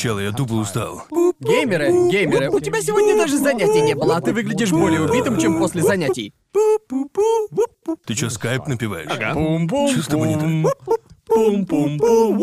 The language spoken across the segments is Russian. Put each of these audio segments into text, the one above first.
Чел, я тупо устал. Геймеры, геймеры, у тебя сегодня даже занятий не было, а ты выглядишь более убитым, чем после занятий. Ты чё, скайп напиваешь? Ага. Бум-бум. Чё с тобой не так? Пум-пум-пум.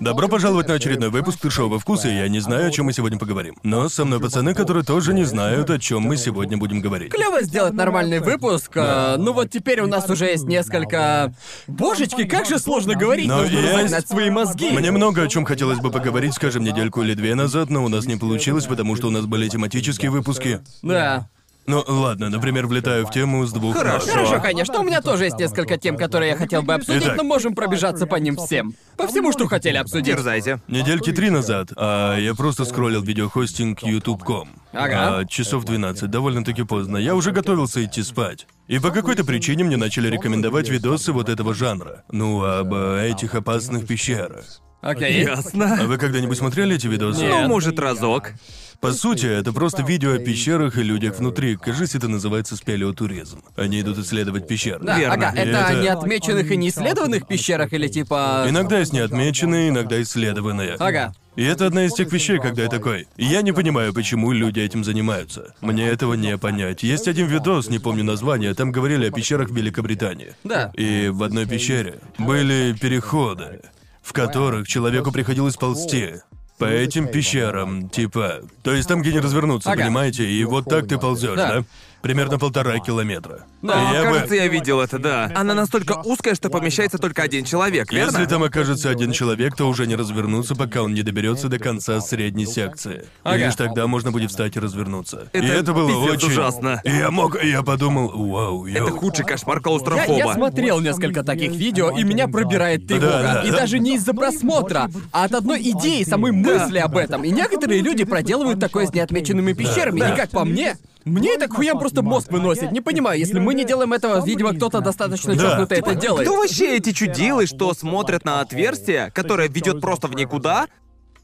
Добро пожаловать на очередной выпуск Тышового вкуса, и я не знаю, о чем мы сегодня поговорим. Но со мной пацаны, которые тоже не знают, о чем мы сегодня будем говорить. Клево сделать нормальный выпуск. а, ну вот теперь у нас уже есть несколько. Божечки, как же сложно говорить, Но нужно есть. разогнать свои мозги. Мне много о чем хотелось бы поговорить, скажем, недельку или две назад, но у нас не получилось, потому что у нас были тематические выпуски. Да. Ну, ладно, например, влетаю в тему с двух Хорошо. ног. Хорошо, конечно, у меня тоже есть несколько тем, которые я хотел бы обсудить, Итак. но можем пробежаться по ним всем. По всему, что хотели обсудить. Дерзайте. Недельки три назад, а я просто скроллил видеохостинг YouTube.com. Ага. А, часов 12, довольно-таки поздно. Я уже готовился идти спать. И по какой-то причине мне начали рекомендовать видосы вот этого жанра. Ну, об э, этих опасных пещерах. Окей. Ясно. А вы когда-нибудь смотрели эти видосы? Нет. Ну, может, разок. По сути, это просто видео о пещерах и людях внутри. Кажется, это называется спелеотуризм. Они идут исследовать пещеры. Да, Верно. ага, это, это- не отмеченных и не исследованных пещерах или типа... Иногда есть неотмеченные, иногда исследованные. Ага. И это одна из тех вещей, когда я такой. Я не понимаю, почему люди этим занимаются. Мне этого не понять. Есть один видос, не помню название, там говорили о пещерах в Великобритании. Да. И в одной пещере были переходы, в которых человеку приходилось ползти. По этим пещерам, типа. То есть там, где не развернуться, Ага. понимаете? И вот так ты ползешь, Да. да? Примерно полтора километра. Да, И я бы- Кажется, я видел это, да. Она настолько узкая, что помещается только один человек, верно? Если там окажется один человек, то уже не развернуться, пока он не доберется до конца средней секции. И Ага. лишь тогда можно будет встать и развернуться. и Это это было пиздец очень ужасно. И я мог, и я подумал, вау, йоу. Это худший кошмар Я, клаустрофоба. я смотрел несколько таких видео, и меня пробирает тревога. Да, да, и да. даже не из-за просмотра, а от одной идеи, самой мысли об этом. И некоторые люди проделывают такое с неотмеченными пещерами. да. И как по мне, мне это к хуям просто мозг выносит. Не понимаю, если мы не делаем этого, видимо, кто-то достаточно Да. чокнутый это делает. Кто вообще эти чудилы, что смотрят на отверстие, которое ведет просто в никуда,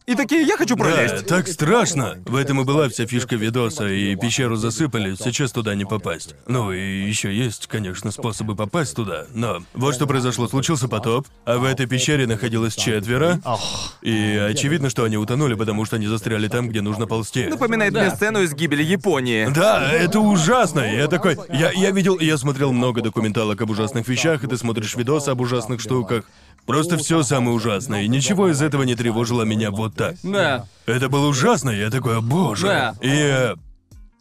и такие, я хочу Да, пролезть. так страшно. В этом и была вся фишка видоса, и пещеру засыпали, сейчас туда не попасть. Ну и еще есть, конечно, способы попасть туда, но вот что произошло. Случился потоп, а в этой пещере находилось четверо, и очевидно, что они утонули, потому что они застряли там, где нужно ползти. Напоминает мне Да. сцену из гибели Японии. Да, это ужасно. Я такой, я, я видел, я смотрел много документалок об ужасных вещах, и ты смотришь видосы об ужасных штуках. Просто все самое ужасное, и ничего из этого не тревожило меня вот так. Да. Это было ужасно, я такой, «О, боже. Да. И, э,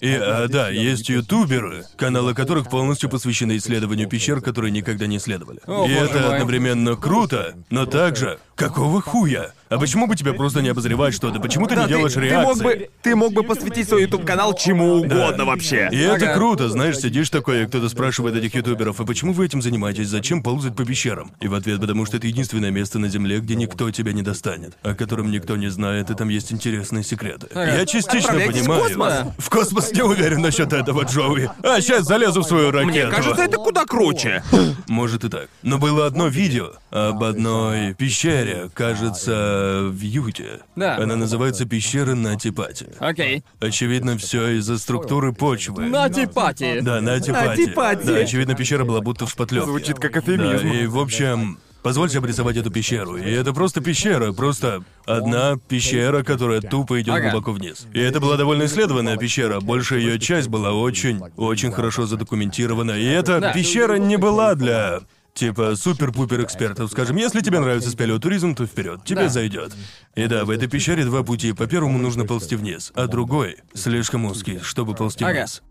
и, а, да, есть ютуберы, каналы которых полностью посвящены исследованию пещер, которые никогда не исследовали. О, и боже это мой. одновременно круто, но также, какого хуя? А почему бы тебе просто не обозревать что-то? Почему ты Да, не делаешь ты, ты реакции? мог бы, ты мог бы посвятить свой YouTube канал чему угодно вообще. И это Ага. круто, знаешь, сидишь такой, и кто-то спрашивает этих ютуберов, а почему вы этим занимаетесь, зачем ползать по пещерам? И в ответ, потому что это единственное место на Земле, где никто тебя не достанет, о котором никто не знает, и там есть интересные секреты. Я частично Отправляйтесь в понимаю. космос. В космос не уверен насчет этого, Джоуи. А, сейчас залезу в свою ракету. Мне кажется, это куда круче. Может и так. Но было одно видео об одной пещере, кажется, в Юте. Да. Она называется пещера Nutty Putty. Окей. Очевидно, все из-за структуры почвы. Nutty Putty. Да, Nutty Putty. Nutty Putty. Да, очевидно, пещера была будто в шпатлевке. Звучит как Да, эвфемизм. и в общем, позвольте обрисовать эту пещеру. И это просто пещера, просто одна пещера, которая тупо идет Ага. глубоко вниз. И это была довольно исследованная пещера. Большая ее часть была очень, очень хорошо задокументирована. И эта Да. пещера не была для Типа супер-пупер экспертов, скажем, если тебе нравится спелеотуризм, то вперед, тебе Да. зайдет. И да, в этой пещере два пути. По первому нужно ползти вниз, а другой слишком узкий, чтобы ползти Ага. вниз.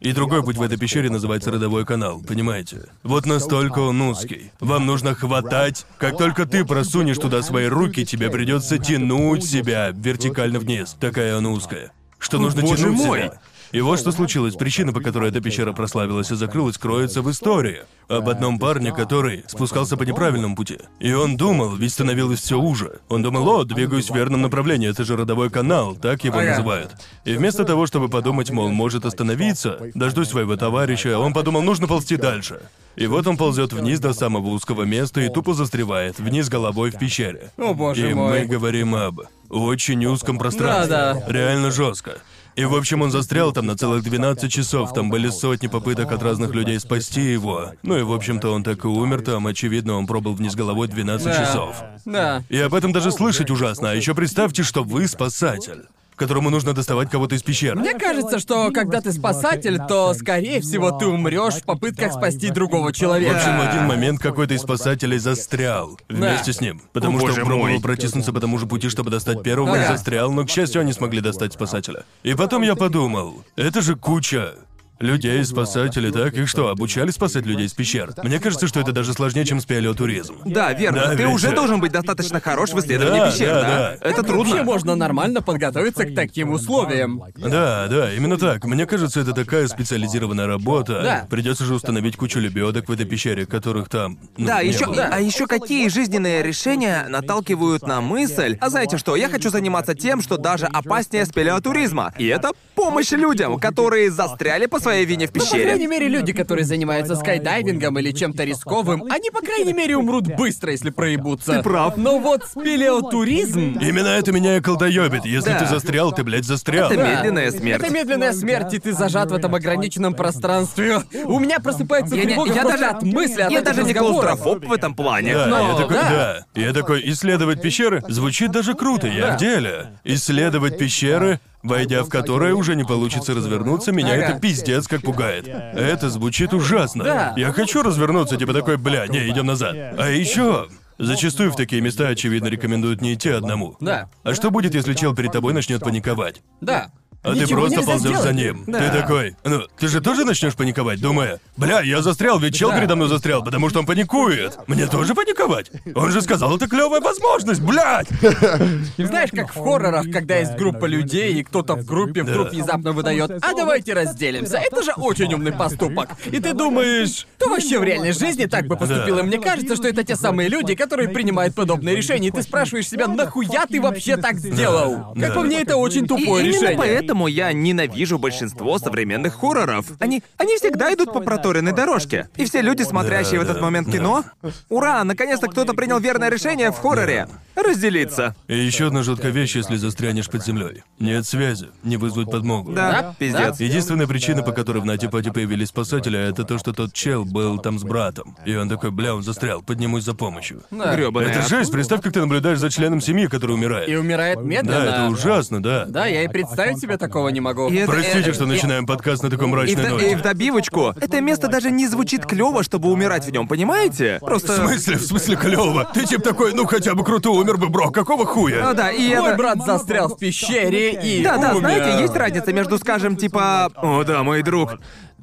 И другой путь в этой пещере называется родовой канал, понимаете? Вот настолько он узкий. Вам нужно хватать. Как только ты просунешь туда свои руки, тебе придется тянуть себя вертикально вниз. Такая она узкая. Что нужно боже тянуть мой. себя. И вот что случилось. Причина, по которой эта пещера прославилась и закрылась, кроется в истории. Об одном парне, который спускался по неправильному пути. И он думал, ведь становилось все уже. Он думал, о, двигаюсь в верном направлении, это же родовой канал, так его называют. И вместо того, чтобы подумать, мол, может остановиться, дождусь своего товарища, он подумал, нужно ползти дальше. И вот он ползет вниз до самого узкого места и тупо застревает вниз головой в пещере. О, боже и мой. мы говорим об очень узком пространстве. Да-да. Реально жестко. И, в общем, он застрял там на целых 12 часов. Там были сотни попыток от разных людей спасти его. Ну и, в общем-то, он так и умер там. Очевидно, он пробыл вниз головой 12 Да. часов. Да. И об этом даже слышать ужасно. А еще представьте, что вы спасатель, которому нужно доставать кого-то из пещеры. Мне кажется, что когда ты спасатель, то, скорее всего, ты умрешь в попытках спасти другого В человека. общем, в один момент какой-то из спасателей застрял вместе с ним. Потому О, что боже он пробовал мой. протиснуться по тому же пути, чтобы достать первого, и Ага. застрял, но, к счастью, они смогли достать спасателя. И потом я подумал, это же куча людей, спасателей, так? Их что, обучали спасать людей из пещер? Мне кажется, что это даже сложнее, чем спелеотуризм. Да, верно. Да, Ты ведь уже же. должен быть достаточно хорош в исследовании Да, пещер, да, да? да. Это Как вообще трудно. можно нормально подготовиться к таким условиям? Да, да, именно так. Мне кажется, это такая специализированная работа. Да. Придется же установить кучу лебедок в этой пещере, которых там. ну, Да, не еще, было. а еще какие жизненные решения наталкивают на мысль, а знаете что, я хочу заниматься тем, что даже опаснее спелеотуризма. И это помощь людям, которые застряли по своей вине в Ну, по крайней пещере. мере, люди, которые занимаются скайдайвингом или чем-то рисковым, они, по крайней мере, умрут быстро, если проебутся. Ты прав. Но вот спелеотуризм... Именно это меня и колдоебит. Если Да. ты застрял, ты, блядь, застрял. Это Да. медленная смерть. Это медленная смерть, и ты зажат в этом ограниченном пространстве. У меня просыпается Я, не- тревога я просто даже от мысли, от Я даже не клаустрофоб в этом плане. Да, Но, я такой, да. да. Я такой, исследовать пещеры звучит даже круто, я Да. в деле. Исследовать пещеры, войдя в которые уже не получится развернуться, меня Ага. это пиздец как пугает. Это звучит ужасно. Да. Я хочу развернуться, типа такой, бля, не, идем назад. А еще. Зачастую в такие места, очевидно, рекомендуют не идти одному. Да. А что будет, если чел перед тобой начнет паниковать? Да. А ты Ничего просто нельзя ползешь за сделать. ним. Да. Ты такой, ну, ты же тоже начнешь паниковать, думая, бля, я застрял, ведь чел Да. передо мной застрял, потому что он паникует. Мне тоже паниковать? Он же сказал, это клевая возможность, блядь! Знаешь, как в хоррорах, когда есть группа людей, и кто-то в группе вдруг Да. внезапно выдает «А давайте разделимся». Это же очень умный поступок. И ты думаешь, кто вообще в реальной жизни так бы поступил? Да. И мне кажется, что это те самые люди, которые принимают подобные решения. И ты спрашиваешь себя, нахуя ты вообще так сделал? Как Да. по мне, это очень И тупое именно решение. поэтому я ненавижу большинство современных хорроров. Они, они всегда идут по проторенной дорожке. И все люди, смотрящие в этот момент кино, ура, наконец-то кто-то принял верное решение в хорроре. Разделиться. И еще одна жуткая вещь, если застрянешь под землей. Нет связи, не вызвать подмогу. Да, пиздец. Единственная причина, по которой в Натипате появились спасатели, это то, что тот чел был там с братом. И он такой, бля, он застрял, поднимусь за помощью. Да. Грёбаная. Это жесть, представь, как ты наблюдаешь за членом семьи, который умирает. И умирает медленно. Да, это ужасно, да. Да, я и представить себе такого не могу. И это- Простите, э, что и- начинаем подкаст на такой И в, мрачной и ноте. в добивочку, это место даже не звучит клево, чтобы умирать в нем, понимаете? В Просто. смысле, в смысле клево? Ты тип такой, ну хотя бы круто умер бы, бро, какого хуя? А, да, и Мой это... брат застрял в пещере и Да, да, умер. знаете, есть разница между, скажем, типа... О, да, мой друг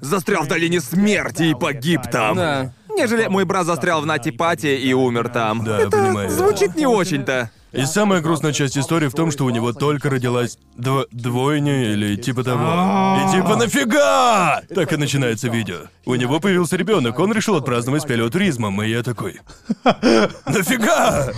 застрял в долине смерти и погиб там. Да. Нежели мой брат застрял в Натипате и умер там. Да, это понимаю. звучит не очень-то. И самая грустная часть истории в том, что у него только родилась дво- двойня или типа того. И типа нафига? Так и начинается видео. У него появился ребенок, он решил отпраздновать с палеотуризмом, и я такой. Нафига?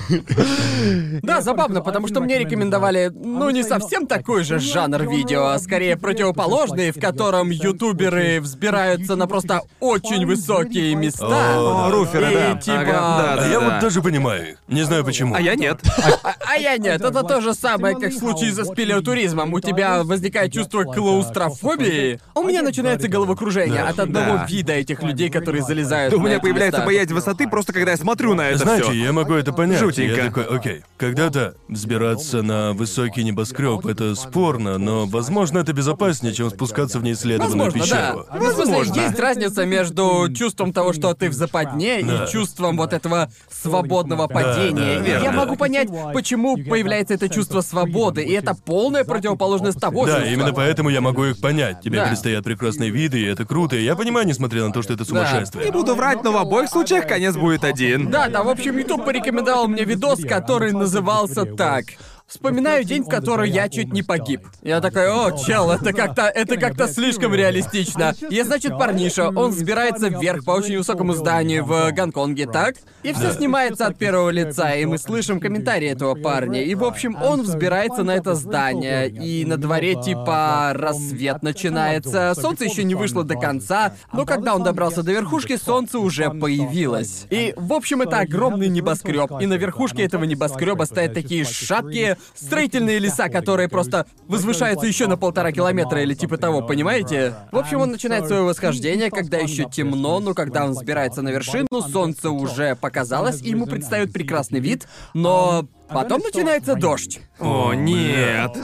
Да, забавно, потому что мне рекомендовали, ну, не совсем такой же жанр видео, а скорее противоположный, в котором ютуберы взбираются на просто очень высокие места. О, руферы, И да. типа- Ага, да, А да, я вот даже понимаю их. Не знаю почему. А я нет. А, а я нет, это то же самое, как в случае со спелеотуризмом. У тебя возникает чувство клаустрофобии. У меня начинается головокружение Да. от одного Да. вида этих людей, которые залезают У меня появляется боязнь высоты просто когда я смотрю на это Знаете, я могу это понять. Жутенько. Я такой, окей, когда-то взбираться на высокий небоскреб это спорно, но возможно это безопаснее, чем спускаться в неисследованную Возможно, да. пещеру. Ну, смысле, Возможно. есть разница между чувством того, что ты в западне, Да. и чувством вот этого свободного падения. да, И я могу понять, почему появляется это чувство свободы, и это полная противоположность того Да, чувства. именно поэтому я могу их понять. Тебе Да. предстоят прекрасные виды, и это круто. И я понимаю, несмотря на то, что это сумасшествие. Не буду врать, но в обоих случаях конец будет один. Да, да, в общем, YouTube порекомендовал мне видос, который назывался так. Вспоминаю день, в который я чуть не погиб. Я такой, о, чел, это как-то, это как-то слишком реалистично. Я, значит, парниша, он взбирается вверх по очень высокому зданию в Гонконге, так? И все снимается от первого лица, и мы слышим комментарии этого парня. И, в общем, он взбирается на это здание, и на дворе типа рассвет начинается. Солнце еще не вышло до конца, но когда он добрался до верхушки, солнце уже появилось. И, в общем, это огромный небоскреб, и на верхушке этого небоскреба стоят такие шаткие, эти строительные леса, которые просто возвышаются еще на полтора километра или типа того, понимаете? В общем, он начинает свое восхождение, когда еще темно, но когда он взбирается на вершину, солнце уже показалось, и ему предстает прекрасный вид, но потом начинается дождь. О, нет.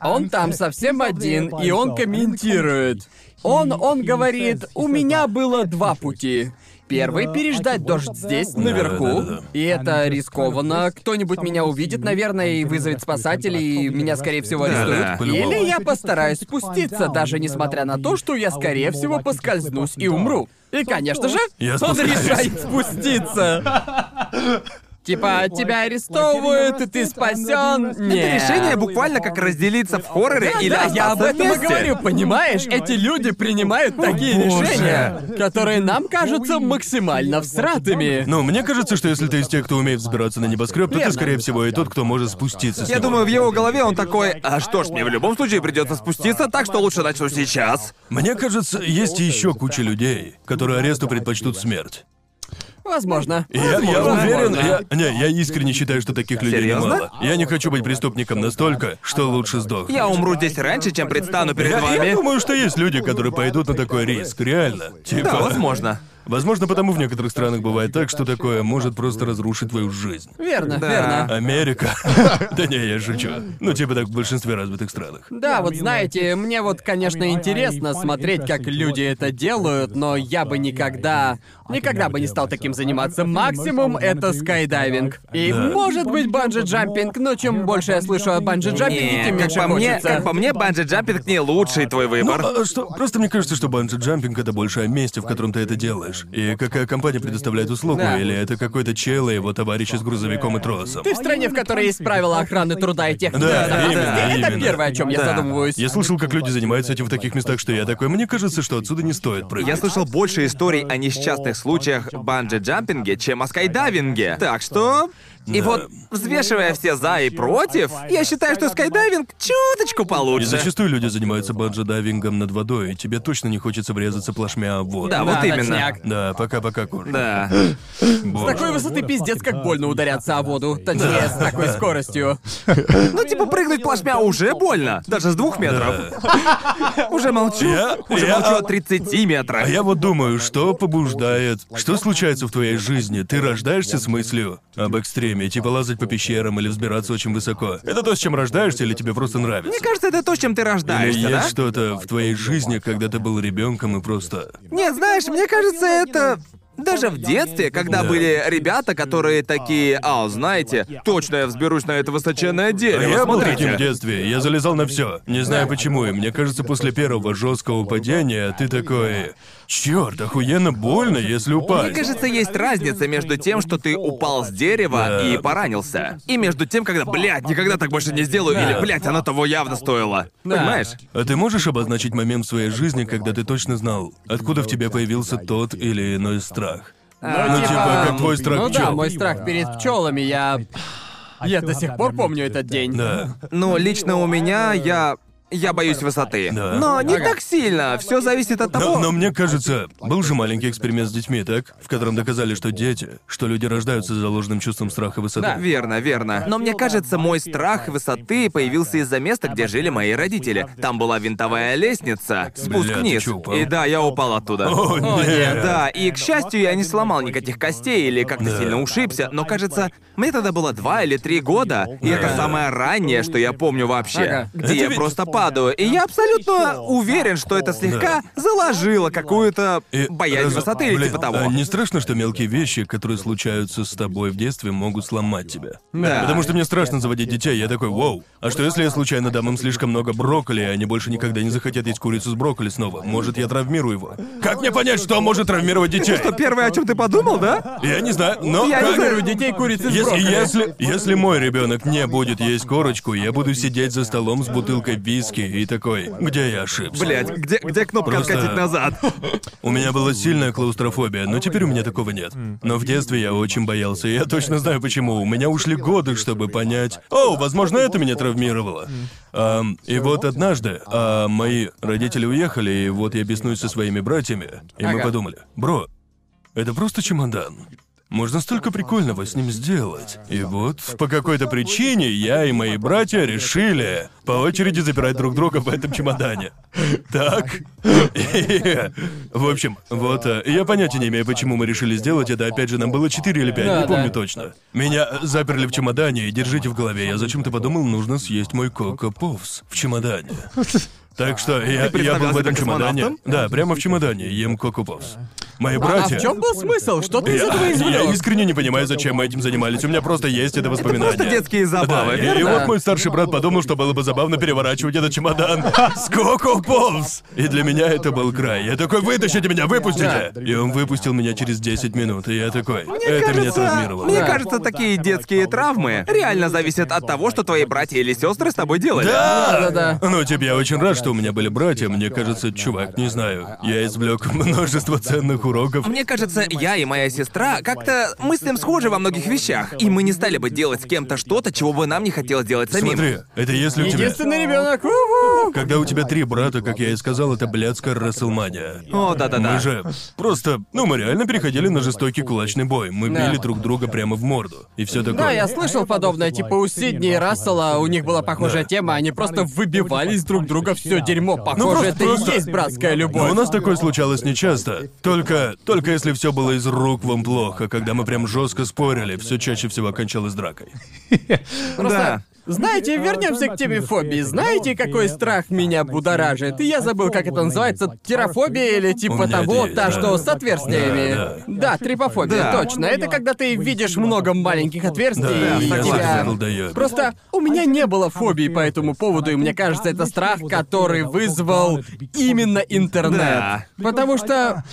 Он там совсем один, и он комментирует. Он, он говорит, у меня было два пути. Первый — переждать дождь здесь, наверху. да-да-да. И это рискованно. Кто-нибудь меня увидит, наверное, и вызовет спасателей, и меня, скорее всего, арестуют. Или я постараюсь спуститься, даже несмотря на то, что я, скорее всего, поскользнусь и умру. И, конечно же, Я он спускаюсь. решает спуститься. Типа, тебя арестовывают, и ты спасен. Это Нет. решение буквально как разделиться в хорроре Да, или да, я об остаться этом и вместе. говорю, понимаешь? Эти люди принимают такие боже. решения, которые нам кажутся максимально всратыми. Ну, мне кажется, что если ты из тех, кто умеет взбираться на небоскреб, то ты, Верно. скорее всего, и тот, кто может спуститься с Я него. думаю, в его голове он такой, а что ж, мне в любом случае придется спуститься, так что лучше начну сейчас. Мне кажется, есть еще куча людей, которые аресту предпочтут смерть. Возможно. Я, я Возможно. уверен, я, не, я искренне считаю, что таких людей Серьезно? немало. Я не хочу быть преступником настолько, что лучше сдохнуть. Я умру здесь раньше, чем предстану перед Я, вами. я думаю, что есть люди, которые пойдут на такой риск, реально. Типа, Да, возможно. Возможно, потому в некоторых странах бывает так, что такое может просто разрушить твою жизнь. Верно, Да. верно. Америка. Да не, я шучу. Ну, типа так в большинстве развитых странах. Да, вот знаете, мне вот, конечно, интересно смотреть, как люди это делают, но я бы никогда, никогда бы не стал таким заниматься. Максимум это скайдайвинг. И Да. может быть банджи-джампинг, но чем больше я слышу о банджи-джампинге, Не, тем как меньше по мне, хочется. как по мне, банджи-джампинг не лучший твой выбор. А что, просто мне кажется, что банджи-джампинг это больше о месте, в котором ты это делаешь. И какая компания предоставляет услугу, Да. или это какой-то чел и его товарищ с грузовиком и тросом. Ты в стране, в которой есть правила охраны труда и техники Да, именно, это именно. первое, о чем я Да. задумываюсь. Я слышал, как люди занимаются этим в таких местах, что я такой, мне кажется, что отсюда не стоит прыгать. Я слышал больше историй о несчастных случаях банджи-джампинге, чем о скайдайвинге. Так что... И вот, взвешивая все за и против, я считаю, что скайдайвинг чуточку И получше. зачастую люди занимаются банджи-дайвингом над водой, и тебе точно не хочется врезаться плашмя в воду. Да, вот Да, именно. точняк. Да, пока-пока, Кур. Да. С такой высоты пиздец, как больно ударяться о воду. Точнее, с такой скоростью. Ну, типа, прыгнуть плашмя уже больно. Даже с двух метров. Уже молчу. Я- Уже я- молчу о 30 метрах. А я вот думаю, что побуждает... Что случается в твоей жизни? Ты рождаешься с мыслью об экстреме, типа лазать по пещерам или взбираться очень высоко. Это то, с чем рождаешься, или тебе просто нравится? Мне кажется, это то, с чем ты Или рождаешься, есть да? что-то в твоей жизни, когда ты был ребенком и просто... Нет, знаешь, мне кажется, это... Даже в детстве, когда Да. были ребята, которые такие, а, знаете, точно я взберусь на это высоченное А дерево, я был смотрите. таким в детстве, я залезал на все. Не знаю почему, и мне кажется, после первого жесткого падения ты такой. Черт, охуенно больно, если Мне упасть. кажется, есть разница между тем, что ты упал с дерева Да. и поранился, и между тем, когда, блядь, никогда так больше не сделаю, Да. или, блядь, оно того явно стоило. Да. Понимаешь? А ты можешь обозначить момент в своей жизни, когда ты точно знал, откуда в тебе появился тот или иной страх? Ну, типа, как твой страх Ну да, пчёл. мой страх перед пчелами, я. Я до сих пор помню этот день. Да. Ну, лично у меня я. Я боюсь высоты. Да. Но не Ага. так сильно. Все зависит от того. Но, но мне кажется, был же маленький эксперимент с детьми, так? В котором доказали, что дети, что люди рождаются с заложенным чувством страха высоты. Да. Верно, верно. Но мне кажется, мой страх высоты появился из-за места, где жили мои родители. Там была винтовая лестница, спуск Бля, ты вниз. чё, упал? И да, я упал оттуда. О, нет. нет. Да, и к счастью, я не сломал никаких костей или как-то Да. сильно ушибся, но кажется, мне тогда было два или три года, и это самое раннее, что я помню вообще, Ага. где Это я ведь- просто падаю, и я абсолютно уверен, что это слегка заложило какую-то И боязнь раз- высоты или блин, типа того. а не страшно, что мелкие вещи, которые случаются с тобой в детстве, могут сломать тебя? Да. Потому что мне страшно заводить детей, я такой, вау. А что если я случайно дам им слишком много брокколи, и они больше никогда не захотят есть курицу с брокколи снова? Может, я травмирую его? Как мне понять, что может травмировать детей? Что первое, о чем ты подумал, да? Я не знаю, но... Я не как- знаю. У детей курицы с Если, брокколи. если, если мой ребенок не будет есть корочку, я буду сидеть за столом с бутылкой виски и такой, где я ошибся? Блять, где, где кнопка Просто- откатить назад? У меня была сильная клаустрофобия, но теперь у меня такого нет. Но в детстве я очень боялся, и я точно знаю почему. У меня ушли годы, чтобы понять. О, возможно, это меня травмировало. Ам, и вот однажды а, мои родители уехали, и вот я беснуюсь со своими братьями, и мы Ага. подумали, бро, это просто чемодан. Можно столько прикольного с ним сделать. И вот по какой-то причине я и мои братья решили по очереди запирать друг друга в этом чемодане. Так. В общем, вот э, я понятия не имею, почему мы решили сделать это. Опять же, нам было 4 или 5, Да, не помню точно. Меня заперли в чемодане, и держите в голове, я зачем-то подумал, нужно съесть мой Коко Повс в чемодане. Так что я, Ты я был в этом чемодане. космонавтом? Да, прямо в чемодане ем Коко Повс. Мои А братья... в чем был смысл? Что ты из Я, этого я извлек? искренне не понимаю, зачем мы этим занимались. У меня просто есть это воспоминание. просто детские забавы, Да, и- и, верно? вот мой старший брат подумал, что было бы забавно переворачивать этот чемодан с Коко Повс. И для меня это был край. Я такой, вытащите меня, выпустите! И он выпустил меня через 10 минут, и я такой, это меня травмировало. Мне Да. кажется, такие детские травмы реально зависят от того, что твои братья или сестры с тобой делали. Да! Да-да-да. Ну, типа, я очень рад, что у меня были братья. Мне кажется, чувак, не знаю. Я извлек множество ценных уроков. Мне кажется, я и моя сестра как-то мыслим схожи во многих вещах. И мы не стали бы делать с кем-то что-то, чего бы нам не хотелось делать самим. Смотри, это если у тебя... Единственный ребенок. Когда у тебя три брата, как я и сказал, это блядская Расселмания. О, да-да-да. Мы же просто, ну, мы реально переходили на жестокий кулачный бой. Мы Да. били друг друга прямо в морду. И все такое. Да, я слышал подобное, типа у Сидни и Рассела, у них была похожая Да. тема, они просто выбивались друг друга все дерьмо. Похоже, Ну, просто- это просто- и есть братская Но любовь. у нас такое случалось нечасто. Только, только если все было из рук вам плохо, когда мы прям жестко спорили, все чаще всего кончалось дракой. Просто, знаете, вернемся к теме фобии. Знаете, какой страх меня будоражит? Я забыл, как это называется, терафобия или типа того, та, что с отверстиями. Да, трипофобия, точно. Это когда ты видишь много маленьких отверстий, и тебя... Просто у меня не было фобии по этому поводу, и мне кажется, это страх, который вызвал именно интернет. Потому что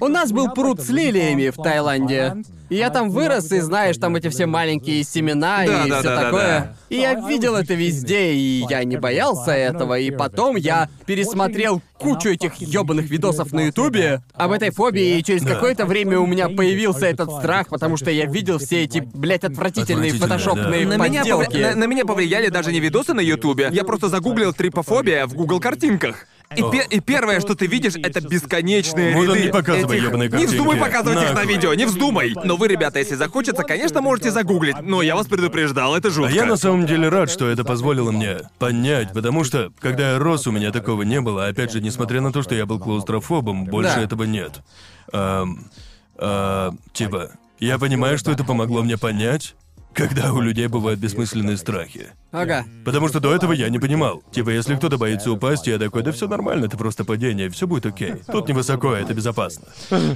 у нас был пруд с лилиями в Таиланде. И я там вырос, и знаешь, там эти все маленькие семена Да, и да, все да, да, такое. да. И я видел это везде, и я не боялся этого. И потом я пересмотрел кучу этих ёбаных видосов на Ютубе об этой фобии, и через Да. какое-то время у меня появился этот страх, потому что я видел все эти, блядь, отвратительные фотошопные На меня, повли- подделки. на, на меня повлияли даже не видосы на Ютубе. Я просто загуглил трипофобия в Google картинках. И, пе- и первое, что ты видишь, это бесконечные он ряды не показывай этих- ёбаные Не вздумай показывать их на Нахуй. видео, не вздумай. Но вы, ребята, если захочется, конечно, можете загуглить. Но я вас предупреждал, это жутко. А я на самом деле рад, что это позволило мне понять, потому что, когда я рос, у меня такого не было. Опять же, несмотря на то, что я был клаустрофобом, больше Да. этого нет. Ам, а, типа, я понимаю, что это помогло мне понять, когда у людей бывают бессмысленные страхи. Ага. Потому что до этого я не понимал. Типа, если кто-то боится упасть, я такой, да все нормально, это просто падение, все будет окей. Тут невысоко, это безопасно.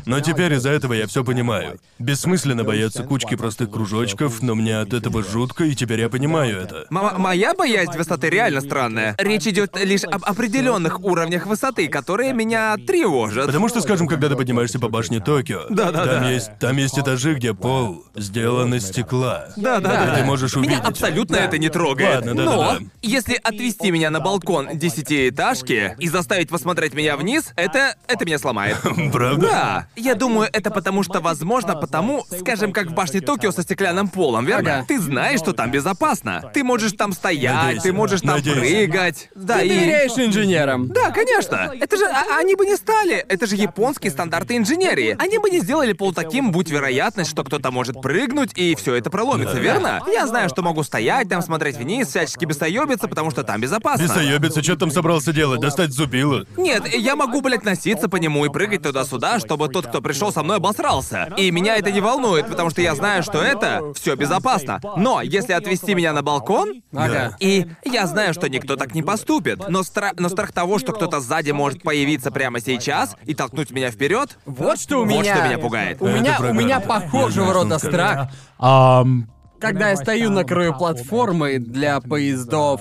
Но теперь из-за этого я все понимаю. Бессмысленно бояться кучки простых кружочков, но мне от этого жутко, и теперь я понимаю это. М- моя боязнь высоты реально странная. Речь идет лишь об определенных уровнях высоты, которые меня тревожат. Потому что, скажем, когда ты поднимаешься по башне Токио, Да-да-да. там есть там есть этажи, где пол сделан из стекла. Да, да, И да. ты можешь увидеть. Меня абсолютно Да. это не трогает. Ладно, да, Но да, да. если отвести меня на балкон десятиэтажки и заставить посмотреть меня вниз, это это меня сломает. Правда? Да, я думаю, это потому что, возможно, потому, скажем, как в башне Токио со стеклянным полом, верно? Ага. Ты знаешь, что там безопасно. Ты можешь там стоять, Надеюсь. ты можешь там Надеюсь. прыгать. Да, Ты и... доверяешь инженерам. Да, конечно. Это же а- они бы не стали. Это же японские стандарты инженерии. Они бы не сделали пол таким, будь вероятность, что кто-то может прыгнуть и все это проломится, Да. верно? Я знаю, что могу стоять там, смотреть вниз, всячески бесоебиться, потому что там безопасно. Бесоебица, что там собрался делать? Достать зубило? Нет, я могу, блядь, носиться по нему и прыгать туда-сюда, чтобы тот, кто пришел со мной, обосрался. И меня это не волнует, потому что я знаю, что это все безопасно. Но если отвести меня на балкон, Ага. и я знаю, что никто так не поступит, но, стра- но страх того, что кто-то сзади может появиться прямо сейчас и толкнуть меня вперед, Вот что у меня... Вот что меня пугает. У меня, у меня похожего рода страх, Um, когда я стою на краю платформы для поездов...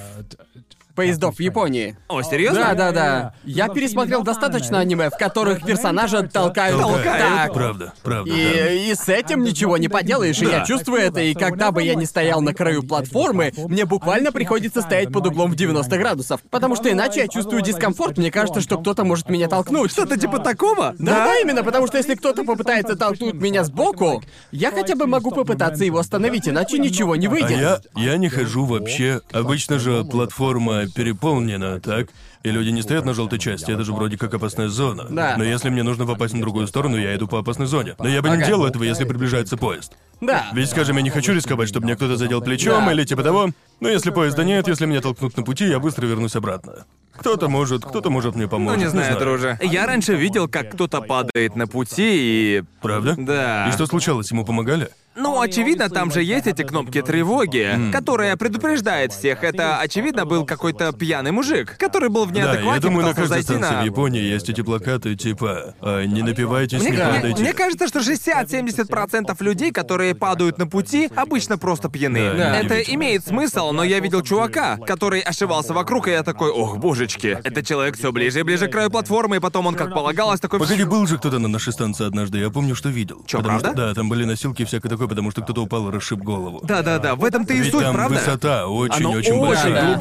Поездов в Японии. О, серьезно? Да, да, да. Я пересмотрел достаточно аниме, в которых персонажа толкают. Толкают. Так. Правда, правда. да. И, и с этим ничего не поделаешь, и я чувствую это, и когда бы я не стоял на краю платформы, мне буквально приходится стоять под углом в 90 градусов, потому что иначе я чувствую дискомфорт, мне кажется, что кто-то может меня толкнуть. Что-то типа такого? Да, да, именно, потому что если кто-то попытается толкнуть меня сбоку, я хотя бы могу попытаться его остановить, иначе ничего не А выйдет. я, я не хожу вообще. Обычно же платформа она переполнена, так? И люди не стоят на желтой части, это же вроде как опасная зона. Да. Но если мне нужно попасть на другую сторону, я иду по опасной зоне. Но я бы не Ага. делал этого, если приближается поезд. Да. Ведь, скажем, я не хочу рисковать, чтобы мне кто-то задел плечом Да. или типа того. Но если поезда нет, если меня толкнут на пути, я быстро вернусь обратно. Кто-то может, кто-то может мне Ну, помочь. не знаю, друже. Я раньше видел, как кто-то падает на пути и... Правда? Да. И что случалось? Ему помогали? Ну, очевидно, там же есть эти кнопки тревоги, которые предупреждают всех. Это, очевидно, был какой-то пьяный мужик, который был в Да, неадеквате, я думаю, на каждой станции на... в Японии есть эти плакаты типа «А, «Не напивайтесь, Мне, не падайте». мне кажется, что 60-70% людей, которые падают на пути, обычно просто пьяны. Да, Это имеет смысл, но я видел чувака, который ошивался вокруг, и я такой, ох, божечки. Этот человек все ближе и ближе к краю платформы, и потом он, как полагалось, такой... Погоди, был же кто-то на нашей станции однажды, я помню, что видел. Чё, Потому правда? Что, да, там были носилки и всякое такое, потому что кто-то упал и расшиб голову. Да-да-да, в этом-то и Ведь суть, там правда? высота Оно очень-очень очень большая.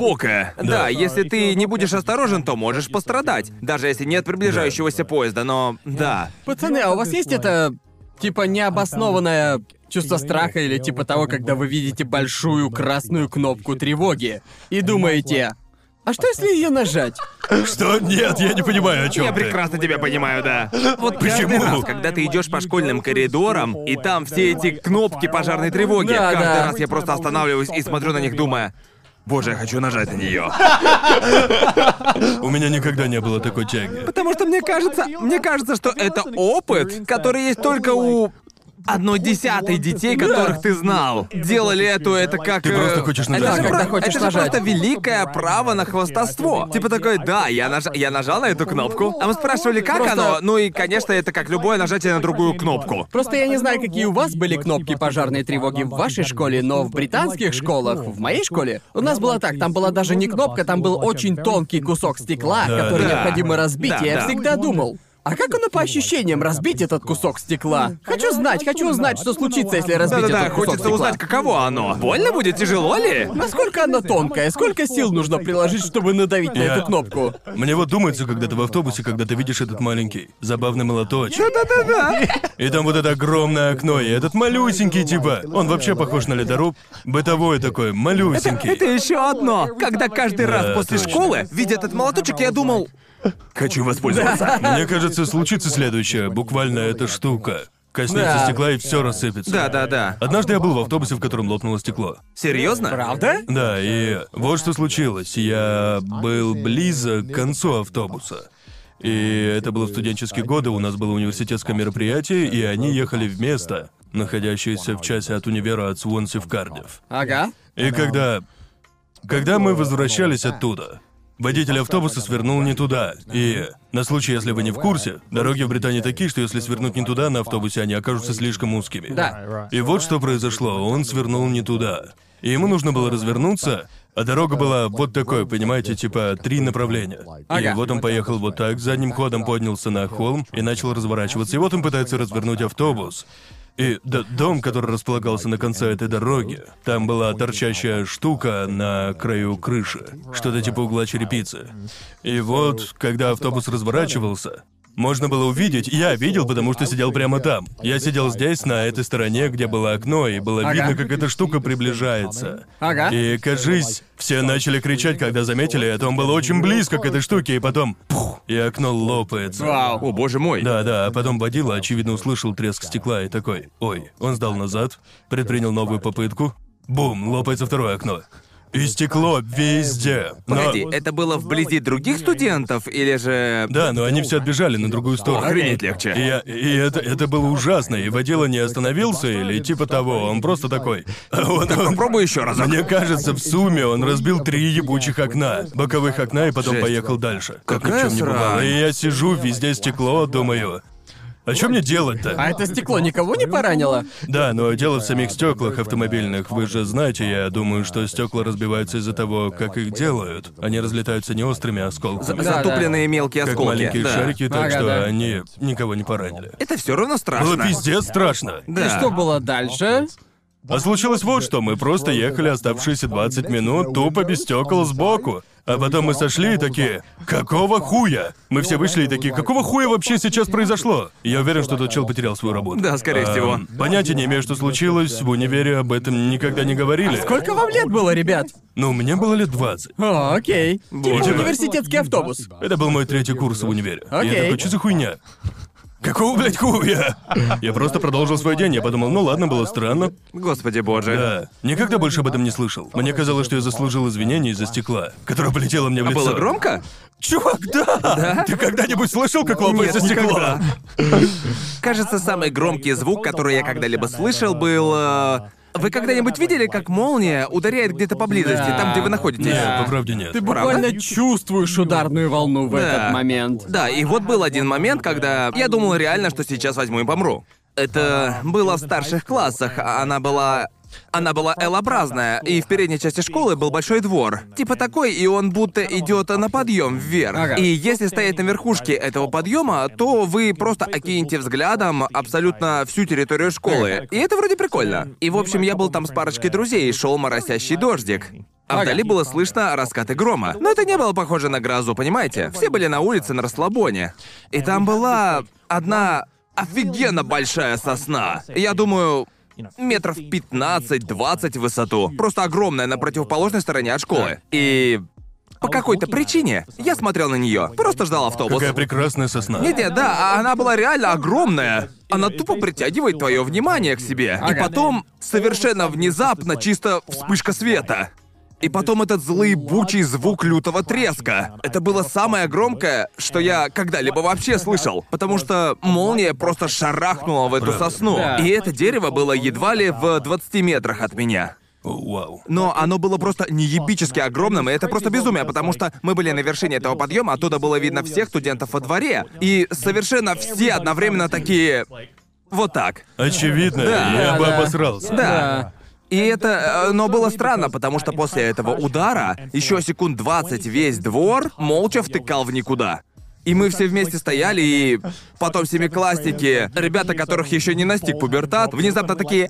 Да. Да. если ты не будешь осторожен, то можешь пострадать. Даже если нет приближающегося поезда, но да. Пацаны, а у вас есть это, типа, необоснованное чувство страха или типа того, когда вы видите большую красную кнопку тревоги и думаете, а что если ее нажать? Что? Нет, я не понимаю, о чем Я ты. прекрасно тебя понимаю, да. Вот каждый Почему? раз, когда ты идешь по школьным коридорам, и там все эти кнопки пожарной тревоги, Да, каждый да. раз я просто останавливаюсь и смотрю на них, думая, Боже, я хочу нажать на нее. У меня никогда не было такой тяги. Потому что мне кажется, мне кажется, что это опыт, который есть только у одной десятой детей, которых ты знал. Делали эту, это как... Ты э, просто хочешь нажать. Это же, Да, когда про- хочешь это же нажать. просто великое право на хвостовство. Типа такой, да, я, наж- я нажал на эту кнопку. А мы спрашивали, как Просто- оно? Ну и, конечно, это как любое нажатие на другую кнопку. Просто я не знаю, какие у вас были кнопки пожарной тревоги в вашей школе, но в британских школах, в моей школе, у нас было так, там была даже не кнопка, там был очень тонкий кусок стекла, Да, который да. необходимо разбить, Да, и я да. всегда думал, а как оно по ощущениям разбить этот кусок стекла? Хочу знать, хочу узнать, что случится, если разбить Да-да-да, этот кусок хочется стекла. узнать, каково оно. Больно будет, тяжело ли? Насколько она тонкая? Сколько сил нужно приложить, чтобы надавить на Я- эту кнопку? Мне вот думается, когда ты в автобусе, когда ты видишь этот маленький забавный молоточек. Да-да-да. И там вот это огромное окно, и этот малюсенький типа. Он вообще похож на ледоруб. Бытовой такой, малюсенький. Это еще одно. Когда каждый раз Да, после точно. школы, видя этот молоточек, я думал... Хочу воспользоваться. Мне кажется, случится следующее. Буквально эта штука. Коснется Да. стекла и все рассыпется. Да-да-да. Однажды я был в автобусе, в котором лопнуло стекло. Серьезно? Правда? Да, и вот что случилось. Я был близок к концу автобуса. И это было в студенческие годы, у нас было университетское мероприятие, и они ехали в место, находящееся в часе от универа от Свонси в Кардив. Ага. И когда... Когда мы возвращались оттуда, водитель автобуса свернул не туда. И на случай, если вы не в курсе, дороги в Британии такие, что если свернуть не туда на автобусе, они окажутся слишком узкими. Да. И вот что произошло, он свернул не туда. И ему нужно было развернуться, а дорога была вот такой, понимаете, типа три направления. И Ага. вот он поехал вот так, задним ходом поднялся на холм и начал разворачиваться. И вот он пытается развернуть автобус. И д- дом, который располагался на конце этой дороги, там была торчащая штука на краю крыши, что-то типа угла черепицы. И вот, когда автобус разворачивался, можно было увидеть, я видел, потому что сидел прямо там. Я сидел здесь, на этой стороне, где было окно, и было Ага. видно, как эта штука приближается. Ага. И, кажись, все начали кричать, когда заметили это. Он был очень близко к этой штуке, и потом... Пух, и окно лопается. Вау. О, боже мой. Да, да, а потом водила, очевидно, услышал треск стекла и такой, ой, он сдал назад, предпринял новую попытку, бум, лопается второе окно. И стекло везде. Но- Погоди, это было вблизи других студентов или же... Да, но они все отбежали на другую сторону. Охренеть И, легче. я- и это, это было ужасно, и водила не остановился или типа того, он просто такой. Он, он- Попробуй еще разок. Мне кажется, в сумме он разбил три ебучих окна, боковых окна, и потом Жесть. поехал дальше. Как ни в Какая чем не бывало. И я сижу, везде стекло, думаю. А что мне делать-то? А это стекло никого не поранило? Да, но дело в самих стеклах автомобильных. Вы же знаете, я думаю, что стекла разбиваются из-за того, как их делают. Они разлетаются не острыми осколками, Да, Затупленные мелкие как осколки. маленькие да. шарики, так Ага, что да. они никого не поранили. Это все равно Было страшно. пиздец страшно. Да. И что было дальше? А случилось вот что, мы просто ехали оставшиеся 20 минут тупо без стекол сбоку. А потом мы сошли и такие, какого хуя? Мы все вышли и такие, какого хуя вообще сейчас произошло? Я уверен, что тот чел потерял свою работу. Да, скорее всего. Понятия не имею, что случилось, в универе об этом никогда не говорили. Сколько вам лет было, ребят? Ну, мне было лет 20. О, окей. Типа университетский автобус. Это был мой третий курс в универе. И Окей. Я такой, что за хуйня? Какого, блядь, хуя? Я просто продолжил свой день. Я подумал, ну ладно, было странно. Господи боже. Да. Никогда больше об этом не слышал. Мне казалось, что я заслужил извинения из-за стекла, которое полетело мне в А лицо. было громко? Чувак, да! Ты когда-нибудь слышал, как лопается стекло? Кажется, самый громкий звук, который я когда-либо слышал, был... э, Вы когда-нибудь видели, как молния ударяет где-то поблизости, Да. там, где вы находитесь? Нет, по правде нет. Ты буквально чувствуешь ударную волну в Да. этот момент. Да, и вот был один момент, когда я думал реально, что сейчас возьму и помру. Это было в старших классах, а она была... Она была L-образная, и в передней части школы был большой двор. Типа такой, и он будто идет на подъем вверх. Ага. И если стоять на верхушке этого подъема, то вы просто окинете взглядом абсолютно всю территорию школы. И это вроде прикольно. И в общем, я был там с парочкой друзей, шел моросящий дождик. А вдали было слышно раскаты грома. Но это не было похоже на грозу, понимаете? Все были на улице на расслабоне. И там была одна офигенно большая сосна. Я думаю, метров 15-20 в высоту. Просто огромная на противоположной стороне от школы. И по какой-то причине я смотрел на нее, просто ждал автобус. Какая прекрасная сосна. Нет, нет, да, а она была реально огромная. Она тупо притягивает твое внимание к себе. И потом, совершенно внезапно, чисто вспышка света. И потом этот злоебучий звук лютого треска. Это было самое громкое, что я когда-либо вообще слышал. Потому что молния просто шарахнула в эту сосну. И это дерево было едва ли в 20 метрах от меня. Но оно было просто неебически огромным, и это просто безумие, потому что мы были на вершине этого подъема, оттуда было видно всех студентов во дворе, и совершенно все одновременно такие... Вот так. Очевидно, Да, я бы обосрался. Да. И это... э, Но было странно, потому что после этого удара еще секунд 20 весь двор молча втыкал в никуда. И мы все вместе стояли, и потом семиклассники, ребята, которых еще не настиг пубертат, внезапно такие...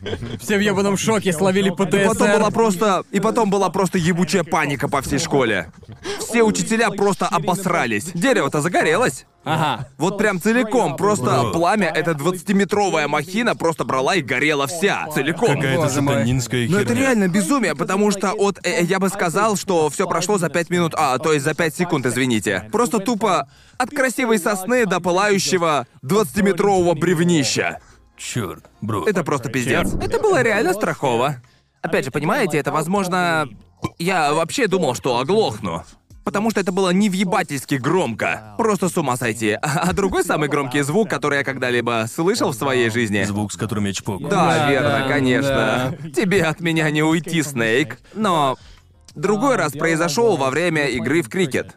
Все в ебаном шоке словили И потом ПТСР. была просто... И потом была просто ебучая паника по всей школе. Все учителя просто обосрались. Дерево-то загорелось. Ага. Вот прям целиком, просто Бро. пламя, эта 20-метровая махина просто брала и горела вся, целиком. Какая-то сатанинская Но херня. это реально безумие, потому что от... э, я бы сказал, что все прошло за 5 минут, а, то есть за 5 секунд, извините. Просто тупо от красивой сосны до пылающего 20-метрового бревнища. Черт, бро. Это просто пиздец. Это было реально страхово. Опять же, понимаете, это возможно... Я вообще думал, что оглохну. Потому что это было невъебательски громко. Просто с ума сойти. А а другой самый громкий звук, который я когда-либо слышал в своей жизни... Звук, с которым я чпок. Да, Да, верно, да, конечно. Тебе от меня не уйти, Снейк. Но другой раз произошел во время игры в крикет.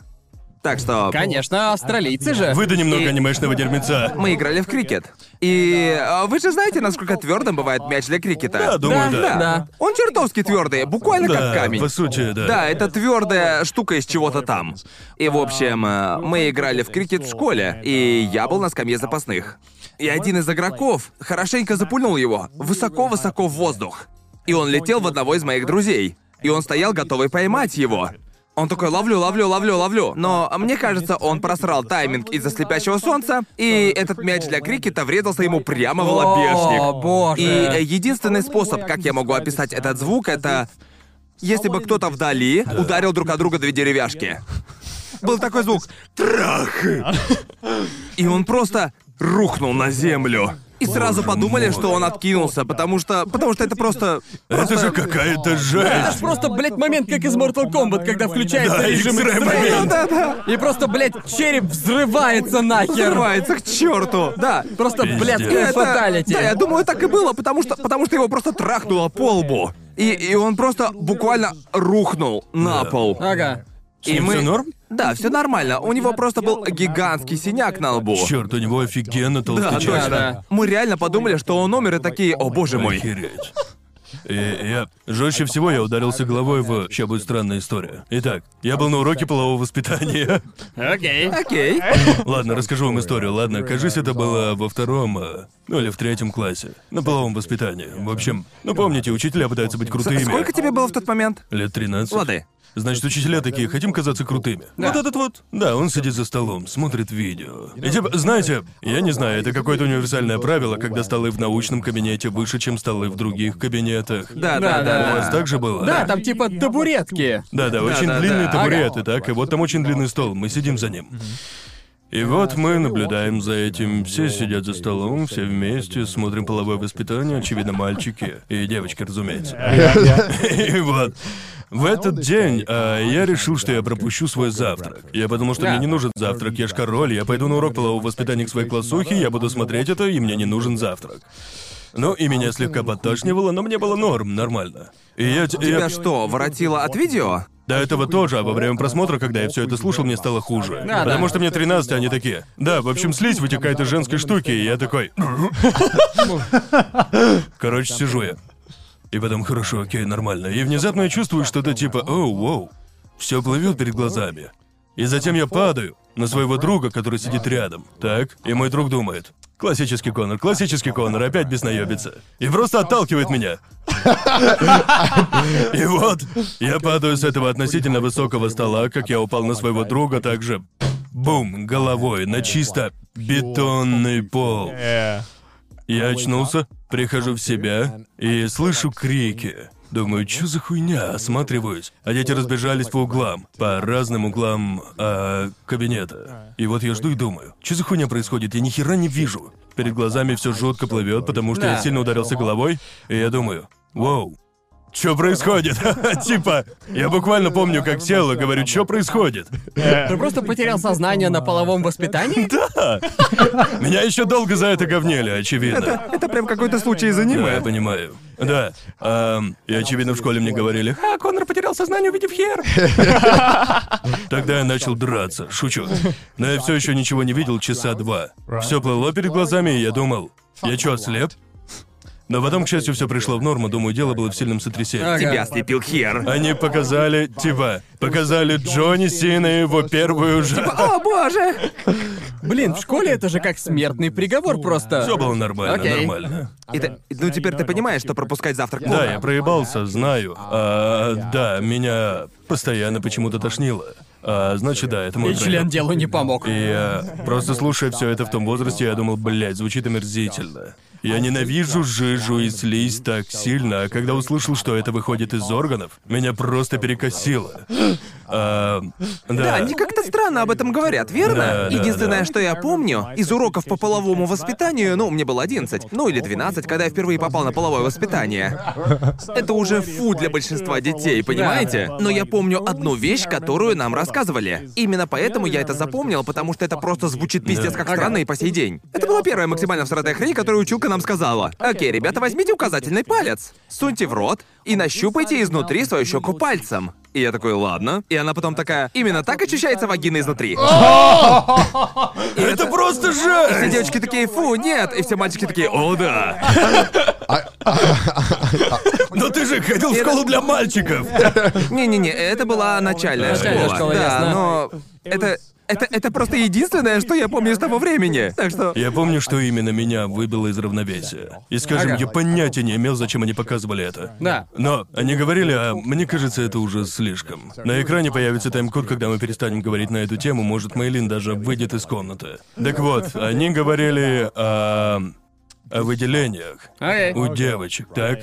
Так что Конечно, австралийцы же. Выдай немного И- анимешного дерьмеца. мы играли в крикет. И а, вы же знаете, насколько твердым бывает мяч для крикета? Да, думаю, Да, да. да. Он чертовски твердый, буквально как Да, камень. по сути, да. Да, это твердая штука из чего-то там. И, в общем, э, мы играли в крикет в школе, и я был на скамье запасных. И один из игроков хорошенько запульнул его высоко-высоко в воздух. И он летел в одного из моих друзей. И он стоял, готовый поймать его. Он такой, ловлю, ловлю, ловлю, ловлю. Но мне кажется, он просрал тайминг из-за слепящего солнца, и этот мяч для крикета врезался ему прямо в лобешник. О, боже. И э, единственный способ, как я могу описать этот звук, это если бы кто-то вдали ударил друг от друга две деревяшки. Был такой звук «трах!» И он просто рухнул на землю. И сразу подумали, что он откинулся, потому что... Потому что это просто... Это же какая-то Это ж жесть. просто, блядь, момент, как из Mortal Kombat, когда включается Да, режим X-Ray момент. Да-да-да. И просто, блядь, череп взрывается нахер. Взрывается к черту. Да. Просто, блядь, Пиздец. Это- фаталити. Да, я думаю, так и было, потому что, потому что его просто трахнуло по лбу. И, и он просто буквально рухнул на Да. пол. Ага. Ним мы- норм? Да, все нормально. У него просто был гигантский синяк на лбу. Черт, у него офигенно Да, толстый точно. член. да. Мы реально подумали, что он умер и такие, о боже мой. Охереть. И я... Жестче всего я ударился головой в... Сейчас будет странная история. Итак, я был на уроке полового воспитания. Окей. Окей. Ладно, расскажу вам историю. Ладно, кажись, это было во втором, э, ну или в третьем классе. На половом воспитании. В общем, ну помните, учителя пытаются быть крутыми. Сколько тебе было в тот момент? Лет 13. Лады. Значит, учителя такие, хотим казаться крутыми. Вот этот вот. Да, он сидит за столом, смотрит видео. И типа, знаете, я не знаю, это какое-то универсальное правило, когда столы в научном кабинете выше, чем столы в других кабинетах. Да, Да, да, да, да. У вас так же было? Да, там типа табуретки. Да, да, очень да, длинные да. табуреты, так, и вот там очень длинный стол, мы сидим за ним. И вот мы наблюдаем за этим. Все сидят за столом, все вместе, смотрим половое воспитание, очевидно, мальчики. И девочки, разумеется. И вот. В этот день а, я решил, что я пропущу свой завтрак. Я подумал, что мне не нужен завтрак, я ж король, я пойду на урок полового воспитания к своей классухе, я буду смотреть это, и мне не нужен завтрак. Ну, и меня слегка подташнивало, но мне было норм, нормально. И я... т- я- Тебя что, воротило от видео? до этого тоже, а во время просмотра, когда я все это слушал, мне стало хуже. Да, Потому да. что мне 13, а они такие. Да, в общем, слизь вытекает из женской штуки, и я такой. Короче, сижу я. И потом, хорошо, окей, нормально. И внезапно я чувствую что-то типа, оу, воу. Все плывет перед глазами. И затем я падаю на своего друга, который сидит рядом. Так, и мой друг думает. Классический Конор, классический Конор, опять беснаебится. И просто отталкивает меня. И вот, я падаю с этого относительно высокого стола, как я упал на своего друга, также бум, головой на чисто бетонный пол. Я очнулся, прихожу в себя и слышу крики. Думаю, что за хуйня? Осматриваюсь. А дети разбежались по углам, по разным углам а, кабинета. И вот я жду и думаю, что за хуйня происходит? Я ни хера не вижу. Перед глазами все жутко плывет, потому что я сильно ударился головой, и я думаю, вау, что происходит? Типа, я буквально помню, как сел и говорю, что происходит? Ты просто потерял сознание на половом воспитании? Меня еще долго за это говнели, очевидно. Это прям какой-то случай из Да, я аниме. понимаю. Да. и очевидно в школе мне говорили, а, Конор потерял сознание, увидев хер. Тогда я начал драться, шучу. Но я все еще ничего не видел часа два. Все плыло перед глазами, и я думал, я что, слеп? Но потом, к счастью, все пришло в норму, думаю, дело было в сильном сотрясении. Тебя слепил хер. Они показали, типа, показали Джонни Сина и его первую же... О, боже! Блин, в школе это же как смертный приговор просто. Все было нормально, Окей. нормально. И ты- ну теперь ты понимаешь, что пропускать завтрак плохо. Да, я проебался, знаю. А, да, меня постоянно почему-то тошнило. А, значит, да, это мой И член делу не помог. И я просто слушая все это в том возрасте, я думал, блядь, звучит омерзительно. Я ненавижу жижу и слизь так сильно, а когда услышал, что это выходит из органов, меня просто перекосило. А, Да, да. они как-то странно об этом говорят, верно? Да, да, Единственное, да. что я помню, из уроков по половому воспитанию, ну, мне было 11, ну или 12, когда я впервые попал на половое воспитание. Это уже фу для большинства детей, понимаете? Но я помню одну вещь, которую нам рассказывали. Именно поэтому я это запомнил, потому что это просто звучит пиздец как странно и по сей день. Это была первая максимально всратая хрень, которую училка нам сказала. Окей, ребята, возьмите указательный палец, суньте в рот и нащупайте изнутри свою щеку пальцем. И я такой, ладно. И она потом такая, именно так ощущается вагина изнутри. Это просто Все жесть! девочки такие, фу, нет. И все мальчики такие, о, да. Но ты же ходил в школу для мальчиков! Не-не-не, это была начальная Начальная школа. Ясно. но это, это, это просто единственное, что я помню с того времени. Так что... Я помню, что именно меня выбило из равновесия. И скажем, Ага. я понятия не имел, зачем они показывали это. Да. Но они говорили, а мне кажется, это уже слишком. На экране появится тайм-код, когда мы перестанем говорить на эту тему, может, Мейлин даже выйдет из комнаты. Так вот, они говорили о, о выделениях Окей. у девочек, так?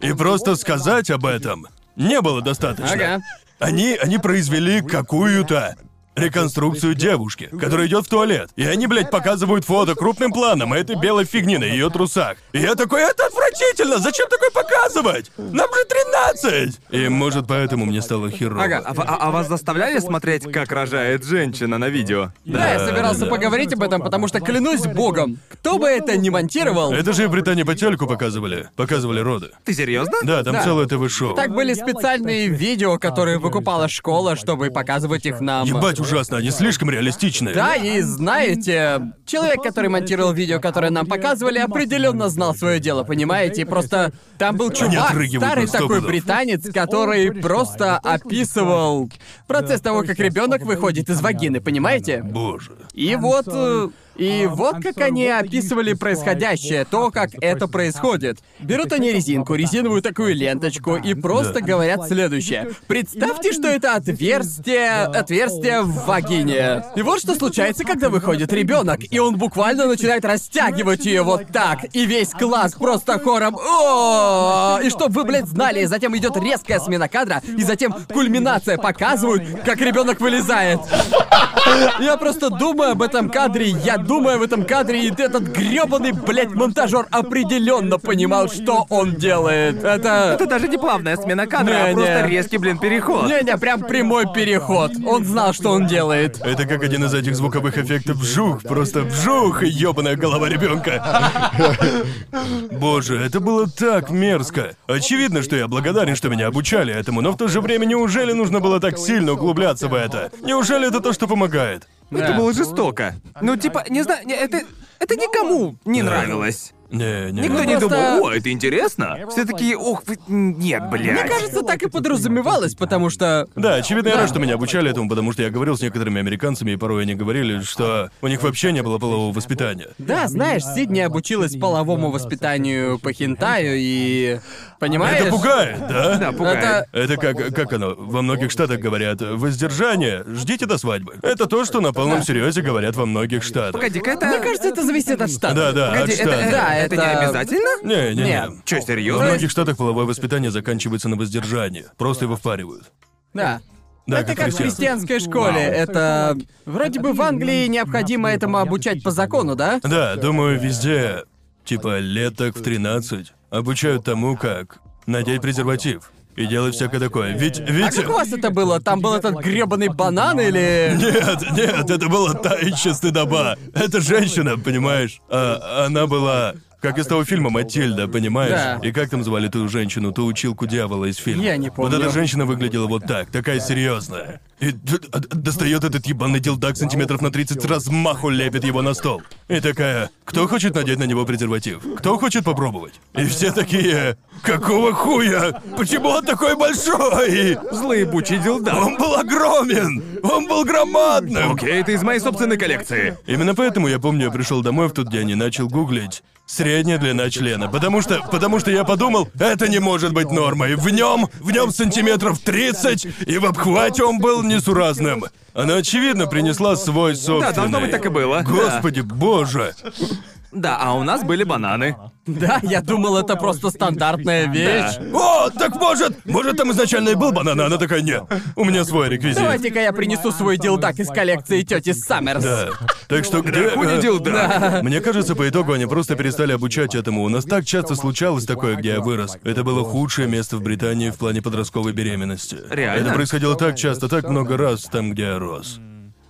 И просто сказать об этом не было достаточно. Ага. Они, они произвели какую-то реконструкцию девушки, которая идет в туалет. И они, блядь, показывают фото крупным планом этой белой фигни на ее трусах. И я такой, это отвратительно! Зачем такое показывать? Нам же 13! И может поэтому мне стало херово. Ага. А, а- а вас заставляли смотреть, как рожает женщина на видео? Да, я Да, собирался да. поговорить об этом, потому что клянусь богом, кто бы это ни монтировал, Это же и в Британии по телеку показывали. Показывали роды. Ты серьезно? Да, там Да. целое ТВ-шоу. так были специальные видео, которые выкупала школа, чтобы показывать их нам. Ебать, ужасно, они слишком реалистичные. Да, и знаете, человек, который монтировал видео, которое нам показывали, определенно знал свое дело, понимаете? Просто там был чувак, старый такой британец, который просто описывал процесс того, как ребенок выходит из вагины, понимаете? Боже. И вот... И вот как они описывали происходящее, то, как это происходит. Берут они резинку, резиновую такую ленточку, и просто говорят следующее. Представьте, что это отверстие... отверстие в вагине. И вот что случается, когда выходит ребенок, и он буквально начинает растягивать ее вот так, и весь класс просто хором о! И чтоб вы, блядь, знали, затем идет резкая смена кадра, и затем кульминация показывают, как ребенок вылезает. Я просто думаю об этом кадре, я думаю об этом кадре, и этот грёбаный, блядь, монтажер определенно понимал, что он делает. Это... Это даже не плавная смена кадра, а Не-не. просто резкий, блин, переход. Не-не, прям прямой переход. Он знал, что он делает. Это как один из этих звуковых эффектов вжух, просто вжух и ёбаная голова ребенка. Боже, это было так мерзко. Очевидно, что я благодарен, что меня обучали этому, но в то же время неужели нужно было так сильно углубляться в это? Неужели это то, что помогает? Это было жестко. Ну, типа, не знаю, не- это... Это никому не нравилось. Не, не. Никто Ну, не просто- думал, о, это интересно. Все такие, ох, вы- нет, блядь. Мне кажется, так и подразумевалось, потому что... Да, очевидно, я Да. рад, что меня обучали этому, потому что я говорил с некоторыми американцами, и порой они говорили, что у них вообще не было полового воспитания. Да, знаешь, Сидни обучилась половому воспитанию по хентаю и... Понимаешь? Это пугает, да? Да, пугает. Это... Это как, как оно, во многих штатах говорят, воздержание, ждите до свадьбы. Это то, что на полном серьезе говорят во многих штатах. Погоди-ка, это... Мне кажется, это зависит от штата. Да, да, от Погоди, это, штата. Да, это не обязательно? Не, не, не. Нет. В серьезно? многих штатах половое воспитание заканчивается на воздержании. Просто его впаривают. Да. Да, это как в христианской школе. Это... Вроде бы в Англии необходимо этому обучать по закону, да? Да, думаю, везде, типа лет так в 13, обучают тому, как надеть презерватив и делать всякое такое. Ведь, А ведь... как у вас это было? Там был этот грёбаный банан или... Нет, нет, это была та еще стыдоба. Это женщина, понимаешь? А она была... Как из того фильма «Матильда», понимаешь? Да. И как там звали ту женщину, ту училку дьявола из фильма? Я не Вот помню. эта женщина выглядела вот так, такая серьезная. И д- достает этот ебаный дилдак сантиметров на 30 с размаху лепит его на стол. И такая, кто хочет надеть на него презерватив? Кто хочет попробовать? И все такие, какого хуя? Почему он такой большой? Злые бучий дилда. Он был огромен! Он был громадным! Окей, это из моей собственной коллекции. Именно поэтому я помню, я пришел домой в тот день и начал гуглить средняя длина члена, потому что, потому что я подумал, это не может быть нормой. В нем, в нем сантиметров 30, и в обхвате он был несуразным. Она очевидно принесла свой собственный. Да, должно быть так и было. Господи, боже. Да, а у нас были бананы. Да, я думал, это просто стандартная вещь. О, так может, может там изначально и был банан, а она такая, нет, у меня свой реквизит. Давайте-ка я принесу свой дилдак из коллекции тети Саммерс. Да. Так что где... Э, дилда. Мне кажется, по итогу они просто перестали обучать этому. У нас так часто случалось такое, где я вырос. Это было худшее место в Британии в плане подростковой беременности. Реально? Это происходило так часто, так много раз там, где я рос.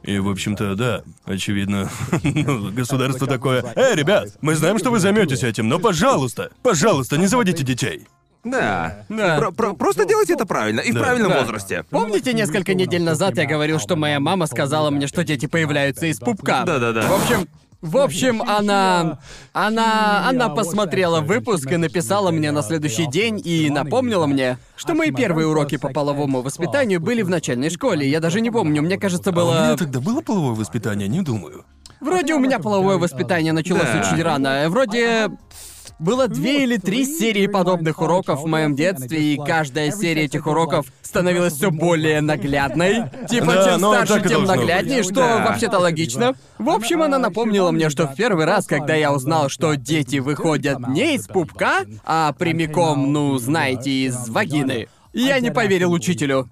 И, в общем-то, да, очевидно, ну, государство такое. Эй, ребят, мы знаем, что вы займетесь этим, но, пожалуйста, пожалуйста, не заводите детей. Да. Да. Про- про- просто делайте это правильно и в Да. правильном Да. возрасте. Помните, несколько недель назад я говорил, что моя мама сказала мне, что дети появляются из пупка? Да-да-да. В общем, в общем, она... Она... Она посмотрела выпуск и написала мне на следующий день и напомнила мне, что мои первые уроки по половому воспитанию были в начальной школе. Я даже не помню, мне кажется, А у меня было... тогда было половое воспитание, не думаю. Вроде у меня половое воспитание началось Да. очень рано. Вроде было две или три серии подобных уроков в моем детстве, и каждая серия этих уроков становилась все более наглядной. Типа, Да, чем ну, старше, тем нагляднее, быть. что Да. вообще-то логично. В общем, она напомнила мне, что в первый раз, когда я узнал, что дети выходят не из пупка, а прямиком, ну, знаете, из вагины, я не поверил учителю.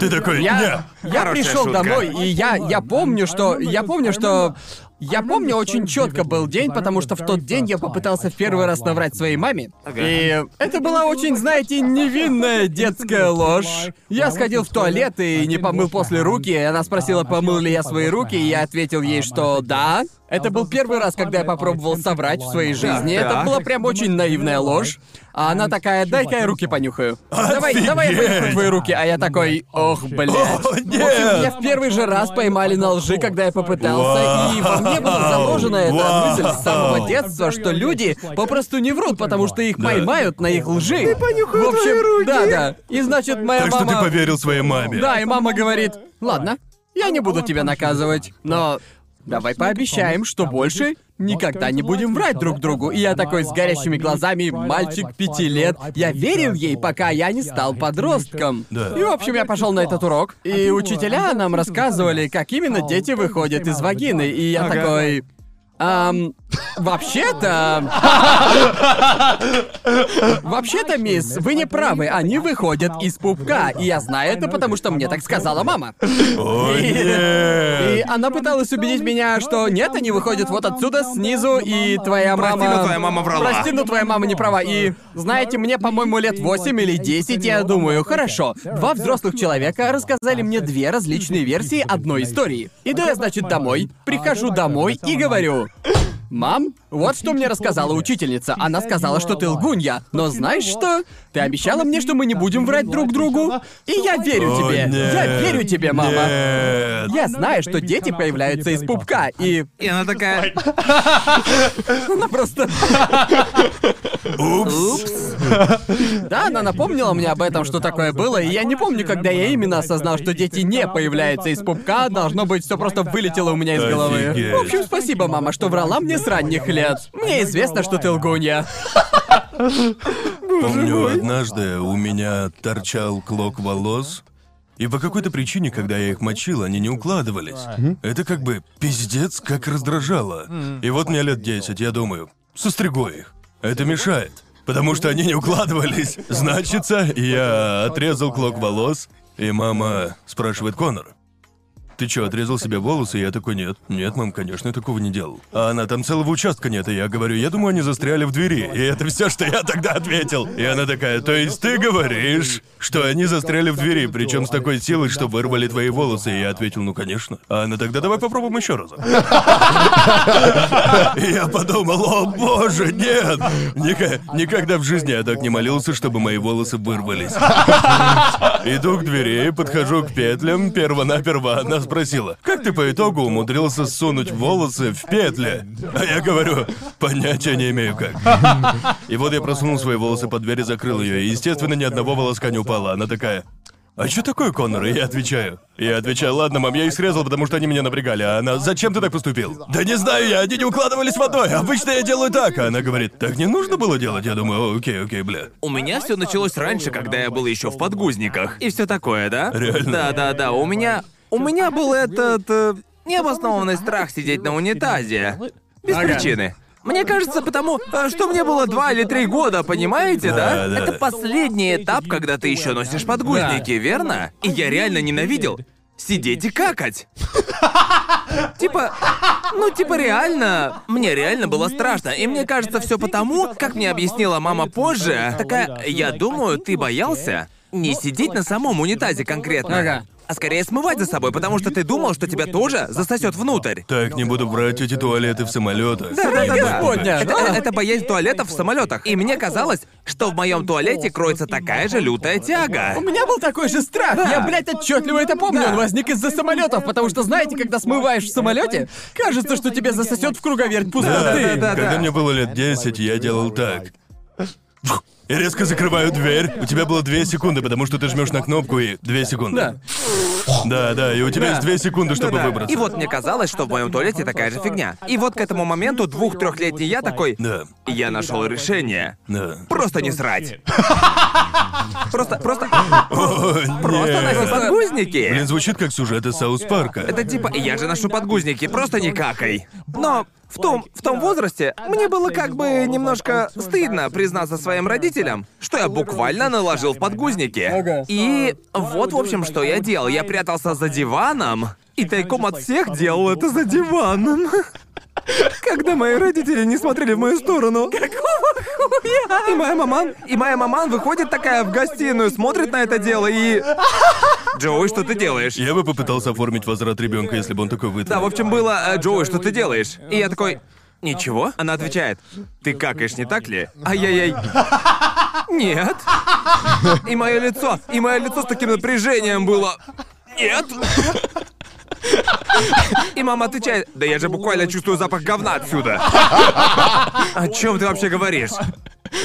Ты такой, Я, я Хорошая пришел шутка. домой, и я, я помню, что. Я помню, что Я помню, очень четко был день, потому что в тот день я попытался в первый раз наврать своей маме. И это была очень, знаете, невинная детская ложь. Я сходил в туалет и не помыл после руки, и она спросила, помыл ли я свои руки, и я ответил ей, что да. Это был первый раз, когда я попробовал соврать в своей жизни. Это была прям очень наивная ложь. А она такая, дай-ка я руки понюхаю. Давай, давай я понюхаю твои руки. А я такой, ох, блядь. О, В общем, нет! меня в первый же раз поймали на лжи, когда я попытался, и во мне была заложена эта мысль с самого детства, что люди попросту не врут, потому что их поймают на их лжи. в общем, да, да. И значит, моя Так что мама... ты поверил своей маме. Да, и мама говорит, ладно, я не буду тебя наказывать, но давай пообещаем, что больше никогда не будем врать друг другу. И я такой с горящими глазами, мальчик пяти лет. Я верил ей, пока я не стал подростком. Да. И, в общем, я пошел на этот урок. И учителя нам рассказывали, как именно дети выходят из вагины. И я Ага. такой... Ам, вообще-то... Вообще-то, мисс, вы не правы, они выходят из пупка. И я знаю это, потому что мне так сказала мама. И нет! она пыталась убедить меня, что нет, они выходят вот отсюда, снизу, и твоя Прости, мама... но твоя мама врала. Прости, но твоя мама не права. И, знаете, мне, по-моему, лет 8 или 10, я думаю, хорошо, два взрослых человека рассказали мне две различные версии одной истории. Иду я, значит, домой, прихожу домой и говорю... Мам, вот что мне рассказала учительница. Она сказала, что ты лгунья. Но знаешь что? Ты обещала мне, что мы не будем врать друг другу. И я верю О, тебе. нет! Я верю тебе, мама. Нет! Я знаю, что дети появляются из пупка, и И она такая, она просто... Упс! Да, она напомнила мне об этом, что такое было, и я не помню, когда я именно осознал, что дети не появляются из пупка, должно быть, все просто вылетело у меня из головы. Офигеть. В общем, спасибо, мама, что врала мне с ранних лет. Мне известно, что ты лгунья. Помню, однажды у меня торчал клок волос, и по какой-то причине, когда я их мочил, они не укладывались. Это как бы пиздец как раздражало. И вот мне лет 10, я думаю, состригу их. Это мешает. Потому что они не укладывались. Значится, я отрезал клок волос, и мама спрашивает Конор. Ты чё, отрезал себе волосы? Я такой, нет. Нет, мам, конечно, я такого не делал. А она, там целого участка нет, и я говорю, я думаю, они застряли в двери. И это все, что я тогда ответил. И она такая, то есть ты говоришь, что они застряли в двери, причем с такой силой, что вырвали твои волосы? И я ответил, ну, конечно. А она тогда, давай попробуем еще раз. Я подумал, о боже, нет! Никогда в жизни я так не молился, чтобы мои волосы вырвались. Иду к двери, подхожу к петлям, перво-наперво она спросила, как ты по итогу умудрился сунуть волосы в петли? А я говорю, понятия не имею как. И вот я просунул свои волосы под дверь и закрыл ее, и, естественно, ни одного волоска не упало. Она такая, а что такое, Коннор? И я отвечаю. Я отвечаю, ладно, мам, я их срезал, потому что они меня напрягали. А она, зачем ты так поступил? Да не знаю я, они не укладывались водой. Обычно я делаю так. А она говорит, так не нужно было делать. Я думаю, «О, окей, окей, бля. у меня все началось раньше, когда я был еще в подгузниках. И все такое, да? Реально? Да, да, да. У меня. У меня был этот. э, необоснованный страх сидеть на унитазе. Без Ага. причины. Мне кажется, потому э, что мне было два или три года, понимаете, да? Да, да. Это последний этап, когда ты еще носишь подгузники, верно? И я реально ненавидел сидеть и какать. Типа, ну типа реально, мне реально было страшно. И мне кажется, все потому, как мне объяснила мама позже, такая, я думаю, ты боялся не сидеть на самом унитазе конкретно. Ага. А скорее смывать за собой, потому что ты думал, что тебя тоже засосет внутрь. Так, не буду брать эти туалеты в самолетах. Да, да, да, да. Это, это- боязнь туалетов в самолетах. И мне казалось, что в моем туалете кроется такая же лютая тяга. У меня был такой же страх. Я, блядь, отчетливо это помню. Он возник из-за самолетов, потому что знаете, когда смываешь в самолете, кажется, что тебе засосет в круговерть пустоты. да, Когда мне было лет 10, я делал так. И резко закрываю дверь. У тебя было две секунды, потому что ты жмешь на кнопку и две секунды. Да. Да, да, и у тебя Да. есть две секунды, чтобы Да. выбраться. И вот мне казалось, что в моем туалете такая же фигня. И вот к этому моменту двух-трехлетний я такой. Да, Я нашел решение. да. Просто не срать. Просто, просто, О, просто носи нет. подгузники. Блин, звучит как сюжет из Саус Парка. Это типа, я же ношу подгузники, просто не какай. Но в том, в том возрасте мне было как бы немножко стыдно признаться своим родителям, что я буквально наложил в подгузники. И вот, в общем, что я делал. Я прятался за диваном и тайком от всех делал это за диваном. Когда мои родители не смотрели в мою сторону. Какого хуя? И моя маман, и моя маман выходит такая в гостиную, смотрит на это дело и... Джоуи, что ты делаешь? Я бы попытался оформить возврат ребенка, если бы он такой Да, в вытворил. общем, было, «Э, Джоуи, что ты делаешь? И я такой, ничего? Она отвечает, ты какаешь, не так ли? Ай-яй-яй. Нет. И мое лицо, и мое лицо с таким напряжением было. Нет. И мама отвечает, да я же буквально чувствую запах говна отсюда. О чем ты вообще говоришь?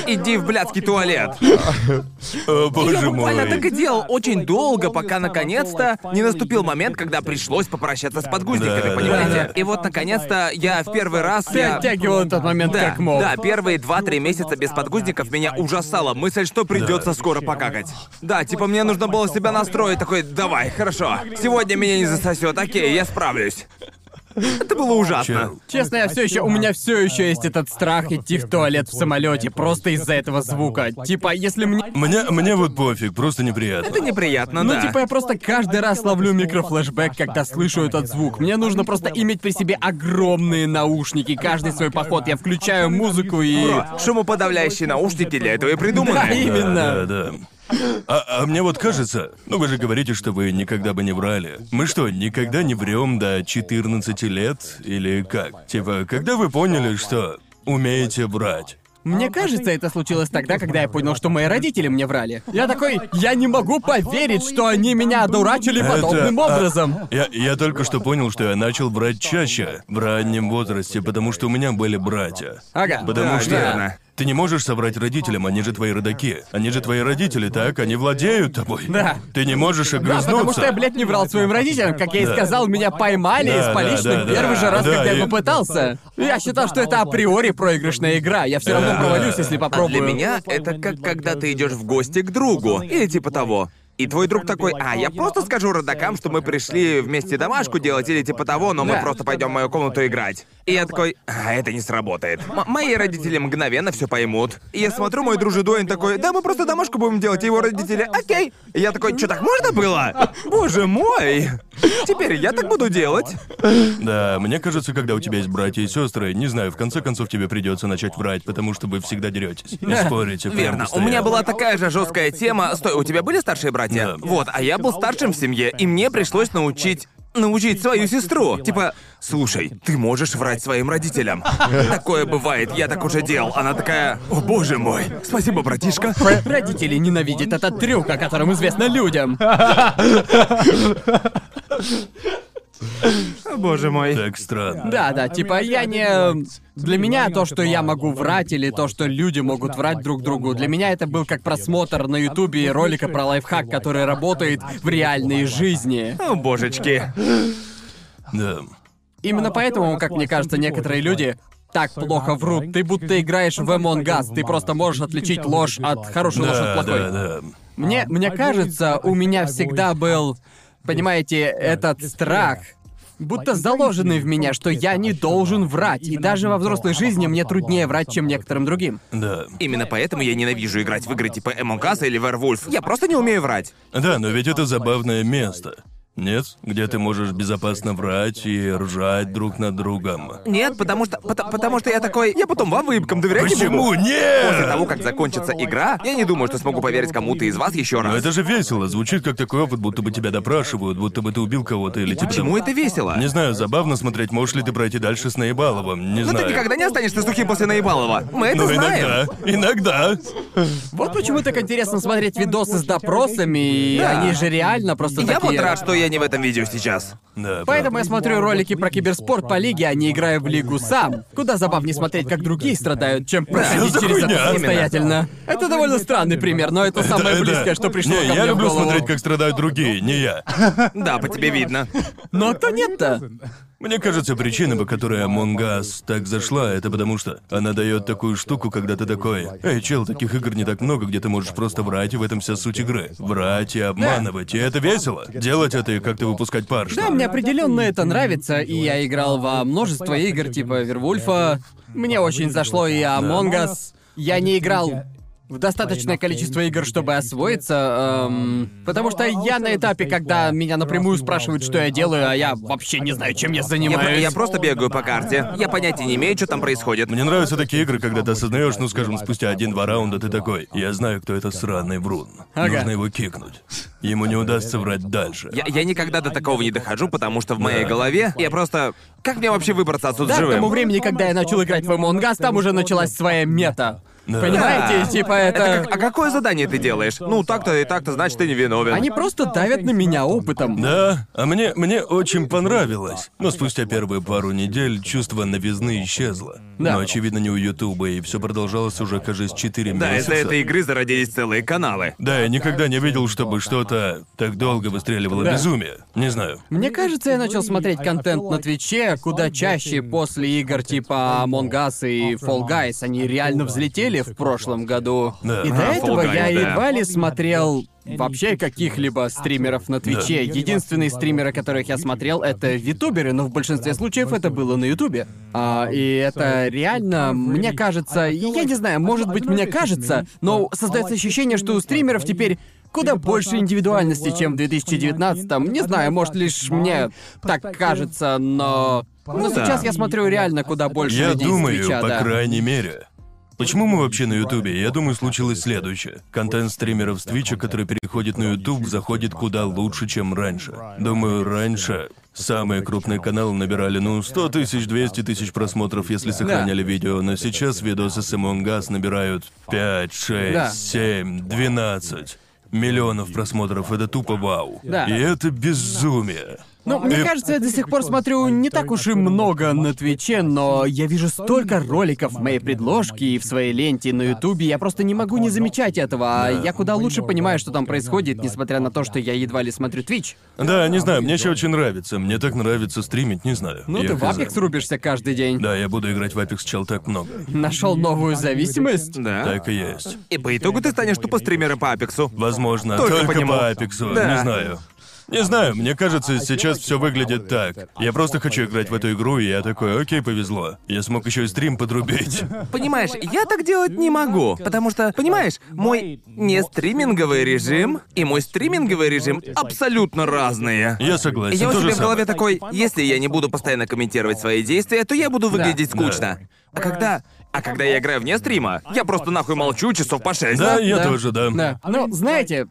Иди в блядский туалет. О, Я боже буквально так и мой. делал очень долго, пока наконец-то не наступил момент, когда пришлось попрощаться с подгузниками, Да, понимаете? да. И вот наконец-то я в первый раз... Ты я- оттягивал этот момент Да, как мог. да, первые два-три месяца без подгузников меня ужасала мысль, что придется скоро покакать. Да, типа мне нужно было себя настроить, такой, давай, хорошо, сегодня меня не засосет, окей, я справлюсь. Это было ужасно. Честно, я все еще, у меня все еще есть этот страх идти в туалет в самолете просто из-за этого звука. Типа, если мне Мне, мне вот пофиг, просто неприятно. Это неприятно, Ну, да. типа, я просто каждый раз ловлю микрофлешбэк, когда слышу этот звук. Мне нужно просто иметь при себе огромные наушники. Каждый свой поход я включаю музыку и... Бро, шумоподавляющие наушники для этого и придуманы. Да, именно. Да, да, да. А, а мне вот кажется, ну вы же говорите, что вы никогда бы не врали. Мы что, никогда не врем до 14 лет? Или как? Типа, когда вы поняли, что умеете врать? Мне кажется, это случилось тогда, когда я понял, что мои родители мне врали. Я такой, я не могу поверить, что они меня одурачили Это- подобным а, образом. Я, я только что понял, что я начал врать чаще в раннем возрасте, потому что у меня были братья. Ага. Потому Да, что верно. Ты не можешь соврать родителям, они же твои родаки. Они же твои родители, так? Они владеют тобой. Да. Ты не можешь Да, огрызнуться. потому что я, блядь, не врал своим родителям. Как я и Да. сказал, меня поймали Да, с поличным да, да, первый да. же раз, Да, когда я и- попытался. Я считал, что это априори проигрышная игра. Я все равно Да. провалюсь, если А попробую. для меня это как когда ты идешь в гости к другу. Или типа того. И твой друг такой, а, я просто скажу родакам, что мы пришли вместе домашку делать или типа того, но мы Да. просто пойдем в мою комнату играть. И я такой, а, это не сработает. М- мои родители мгновенно все поймут. И я смотрю, мой дружи Дуэйн такой, да, мы просто домашку будем делать, и его родители, окей. И я такой, что так можно было? Боже мой! Теперь я так буду делать. Да, мне кажется, когда у тебя есть братья и сестры, не знаю, в конце концов тебе придется начать врать, потому что вы всегда деретесь. И спорите. Верно. У меня была такая же жесткая тема. Стой, у тебя были старшие братья? Да. Вот, а я был старшим в семье, и мне пришлось научить научить свою сестру. Типа, слушай, ты можешь врать своим родителям. Такое бывает, я так уже делал. Она такая, о боже мой, спасибо, братишка. Родители ненавидят этот трюк, о котором известно людям. Боже мой. Так странно. Да, да, типа я не... Для меня то, что я могу врать, или то, что люди могут врать друг другу, для меня это был как просмотр на Ютубе ролика про лайфхак, который работает в реальной жизни. О божечки. Да. Именно поэтому, как мне кажется, некоторые люди так плохо врут. Ты будто играешь в Among Us, ты просто можешь отличить ложь от хорошей ложь от Да, плохой. да, да. Мне, мне кажется, у меня всегда был, понимаете, этот страх, будто заложенный в меня, что я не должен врать. И даже во взрослой жизни мне труднее врать, чем некоторым другим. Да. Именно поэтому я ненавижу играть в игры типа Among Us или Werewolf. Я просто не умею врать. Да, но ведь это забавное место. Нет? Где ты можешь безопасно врать и ржать друг над другом. Нет, потому что... пото- потому что я такой... Я потом вам выебкам доверять не Почему? буду. После Нет! того, как закончится игра, я не думаю, что смогу поверить кому-то из вас еще Но раз. это же весело, звучит как такой опыт, будто бы тебя допрашивают, будто бы ты убил кого-то или типа Почему того. это весело? Не знаю, забавно смотреть, можешь ли ты пройти дальше с Наебаловым, не Но знаю. ты никогда не останешься сухим после наебалова. Мы это Ну, знаем. иногда, иногда. Вот почему так интересно смотреть видосы с допросами, и Да. они же реально просто Я такие... вот рад, что я не в этом видео сейчас. Да, Поэтому я смотрю ролики про киберспорт по лиге, а не играю в лигу сам. Куда забавнее смотреть, как другие страдают, чем проходить через это самостоятельно. Это довольно странный пример, но это самое близкое, что пришло Не, ко я мне в люблю голову. смотреть, как страдают другие, не я. Да, по тебе видно. Но кто нет-то? Мне кажется, причина, по которой Among Us так зашла, это потому что она дает такую штуку, когда ты такой, «Эй, чел, таких игр не так много, где ты можешь просто врать, и в этом вся суть игры. Врать и обманывать, и это весело. Делать это и как-то выпускать пар, Да, мне определенно это нравится, и я играл во множество игр типа Вервульфа. Мне очень зашло и Among Us. Я не играл в достаточное количество игр, чтобы освоиться, эм, потому что я на этапе, когда меня напрямую спрашивают, что я делаю, а я вообще не знаю, чем я Я, занимаюсь. про- я просто бегаю по карте. Я понятия не имею, что там происходит. Мне нравятся такие игры, когда ты осознаешь, ну скажем, спустя один-два раунда ты такой. Я знаю, кто это сраный врун. Ага. Нужно его кикнуть. Ему не удастся врать дальше. Я, я никогда до такого не дохожу, потому что в моей голове я просто... Как мне вообще выбраться отсюда Да, к живым? тому времени, когда я начал играть в Among Us, там уже началась своя мета. Да. Понимаете, Да. типа это... как- а какое задание ты делаешь? Ну, так-то и так-то, значит, ты не виновен. Они просто давят на меня опытом. Да, а мне, мне очень понравилось. Но спустя первые пару недель чувство новизны исчезло. Да. Но, очевидно, не у Ютуба, и все продолжалось уже, кажется, 4 Да, месяца. из-за этой игры зародились целые каналы. Да, я никогда не видел, чтобы что-то так долго выстреливало Да. безумие. Не знаю. Мне кажется, я начал смотреть контент на Твиче куда чаще после игр типа Among Us и Fall Guys. Они реально взлетели в прошлом году. Да. И до А, этого я да. едва ли смотрел вообще каких-либо стримеров на Твиче. Единственные стримеры, которых я смотрел, это витуберы, но в большинстве случаев это было на Ютубе. А, и это реально, мне кажется, я не знаю, может быть, мне кажется, но создается ощущение, что у стримеров теперь куда больше индивидуальности, чем в 2019-м. Не знаю, может, лишь мне так кажется, но... Но Да. сейчас я смотрю реально куда больше Я людей с думаю, Твича, по да. крайней мере. Почему мы вообще на Ютубе? Я думаю, случилось следующее. Контент стримеров с Твича, который переходит на Ютуб, заходит куда лучше, чем раньше. Думаю, раньше самые крупные каналы набирали, ну, 100 тысяч, 200 тысяч просмотров, если сохраняли видео, но сейчас видосы с Among Us набирают 5, 6, Да. 7, 12 миллионов просмотров. Это тупо вау. Да. И это безумие. Ну, мне И- кажется, я до сих пор смотрю не так уж и много на Твиче, но я вижу столько роликов в моей предложке и в своей ленте на Ютубе, я просто не могу не замечать этого, а я куда лучше понимаю, что там происходит, несмотря на то, что я едва ли смотрю Твич. Да, не знаю, мне еще очень нравится. Мне так нравится стримить, не знаю. Ну, Я ты в. Апекс рубишься каждый день. Да, я буду играть в Apex чел так много. Нашел новую зависимость? Да. Так и есть. И по итогу ты станешь тупо стримером по Апексу. Возможно, Только только, по нему. по Апексу, Да. не знаю. Не знаю, мне кажется, сейчас все выглядит так. Я просто хочу играть в эту игру, и я такой, окей, повезло. Я смог еще и стрим подрубить. Понимаешь, я так делать не могу, потому что, понимаешь, мой не стриминговый режим и мой стриминговый режим абсолютно разные. Я согласен, Я у себя в голове самое. такой, если я не буду постоянно комментировать свои действия, то я буду выглядеть Да. скучно. А когда... А когда я играю вне стрима, я просто нахуй молчу часов по шесть. Да, я тоже, да. Да. Ну, знаете,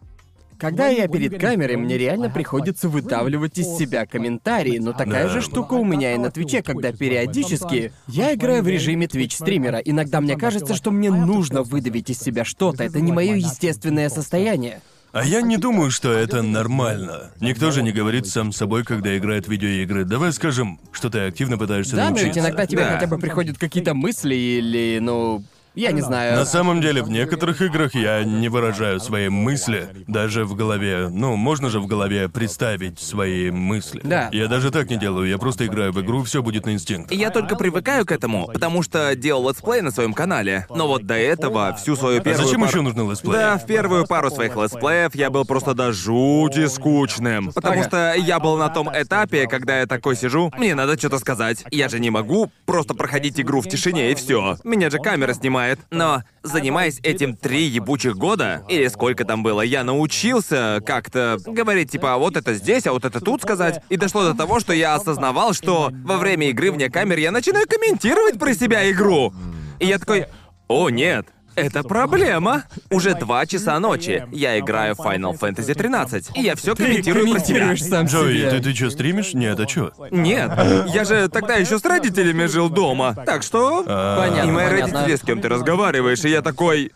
когда я перед камерой, мне реально приходится выдавливать из себя комментарии, но такая Да. же штука у меня и на Твиче, когда периодически я играю в режиме Твич-стримера. Иногда мне кажется, что мне нужно выдавить из себя что-то, это не мое естественное состояние. А я не думаю, что это нормально. Никто же не говорит сам с собой, когда играет в видеоигры. Давай скажем, что ты активно пытаешься Да, но научиться. ведь иногда тебе Да. хотя бы приходят какие-то мысли или, ну, я не знаю. На самом деле, в некоторых играх я не выражаю свои мысли, даже в голове. Ну, можно же в голове представить свои мысли. Да. Я даже так не делаю, я просто играю в игру, все будет на инстинкт. И я только привыкаю к этому, потому что делал летсплей на своем канале. Но вот до этого всю свою А первую зачем пару- еще нужны летсплеи? Да, в первую пару своих летсплеев я был просто до жути скучным. Потому Ага. что я был на том этапе, когда я такой сижу, мне надо что-то сказать. Я же не могу просто проходить игру в тишине и все. Меня же камера снимает. Но занимаясь этим три ебучих года, или сколько там было, я научился как-то говорить, типа, а вот это здесь, а вот это тут сказать. И дошло до того, что я осознавал, что во время игры вне камер я начинаю комментировать про себя игру. И я такой, о нет, это проблема. Уже два часа ночи. Я играю в Final Fantasy 13. И я все комментирую про себя. комментируешь сам Джои, себе. ты, ты что, стримишь? Нет, а чё? Нет, я же тогда еще с родителями жил дома. Так что. А, Понятно, И мои понятно. родители, с кем ты разговариваешь, и я такой.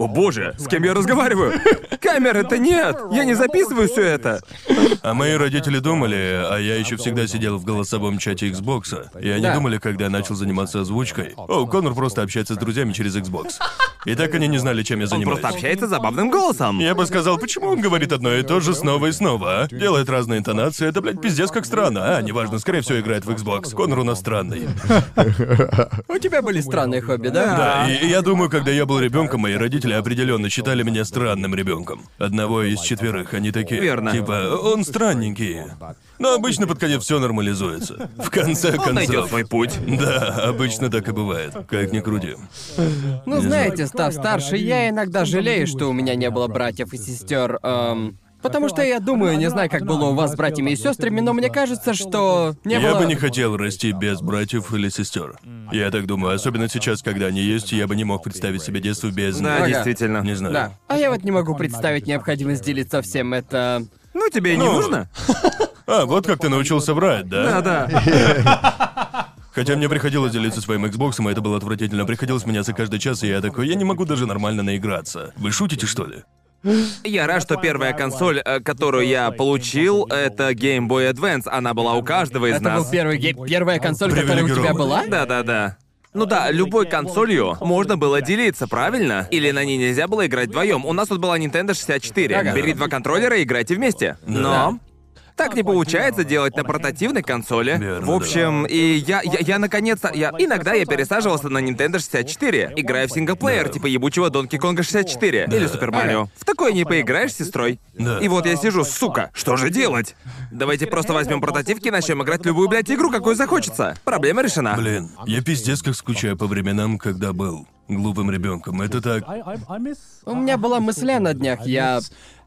О боже, с кем я разговариваю? Камеры-то нет! Я не записываю все это. А мои родители думали, а я еще всегда сидел в голосовом чате Xbox, и они Да. думали, когда я начал заниматься озвучкой, о, Конор просто общается с друзьями через Xbox. И так они не знали, чем я Он занимаюсь. просто общается забавным голосом. Я бы сказал, почему он говорит одно и то же снова и снова, а? Делает разные интонации, это, блядь, пиздец как странно, а? Неважно, скорее всего, играет в Xbox. Конор у нас странный. У тебя были странные хобби, да? Да, и, и я думаю, когда я был ребенком, мои родители родители определенно считали меня странным ребенком. Одного из четверых, они такие. Верно. Типа, он странненький. Но обычно под конец все нормализуется. В конце Он найдет концов. свой путь. Да, обычно так и бывает. Как ни крути. Ну, знаете, став старше, я иногда жалею, что у меня не было братьев и сестер. эм, Потому что я думаю, не знаю, как было у вас с братьями и сестрами, но мне кажется, что не Я было. бы не хотел расти без братьев или сестер. Я так думаю, особенно сейчас, когда они есть, я бы не мог представить себе детство без Да, Ага. действительно. Не знаю. Да. А я вот не могу представить необходимость делиться всем это. Ну, тебе и не Ну, нужно. А, вот как ты научился врать, да? Да, да. Хотя мне приходилось делиться своим Xbox, и это было отвратительно. Приходилось меняться каждый час, и я такой, я не могу даже нормально наиграться. Вы шутите, что ли? Я рад, что первая консоль, э, которую я получил, это Game Boy Advance. Она была у каждого из Это нас. был первый гей- первая консоль, которая у тебя была? Да, да, да. Ну да, любой консолью можно было делиться, правильно? Или на ней нельзя было играть вдвоем. У нас тут была Nintendo 64. Ага. Бери два контроллера и играйте вместе. Но так не получается делать на портативной консоли. Верно, в общем, и я, я, я наконец-то, я иногда я пересаживался на Nintendo 64, играя в синглплеер, Да. типа ебучего Donkey Konga 64 или Super Mario. В такое не поиграешь с сестрой. Да. И вот я сижу, сука, что же делать? Давайте просто возьмем портативки и начнем играть любую, блядь, игру, какую захочется. Проблема решена. Блин, я пиздец как скучаю по временам, когда был глупым ребенком. Это так. У меня была мысля на днях. Я.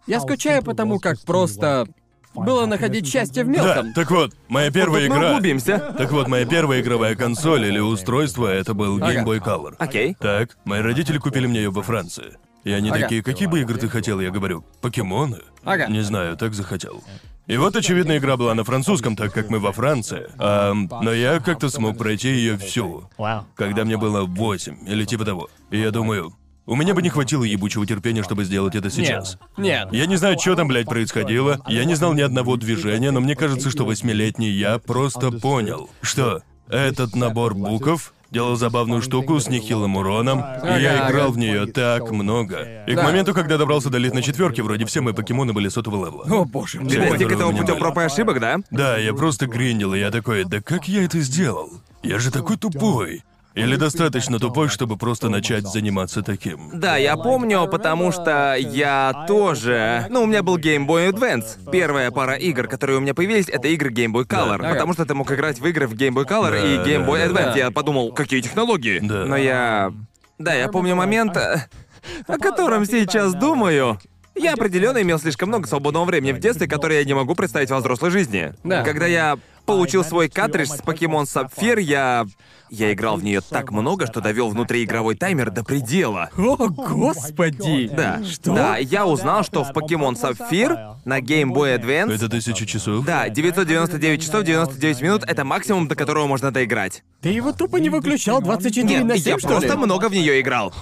Я скучаю потому, как просто было находить счастье в Да, мелком. так вот, моя первая Мы игра. углубимся. Так вот, моя первая игровая консоль или устройство это был Game. Boy Color. Окей. Так, мои родители купили мне ее во Франции. И они Ага. такие, какие бы игры ты хотел? Я говорю, покемоны? Ага. Не знаю, так захотел. И вот, очевидно, игра была на французском, так как мы во Франции. Ам, но я как-то смог пройти ее всю, Вау. когда мне было 8 или типа того. И я думаю, у меня бы не хватило ебучего терпения, чтобы сделать это сейчас. Нет. Я не знаю, что там, блядь, происходило. Я не знал ни одного движения, но мне кажется, что восьмилетний я просто понял, что этот набор букв делал забавную штуку с нехилым уроном, и я играл в нее так много. И к моменту, когда добрался до лит на четверке, вроде все мои покемоны были сотого левела. О боже Ты мой. Да. достиг этого путем проб и ошибок, да? Да, я просто гриндил, и я такой, да как я это сделал? Я же такой тупой. Или достаточно тупой, чтобы просто начать заниматься таким. Да, я помню, потому что я тоже... Ну, у меня был Game Boy Advance. Первая пара игр, которые у меня появились, это игры Game Boy Color. Ага. Потому что ты мог играть в игры в Game Boy Color и Да, Game да, Boy да, Advance. да. Я подумал, какие технологии? Да. Но я... Да, я помню момент, о котором сейчас думаю. Я определенно имел слишком много свободного времени в детстве, которое я не могу представить во взрослой жизни. Да. Когда я получил свой картридж с Pokemon Sapphire, я... Я играл в нее так много, что довел внутриигровой таймер до предела. О, господи. Да. Что? Да, я узнал, что в Pokemon Sapphire на Game Boy Advance... Это тысяча часов? Да, 999 часов 99 минут — это максимум, до которого можно доиграть. Ты его тупо не выключал 24 Нет, на 7, я что просто ли? много в нее играл.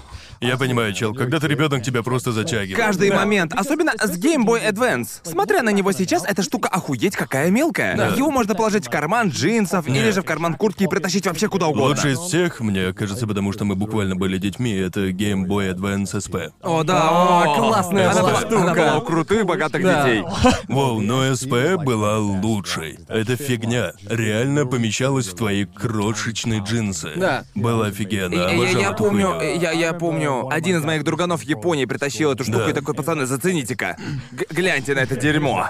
Я понимаю, чел, когда ты ребенок, тебя просто затягивает. Каждый момент, особенно с Game Boy Advance. Смотря на него сейчас, эта штука охуеть какая мелкая. Да. Его можно положить в карман джинсов или Нет. же в карман куртки и притащить вообще куда угодно. Лучший из всех, мне кажется, потому что мы буквально были детьми, это Game Boy Advance SP. О, да, О, о, классная она была была, штука. Она была у крутых, богатых Да. детей. Воу, но СП была лучшей. Эта фигня реально помещалась в твои крошечные джинсы. Да. Было офигенно, Я, я- я помню, я, я помню, один из моих друганов в Японии притащил эту штуку и такой, пацаны, зацените-ка. Г- гляньте на это дерьмо.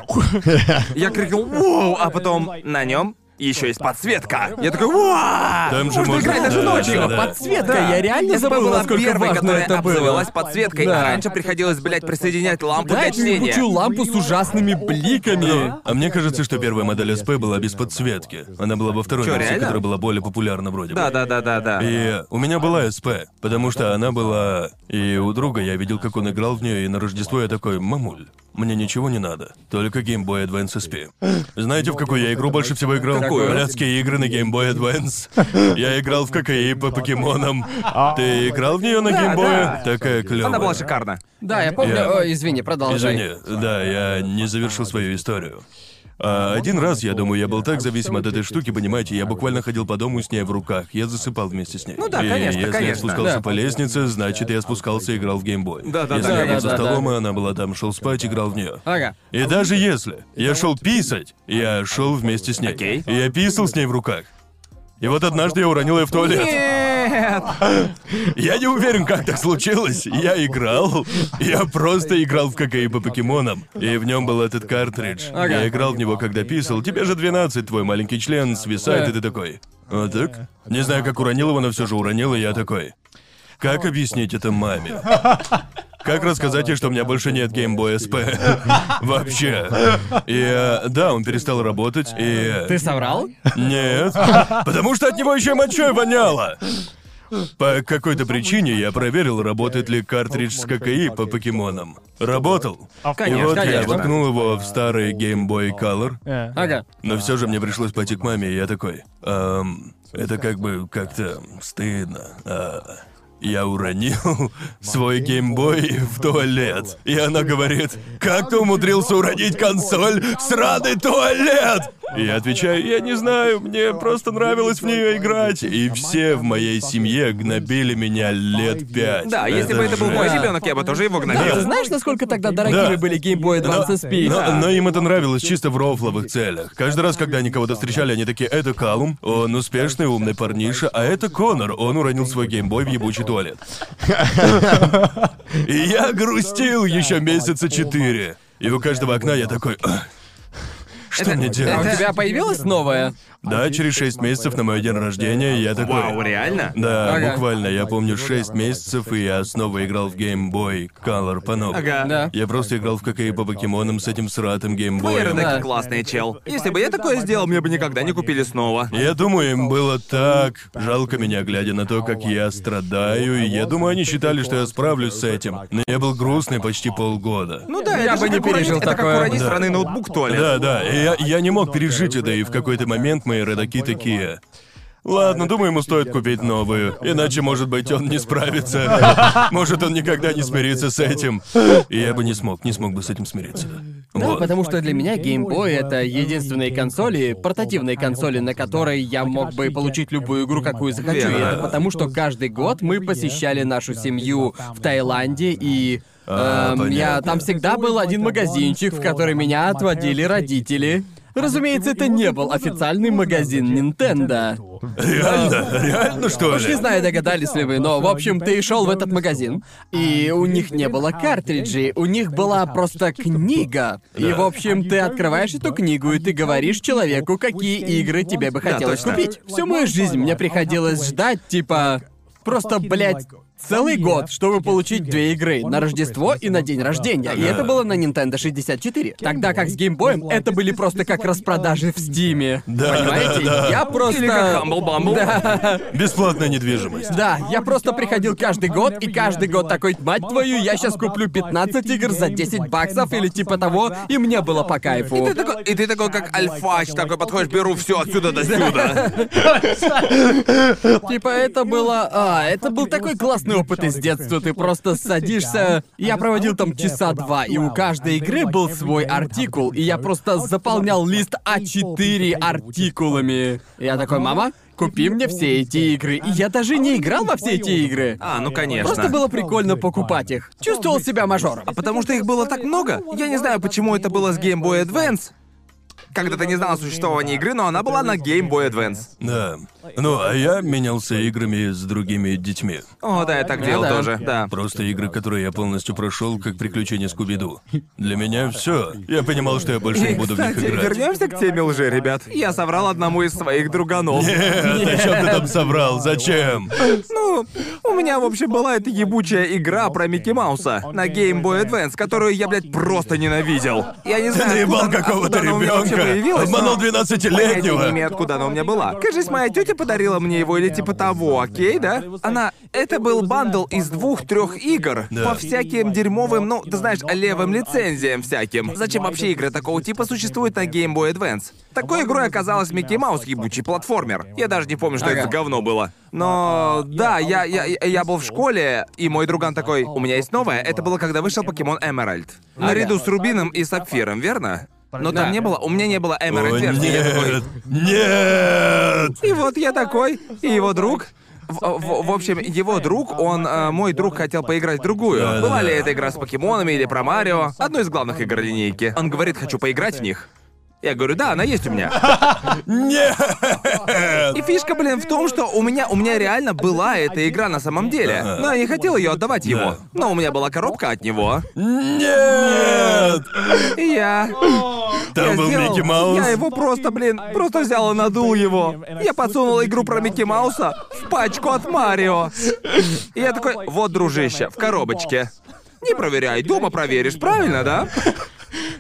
Я крикнул «Воу!», а потом на нем еще есть подсветка. Я такой «Вау!» Там же Можно можно- играть даже да, ночью. да, да. Подсветка, я реально СП забыл, была насколько первой, важно которая это было. подсветкой, Да. а раньше приходилось, блядь, присоединять лампу Да, для чтения. ебучую лампу с ужасными бликами. А мне кажется, что первая модель СП была без подсветки. Она была во второй Чё, версии, реально? которая была более популярна вроде бы. Да, да, да, да, да. И у меня была СП, потому что она была... И у друга я видел, как он играл в нее, и на Рождество я такой, мамуль, мне ничего не надо, только Game Boy Advance SP. Знаете, в какую я игру больше всего играл? Какую? Блядские игры на Game Boy Advance. Я играл в ККИ по покемонам. Ты играл в нее на Да, Game Boy? да. Такая клевая. Она была шикарна. Да, я помню. Я- О, извини, продолжай. Извини, да, я не завершил свою историю. А один раз, я думаю, я был так зависим от этой штуки, понимаете, я буквально ходил по дому с ней в руках. Я засыпал вместе с ней. Ну да, и конечно, если я конечно. спускался Да. по леснице, значит, я спускался и играл в геймбой. Да-да-да, Если я был за столом, и она была там, шел спать, играл в нее. Ага. И даже если я шел писать, я шел вместе с ней. Окей. И я писал с ней в руках. И вот однажды я уронил ее в туалет. Нет! Я не уверен, как так случилось. Я играл. Я просто играл в ККИ по покемонам. И в нем был этот картридж. Я играл в него, когда писал. Тебе же 12, твой маленький член свисает, и ты такой. Вот так? Не знаю, как уронил его, но все же уронил, и я такой. Как объяснить это маме? Как рассказать ей, что у меня больше нет Game Boy SP? Вообще. И э, да, он перестал работать, и... э, Ты соврал? Нет. Потому что от него еще мочой воняло. По какой-то причине я проверил, работает ли картридж с ККИ по покемонам. Работал. Конечно, и вот я конечно. воткнул его в старый Game Boy Color, Ага. но все же мне пришлось пойти к маме, и я такой. «Эм, это как бы как-то стыдно. А, я уронил свой геймбой в туалет. И она говорит, как ты умудрился уронить консоль в сраный туалет? И я отвечаю, я не знаю, мне просто нравилось в нее играть. И все в моей семье гнобили меня лет пять. Да, если бы это был мой ребенок, я бы тоже его Да, гнобил. ты знаешь, насколько тогда дорогими Да. были Game Boy Advance Но, SP? но- но им это нравилось чисто в рофловых целях. Каждый раз, когда они кого-то встречали, они такие, это Калум, он успешный, умный парниша, а это Конор, он уронил свой геймбой в ебучий туалет. И я грустил еще месяца четыре. И у каждого окна я такой, «Ах, что Это- мне А у делать? тебя появилась новая? Да, через шесть месяцев на мой день рождения я такой... Вау, реально? Да, Ага. буквально, я помню шесть месяцев, и я снова играл в Game Boy Color по. Ага. Да. Я просто играл в ККИ по покемонам с этим сратым геймбоем. Ренеки Да. классный чел. Если бы я такое сделал, мне бы никогда не купили снова. Я думаю, им было так жалко меня, глядя на то, как я страдаю, и я думаю, они считали, что я справлюсь с этим. Но я был грустный почти полгода. Ну да, Я это бы не как уронить- пережил это как такое. уронить Да. сраный ноутбук в туалет. Да, да, и я, я не мог пережить это, и в какой-то момент мои родаки такие... Ладно, думаю, ему стоит купить новую, иначе, может быть, он не справится. Может, он никогда не смирится с этим. И я бы не смог, не смог бы с этим смириться. Да, Вот. потому что для меня Game Boy это единственные консоли, портативные консоли, на которые я мог бы получить любую игру, какую захочу. И это потому, что каждый год мы посещали нашу семью в Таиланде, и А, эм, я там всегда был один магазинчик, в который меня отводили родители. Разумеется, это не был официальный магазин Nintendo. Реально? Реально, что Уж не ли? знаю, догадались ли вы, но, в общем, ты шел в этот магазин, и у них не было картриджей, у них была просто книга. И, в общем, ты открываешь эту книгу, и ты говоришь человеку, какие игры тебе бы хотелось купить. Всю мою жизнь мне приходилось ждать, типа, просто, блядь, целый год, чтобы получить две игры на Рождество и на день рождения. И это было на Nintendo 64. Тогда как с геймбоем это были просто как распродажи в Стиме. Да, Понимаете? да, да. Я просто. Или как Humble Bumble. Да. Бесплатная недвижимость. Да, я просто приходил каждый год, и каждый год такой, мать твою, я сейчас куплю 15 игр за 10 баксов или типа того, и мне было по кайфу. И ты такой, и ты такой как альфач, такой подходишь, беру все отсюда до сюда. Типа это было... А, это был такой классный опыт из детства. Ты просто садишься... Я проводил там часа два, и у каждой игры был свой артикул, и я просто заполнял лист А4 артикулами. Я такой, мама, купи мне все эти игры. И я даже не играл во все эти игры. А, ну конечно. Просто было прикольно покупать их. Чувствовал себя мажором. А потому что их было так много. Я не знаю, почему это было с Game Boy Advance. Когда ты не знал о существовании игры, но она была на Game Boy Advance. Да. Ну, а я менялся играми с другими детьми. О, да, я так делал да. тоже, да. Просто игры, которые я полностью прошел, как приключения Скуби-Ду. Для меня все. Я понимал, что я больше не И, буду в них играть. вернемся к теме лжи, ребят. Я соврал одному из своих друганов. Нет, о чем ты там соврал? Зачем? Ну, у меня, в общем, была эта ебучая игра про Микки Мауса на Game Boy Advance, которую я, блядь, просто ненавидел. Я не Ты знаю, наебал откуда- какого-то ребенка. Обманул но- Понятия не 12-летнего. имею, откуда она у меня была. Кажись, моя тетя подарила мне его или типа того, окей, да? Она... Это был бандл из двух-трех игр. Да. По всяким дерьмовым, ну, ты знаешь, левым лицензиям всяким. Зачем вообще игры такого типа существуют на Game Boy Advance? Такой игрой оказалась Микки Маус, ебучий платформер. Я даже не помню, что Ага. это говно было. Но да, я, я- я был в школе, и мой друган такой, у меня есть новое. Это было, когда вышел покемон Эмеральд. Наряду с Рубином и Сапфиром, верно? Но Да. там не было, у меня не было. Я такой, нет, нет! и вот я такой, и его друг. В, в- в общем, его друг, он, э, мой друг хотел поиграть в другую. Да-да-да. Была ли это игра с покемонами или про Марио? Одну из главных игр линейки. Он говорит, хочу поиграть в них. Я говорю, да, она есть у меня. Нет! И фишка, блин, в том, что у меня, у меня реально была эта игра на самом деле. Но я не хотел ее отдавать ему. Но у меня была коробка от него. Нет! И я... Там я был сделал- Микки Маус. Я его просто, блин, просто взял и надул его. Я подсунул игру про Микки Мауса в пачку от Марио. И я такой, вот, дружище, в коробочке. Не проверяй, дома проверишь, правильно, да?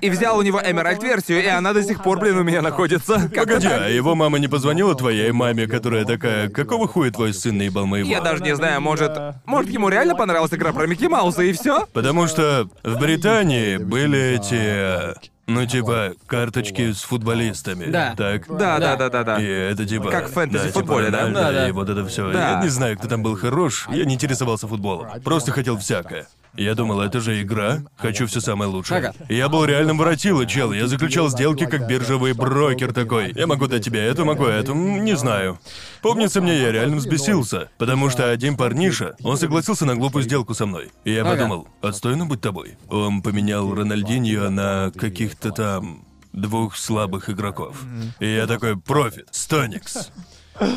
И взял у него Эмеральд версию, и она до сих пор, блин, у меня находится. Как Погоди, а его мама не позвонила твоей маме, которая такая, какого хуя твой сын наебал моего? Я даже не знаю, может... Может, ему реально понравилась игра про Микки Мауса, и все? Потому что в Британии были эти, ну типа, карточки с футболистами. Да. Так? Да, да, да, да, да. И это типа... Как в фэнтези да, футболе, типа, да? Да, да. И вот это все. Да. Я не знаю, кто там был хорош. Я не интересовался футболом. Просто хотел всякое. Я думал, это же игра, хочу все самое лучшее. Ага. Я был реальным воротилой, чел. Я заключал сделки как биржевый брокер такой. Я могу дать тебе это, могу это, не знаю. Помнится мне, я реально взбесился, потому что один парниша, он согласился на глупую сделку со мной. И я Ага. подумал, отстойно быть тобой. Он поменял Рональдиньо на каких-то там двух слабых игроков. И я такой, профит, Стоникс.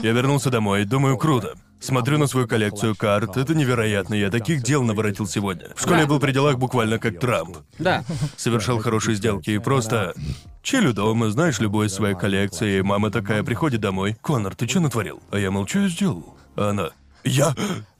Я вернулся домой, думаю, круто. Смотрю на свою коллекцию карт, это невероятно, я таких дел наворотил сегодня. В школе я был при делах буквально как Трамп. Да. Совершал хорошие сделки и просто... Чилю дома, знаешь, любой из своей коллекции, и мама такая приходит домой. «Конор, ты что натворил?» А я молчу, я сделал. А она... «Я...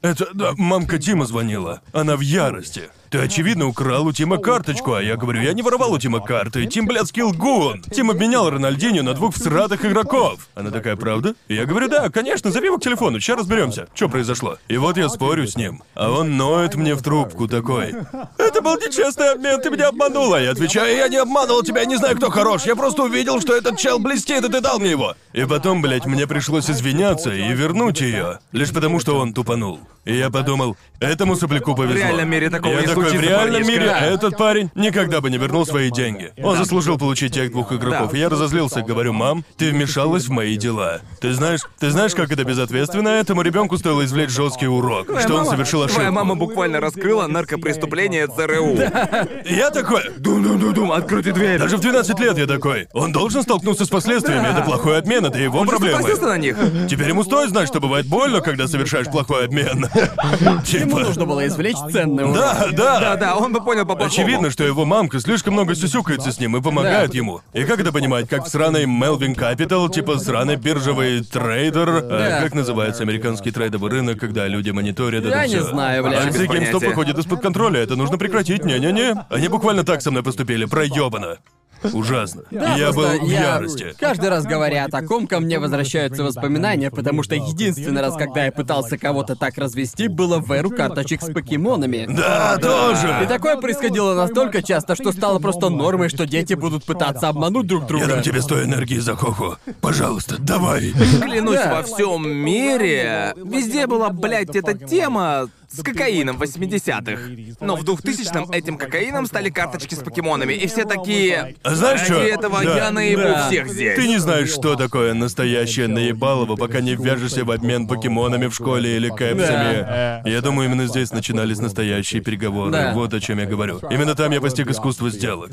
Это... да, мамка Тима звонила. Она в ярости. Ты, очевидно, украл у Тима карточку, а я говорю, я не воровал у Тима карты. Тим, блядский лгун. Тим обменял Рональдинho на двух всратых игроков. Она такая, правда? И я говорю, да, конечно, зови его к телефону, сейчас разберемся. Что произошло? И вот я спорю с ним. А он ноет мне в трубку такой. Это был нечестный обмен, ты меня обманула. Я отвечаю, я не обманывал тебя, я не знаю, кто хорош. Я просто увидел, что этот чел блестит, и ты дал мне его. И потом, блядь, мне пришлось извиняться и вернуть ее. Лишь потому, что он тупанул. И я подумал, этому сопляку повезло. В реальном мире такого я не такой, случится, в реальном парнишка». мире этот парень никогда бы не вернул свои деньги. Он заслужил получить тех двух игроков. Да. И я разозлился, говорю, мам, ты вмешалась в мои дела. Ты знаешь, ты знаешь, как это безответственно? Этому ребенку стоило извлечь жесткий урок, что он совершил ошибку. Твоя мама буквально раскрыла наркопреступление ЦРУ. Я такой, Дум-дум-дум-дум, откройте дверь. даже в 12 лет я такой. Он должен столкнуться с последствиями. Это плохой обмен, это его проблемы. Согласился на них? Теперь ему стоит знать, что бывает больно, когда совершаешь плохой обмен. Ему Типа. нужно было извлечь ценный урок. Да, да. Да-да, он бы понял по Очевидно, что его мамка слишком много сюсюкается с ним и помогает Да. ему. И как это понимать, как сраной Melvin Capital, типа сраный биржевый трейдер? Да. как называется американский трейдовый рынок, когда люди мониторят это Я не всё? знаю, бля. А Без где GameStop понятия. выходит из-под контроля, это нужно прекратить, не-не-не. Они буквально так со мной поступили, проебано. Ужасно. Да, И я был просто в я- ярости. Каждый раз говоря о таком, ко мне возвращаются воспоминания, потому что единственный раз, когда я пытался кого-то так развести, было в эру карточек с покемонами. Да, И тоже. такое происходило настолько часто, что стало просто нормой, что дети будут пытаться обмануть друг Я друга. дам тебе сто энергии за хоху. Пожалуйста, давай. Клянусь, Да. во всем мире везде была, блядь, эта тема с кокаином в 80-х. Но в 2000-м этим кокаином стали карточки с покемонами, и все такие... Знаешь Ради что? этого Да. я наебу Да. всех здесь. Ты не знаешь, что такое настоящее наебалово, пока не ввяжешься в обмен покемонами в школе или кэпсами. Я думаю, именно здесь начинались настоящие переговоры. Да. Вот о чем я говорю. Именно там я постиг искусство сделок.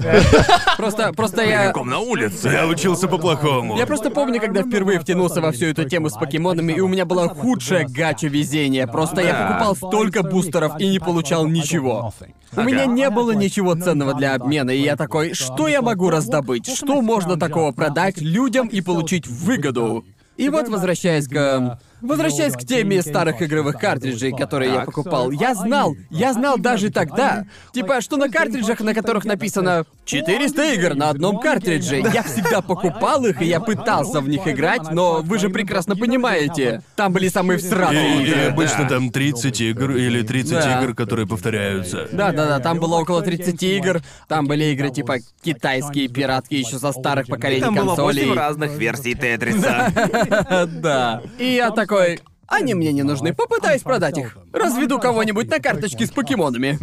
Просто, просто я... Прямиком на улице. Я учился по-плохому. Я просто помню, когда впервые втянулся во всю эту тему с покемонами, и у меня было худшее гача везение. Просто я Да. покупал столько бустеров и не получал ничего. У меня не было ничего ценного для обмена, и я такой, что я могу раздобыть? Что можно такого продать людям и получить выгоду? И вот возвращаясь к... Возвращаясь к теме старых игровых картриджей, которые я Так. покупал, я знал, я знал даже тогда, типа, что на картриджах, на которых написано 400 игр на одном картридже, я всегда покупал их, и я пытался в них играть, но вы же прекрасно понимаете, там были самые всратые И, и игры. обычно там 30 игр или 30 Да. игр, которые повторяются. Да-да-да, там было около 30 игр, там были игры типа китайские пиратки еще со старых поколений Там было консолей. 8 разных версий Тетриса. Да. И я такой... Они мне не нужны, попытаюсь продать их. Разведу кого-нибудь на карточки с покемонами.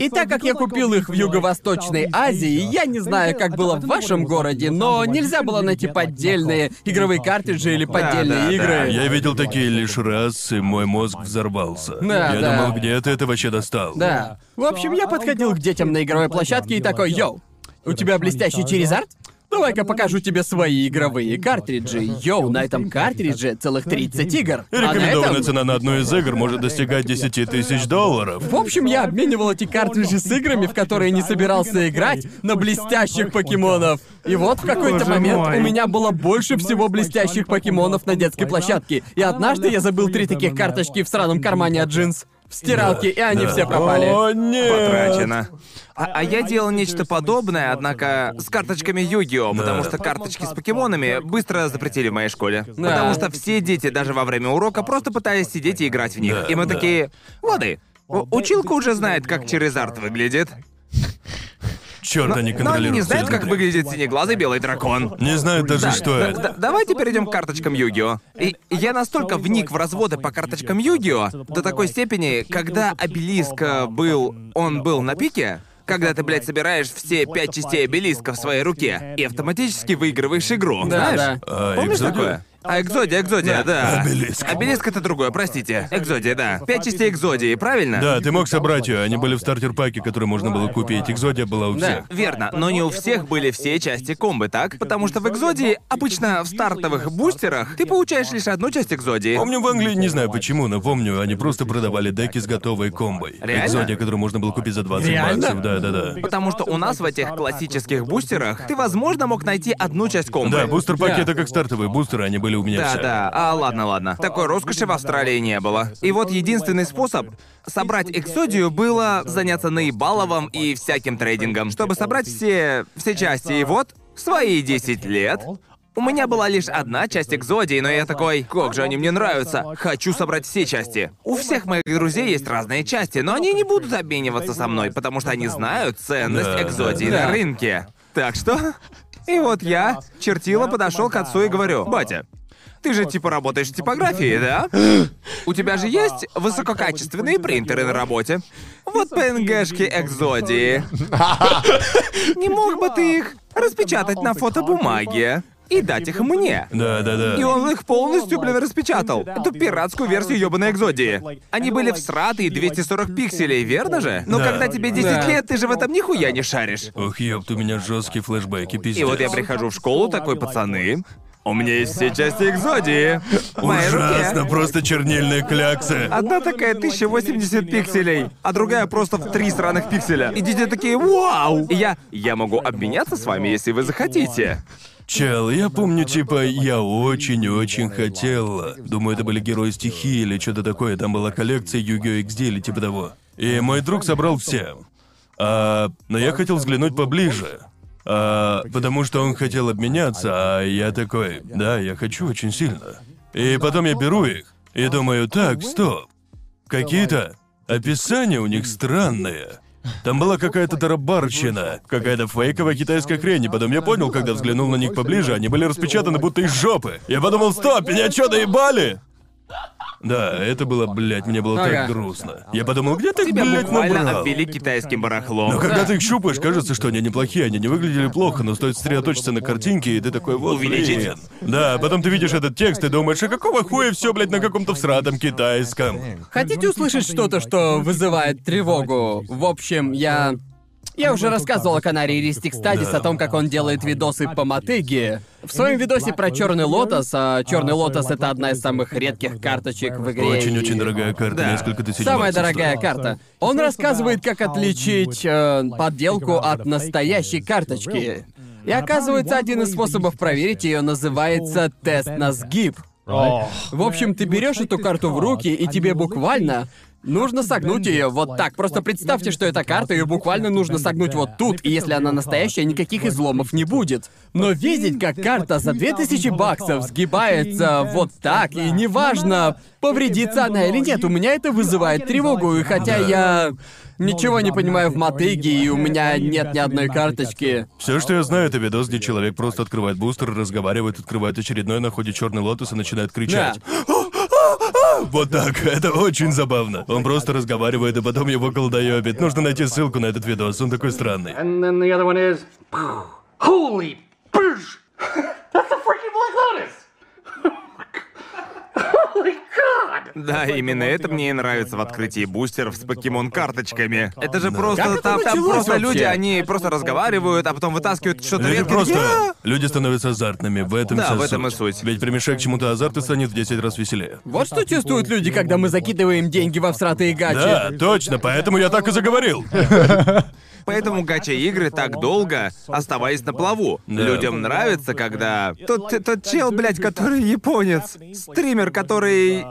И так как я купил их в Юго-Восточной Азии, я не знаю, как было в вашем городе, но нельзя было найти поддельные игровые картриджи или поддельные да, да. игры. Я видел такие лишь раз, и мой мозг взорвался. Да, я да. думал, где ты это вообще достал? Да. В общем, я подходил к детям на игровой площадке и такой, йоу, у тебя блестящий Charizard? Давай-ка покажу тебе свои игровые картриджи. Йоу, на этом картридже целых 30 игр. А на Рекомендованная этом... цена на одну из игр может достигать 10 тысяч долларов. В общем, я обменивал эти картриджи с играми, в которые не собирался играть, на блестящих покемонов. И вот в какой-то момент мой. у меня было больше всего блестящих покемонов на детской площадке. И однажды я забыл три таких карточки в сраном кармане от джинс. В стиралке, и они все пропали. О, нет! Потрачено. А, а я делал нечто подобное, однако с карточками Yu-Gi-Oh! Потому что карточки с покемонами быстро запретили в моей школе. Да. Потому что все дети даже во время урока просто пытались сидеть и играть в них. Да, и мы да. такие, воды. Училка уже знает, как Черезард выглядит. Черт, они Но они контролируют не знают, как выглядит синеглазый белый дракон. Не знают даже, что Д- это. д- давайте перейдем к карточкам Югио. И я настолько вник в разводы по карточкам Югио до такой степени, когда обелиск э, был, он был на пике, когда ты, блядь, собираешь все пять частей обелиска в своей руке и автоматически выигрываешь игру, Да, знаешь? да. А, Помнишь Экзодия? такое? А Экзодия, Экзодия, да. Обелиск. Обелиск это другое, простите. Экзодия, да. Пять частей Экзодии, правильно? Да, ты мог собрать ее, они были в стартер-паке, который можно было купить. Экзодия была у Да. всех. Верно, но не у всех были все части комбы, так? Потому что в Экзодии, обычно в стартовых бустерах, ты получаешь лишь одну часть Экзодии. Помню в Англии, не знаю почему, но помню, они просто продавали деки с готовой комбой. Реально? Экзодия, которую можно было купить за 20 Реально? баксов. Да, да, да. Потому что у нас в этих классических бустерах ты, возможно, мог найти одну часть комбы. Да, бустер-паки Да. это как стартовые бустеры, они были у меня Да, все. да. А, ладно, ладно. Такой роскоши в Австралии не было. И вот единственный способ собрать Эксодию было заняться наебаловым и всяким трейдингом, чтобы собрать все, все части. И вот, в свои 10 лет, у меня была лишь одна часть Экзодии, но я такой, как же они мне нравятся. Хочу собрать все части. У всех моих друзей есть разные части, но они не будут обмениваться со мной, потому что они знают ценность Да, Экзодии да. на рынке. Так что... И вот я, чертила, подошел к отцу и говорю, батя, ты же типа работаешь в типографии, да? У тебя же есть высококачественные принтеры на работе. Вот ПНГшки Экзодии. Не мог бы ты их распечатать на фотобумаге и дать их мне? Да, да, да. И он их полностью, блин, распечатал. Эту пиратскую версию ёбаной Экзодии. Они были всратые 240 пикселей, верно же? Но Да. когда тебе 10 Да. лет, ты же в этом нихуя не шаришь. Ох, ёпт, у меня жесткие флешбеки, пиздец. И вот я прихожу в школу, такой, пацаны, у меня есть все части Экзодии. Ужасно, просто чернильные кляксы. Одна такая 1080 пикселей, а другая просто в три сраных пикселя. И дети такие, вау! И я, я могу обменяться с вами, если вы захотите. Чел, я помню, типа, я очень-очень хотел. Думаю, это были герои стихии или что-то такое. Там была коллекция Yu-Gi-Oh! XD или типа того. И мой друг собрал все. А, но я хотел взглянуть поближе. А, потому что он хотел обменяться, а я такой, да, я хочу очень сильно. И потом я беру их и думаю, так, стоп. Какие-то описания у них странные. Там была какая-то тарабарщина, какая-то фейковая китайская хрень, и потом я понял, когда взглянул на них поближе, они были распечатаны будто из жопы. Я подумал, стоп, меня что, доебали? Да, это было, блядь, мне было Ага. так грустно. Я подумал, где ты их, Тебя блядь, буквально набрал? обвели китайским барахлом. Но когда ты их щупаешь, кажется, что они неплохие, они не выглядели плохо, но стоит сосредоточиться на картинке, и ты такой, вот, Увеличить. блин. Да, потом ты видишь этот текст и думаешь, а какого хуя все, блядь, на каком-то всратом китайском? Хотите услышать что-то, что вызывает тревогу? В общем, я... Я уже рассказывал о канаре Ристик Стадис о том, как он делает видосы по мотыге. В своем видосе про Черный Лотос, а Черный Лотос это одна из самых редких карточек в игре. Очень-очень дорогая карта, Да. несколько тысяч Самая баксов дорогая стоит. карта. Он рассказывает, как отличить э, подделку от настоящей карточки. И оказывается, один из способов проверить ее называется тест на сгиб. В общем, ты берешь эту карту в руки, и тебе буквально нужно согнуть ее вот так. Просто представьте, что эта карта, ее буквально нужно согнуть вот тут, и если она настоящая, никаких изломов не будет. Но видеть, как карта за 2000 баксов сгибается вот так, и неважно, повредится она или нет, у меня это вызывает тревогу, и хотя я ничего не понимаю в мотыге, и у меня нет ни одной карточки. Все, что я знаю, это видос, где человек просто открывает бустер, разговаривает, открывает очередной, находит черный лотос и начинает кричать. Вот так, это очень забавно. Он просто разговаривает, и потом его колдоебит. Нужно найти ссылку на этот видос, он такой странный. And then the other one is, holy! That's a freaking Black Lotus! Holy God! Да, именно это мне и нравится в открытии бустеров с покемон-карточками. Это же просто Как это там, там началось просто вообще? люди, они просто разговаривают, а потом вытаскивают что-то Люди редкое. просто... Я- Люди становятся азартными, в этом Да, вся в этом и суть. Ведь примешай к чему-то азарт и станет в 10 раз веселее. Вот что чувствуют люди, когда мы закидываем деньги во всратые гачи. Да, точно, поэтому я так и заговорил. Поэтому гача-игры так долго оставаясь на плаву. Да. Людям нравится, когда... Тот, тот чел, блядь, который японец. Стример, который...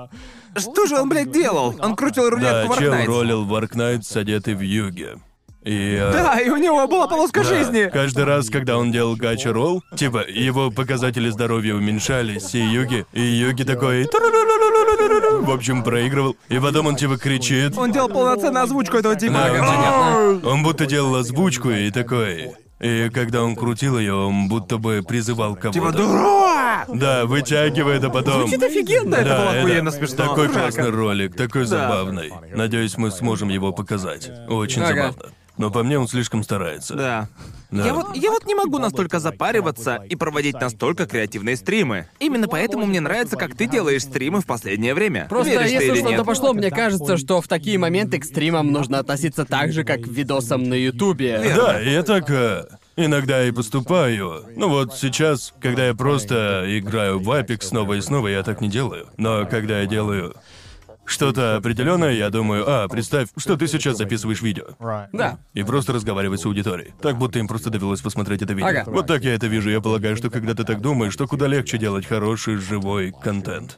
Что же он, блядь, делал? Он крутил рулетку Да, в чел ролил в Аркнайт, одетый в юге. И... э, Да, и у него была полоска да, жизни. Каждый раз, когда он делал гача ролл, типа, его показатели здоровья уменьшались, и Юги, и Юги такой... В общем, проигрывал. И потом он типа кричит. Он делал полноценную озвучку этого типа. Да, он, типа, он будто делал озвучку и такой... И когда он крутил ее, он будто бы призывал кого-то. Типа, дура! Да, вытягивает, а потом. Звучит офигенно. это было это охуенно смешно. Такой классный ролик, такой забавный. Надеюсь, мы сможем его показать. Очень Ага. забавно. Но по мне он слишком старается. Да. Да. Я вот, я вот не могу настолько запариваться и проводить настолько креативные стримы. Именно поэтому мне нравится, как ты делаешь стримы в последнее время. Просто Веришь если что-то пошло, мне кажется, что в такие моменты к стримам нужно относиться так же, как к видосам на Ютубе. Да, я так э, иногда и поступаю. Ну вот сейчас, когда я просто играю в Apex снова и снова, я так не делаю. Но когда я делаю что-то определенное, я думаю, а, представь, что ты сейчас записываешь видео. Да. И просто разговаривать с аудиторией. Так будто им просто довелось посмотреть это видео. Ага. Вот так я это вижу. Я полагаю, что когда ты так думаешь, то куда легче делать хороший, живой контент.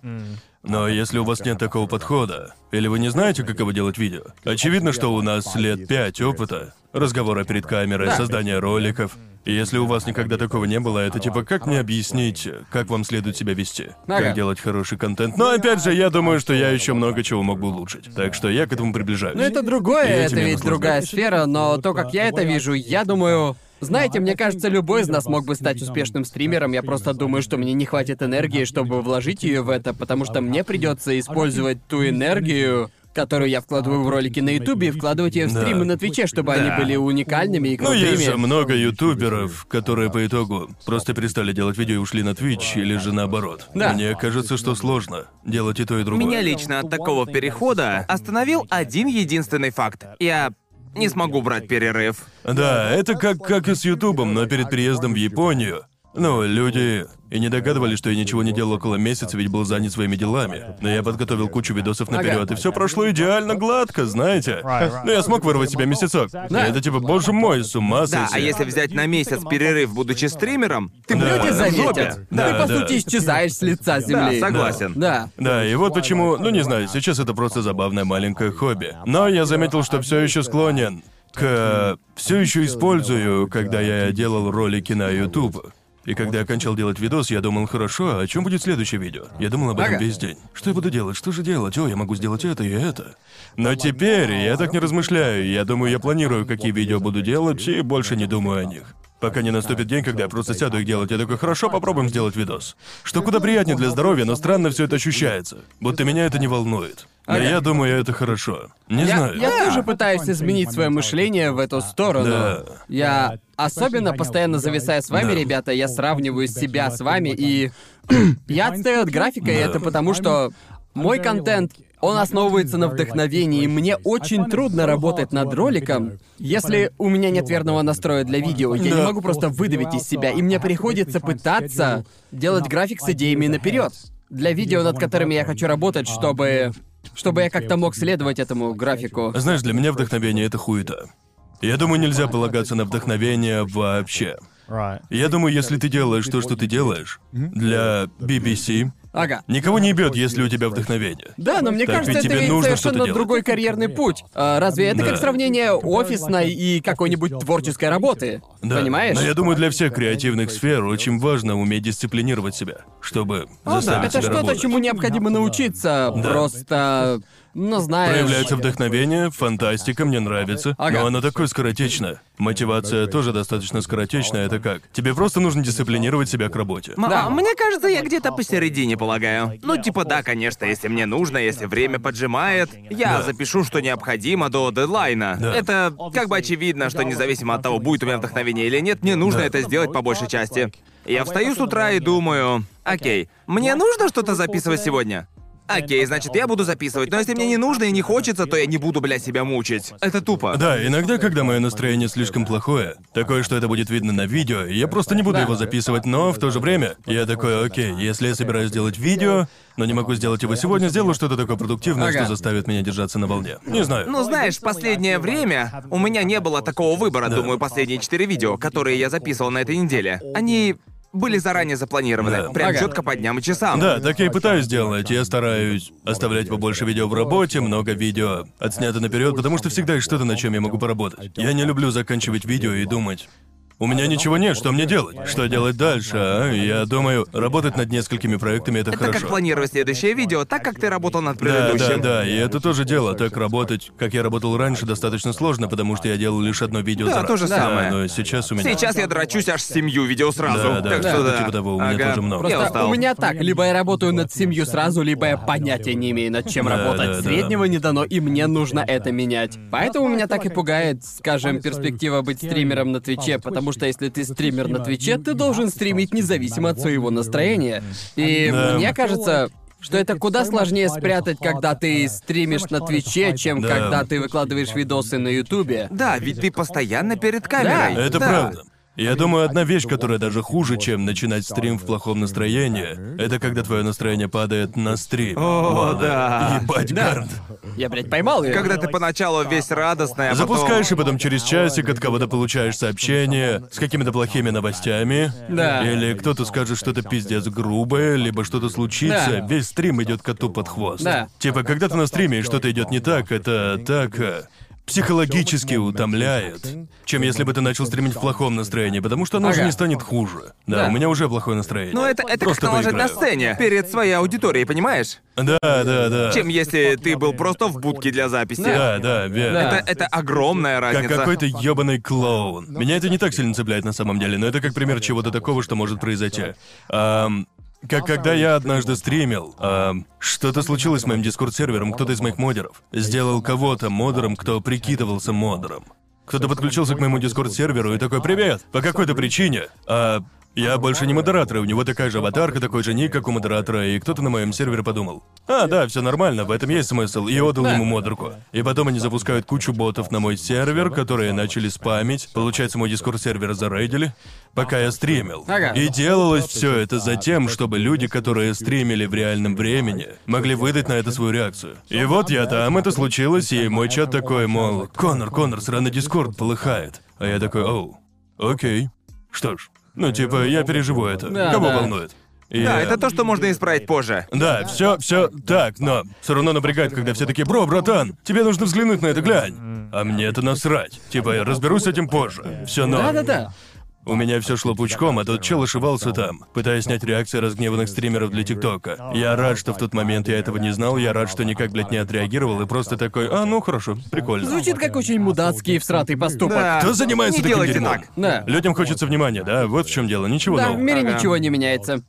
Но если у вас нет такого подхода, или вы не знаете, каково делать видео, очевидно, что у нас лет пять опыта, разговора перед камерой, Да. создания роликов. И если у вас никогда такого не было, это типа как мне объяснить, как вам следует себя вести, Ага. как делать хороший контент. Но опять же, я думаю, что я еще много чего мог бы улучшить. Так что я к этому приближаюсь. Ну это другое, И этим это я ведь наслаждаюсь. другая сфера, но то, как я это вижу, я думаю... Знаете, мне кажется, любой из нас мог бы стать успешным стримером. Я просто думаю, что мне не хватит энергии, чтобы вложить ее в это, потому что мне придется использовать ту энергию, которую я вкладываю в ролики на Ютубе, и вкладывать ее в Да. стримы на Твиче, чтобы они Да. были уникальными и Ну, крутыми. есть же много ютуберов, которые по итогу просто перестали делать видео и ушли на Twitch, или же наоборот. Да. Мне кажется, что сложно делать и то, и другое. Меня лично от такого перехода остановил один единственный факт. Я не смогу брать перерыв. Да, это как, как и с Ютубом, но перед переездом в Японию. Ну, люди и не догадывались, что я ничего не делал около месяца, ведь был занят своими делами. Но я подготовил кучу видосов наперед, и все прошло идеально гладко, знаете. Но я смог вырвать себе месяцок. И это типа, боже мой, с ума Да, сойти. а если взять на месяц перерыв, будучи стримером, ты Да. Люди заметят. Да, Ты, по да. сути, исчезаешь с лица земли. согласен. Да. Да, и вот почему, ну не знаю, сейчас это просто забавное маленькое хобби. Но я заметил, что все еще склонен к... Все еще использую, когда я делал ролики на YouTube. И когда я кончал делать видос, я думал, хорошо, а о чем будет следующее видео? Я думал об этом весь день. Что я буду делать? Что же делать? О, я могу сделать это и это. Но теперь я так не размышляю. Я думаю, я планирую, какие видео буду делать, и больше не думаю о них. Пока не наступит день, когда я просто сяду их делать, я такой, хорошо, попробуем сделать видос. Что куда приятнее для здоровья, но странно все это ощущается. Будто меня это не волнует. Но Ага. я думаю, это хорошо. Не Я, знаю. я тоже пытаюсь изменить свое мышление в эту сторону. Да. Я особенно постоянно зависая с вами, Да. ребята, я сравниваю себя с вами и я отстаю от графика, и это потому, что мой контент, он основывается на вдохновении, и мне очень трудно работать над роликом, если у меня нет верного настроя для видео. Я не Да. могу просто выдавить из себя, и мне приходится пытаться делать график с идеями наперед. Для видео, над которыми я хочу работать, чтобы... Чтобы я как-то мог следовать этому графику. Знаешь, для меня вдохновение — это хуета. Я думаю, нельзя полагаться на вдохновение вообще. Я думаю, если ты делаешь то, что ты делаешь, для BBC, Ага. никого не бьет, если у тебя вдохновение. Да, но мне Так кажется, это тебе ведь нужно совершенно что-то другой карьерный путь. А, разве это Да. как сравнение офисной и какой-нибудь творческой работы? Да. Понимаешь? Но я думаю, для всех креативных сфер очень важно уметь дисциплинировать себя, чтобы заставить это себя что-то, работать. чему необходимо научиться. Просто. Ну, знаешь. Проявляется вдохновение, фантастика, мне нравится, Ага. но оно такое скоротечно. Мотивация тоже достаточно скоротечная, это как? Тебе просто нужно дисциплинировать себя к работе. М- Да. а Мне кажется, я где-то посередине, полагаю. Ну, типа, да, конечно, если мне нужно, если время поджимает, я Да. запишу, что необходимо до дедлайна. Да. Это как бы очевидно, что независимо от того, будет у меня вдохновение или нет, мне нужно Да. это сделать по большей части. Я встаю с утра и думаю, окей, мне нужно что-то записывать сегодня? Окей, значит, я буду записывать, но если мне не нужно и не хочется, то я не буду, блядь, себя мучить. Это тупо. Да, иногда, когда мое настроение слишком плохое, такое, что это будет видно на видео, я просто не буду Да. его записывать, но в то же время я такой, окей, если я собираюсь сделать видео, но не могу сделать его сегодня, сделаю что-то такое продуктивное, Ага. что заставит меня держаться на волне. Не знаю. Ну, знаешь, в последнее время у меня не было такого выбора, думаю, последние четыре видео, которые я записывал на этой неделе. Они были заранее запланированы, Да. прям Ага. четко по дням и часам. Да, так я и пытаюсь сделать. Я стараюсь оставлять побольше видео в работе, много видео отснято наперед, потому что всегда есть что-то, на чем я могу поработать. Я не люблю заканчивать видео и думать. У меня ничего нет, что мне делать? Что делать дальше, а? Я думаю, работать над несколькими проектами это, Это хорошо. как планировать следующее видео, так как ты работал над Да, да, предыдущим. да, и это тоже дело. Так работать, как я работал раньше, достаточно сложно, потому что я делал лишь одно видео Да, за раз. то же Да, самое. но сейчас у меня... Сейчас я дрочусь аж с семью видео сразу. Да, да, так да, что что-то да. типа того, у меня тоже много. Я Просто устал. у меня так, либо я работаю над семью сразу, либо я понятия не имею, над чем Да, работать. да, да. Среднего не дано, и мне нужно это менять. Поэтому меня так и пугает, скажем, перспектива быть стримером на Твиче, потому что если ты стример на Твиче, ты должен стримить независимо от своего настроения. И Да. мне кажется, что это куда сложнее спрятать, когда ты стримишь на Твиче, чем Да. когда ты выкладываешь видосы на Ютубе. Да, ведь ты постоянно перед камерой. Это Да. правда. Я думаю, одна вещь, которая даже хуже, чем начинать стрим в плохом настроении, это когда твое настроение падает на стрим. О, да. Ебать, Гарнт. Я, блядь, поймал ее. Когда ты поначалу весь радостный, а потом- Запускаешь, и потом через часик от кого-то получаешь сообщение с какими-то плохими новостями. Да. Или кто-то скажет что-то пиздец грубое, либо что-то случится, Да. весь стрим идет коту под хвост. Да. Типа, когда ты на стриме и что-то идет не так, это так. э, Психологически утомляет, чем если бы ты начал стримить в плохом настроении, потому что оно уже Ага. не станет хуже. Да, Да. у меня уже плохое настроение. Ну это, это как Просто наложить на сцене перед своей аудиторией, понимаешь? Да, да, да. Чем если ты был просто в будке для записи. Да, да, верно. Да. Это, это огромная Как разница. какой-то ёбаный клоун. Меня это не так сильно цепляет на самом деле, но это как пример чего-то такого, что может произойти. Ам, как когда я однажды стримил, ам, что-то случилось с моим дискорд-сервером, кто-то из моих модеров сделал кого-то модером, кто прикидывался модером. Кто-то подключился к моему дискорд-серверу и такой «Привет!» По какой-то причине. А я больше не модератор, и у него такая же аватарка, такой же ник, как у модератора, и кто-то на моем сервере подумал. А, да, все нормально, в этом есть смысл, и отдал ему модерку. И потом они запускают кучу ботов на мой сервер, которые начали спамить. Получается, мой дискорд-сервер зарейдили, пока я стримил. Ага. И делалось все это за тем, чтобы люди, которые стримили в реальном времени, могли выдать на это свою реакцию. И вот я там, это случилось, и мой чат такой, мол, Конор, Конор, сраный дискорд полыхает. А я такой, оу, окей. Что ж, ну типа, я переживу это. Да, Кого да. волнует? И Да, это то, что можно исправить позже. Да, все, все так, но все равно напрягает, когда все такие, бро, братан, тебе нужно взглянуть на это, глянь. А мне это насрать. Типа, я разберусь с этим позже. Все но. Да-да-да. У меня все шло пучком, а тот чел ошивался там, пытаясь снять реакции разгневанных стримеров для ТикТока. Я рад, что в тот момент я этого не знал, я рад, что никак, блядь, не отреагировал и просто такой, а, ну хорошо, прикольно. Звучит как очень мудацкий и всратый поступок. Да. Кто занимается Не таким делайте дерьмом? так. Да. Людям хочется внимания, да? Вот в чем дело, ничего Да, в нового. мире Ага. ничего не меняется.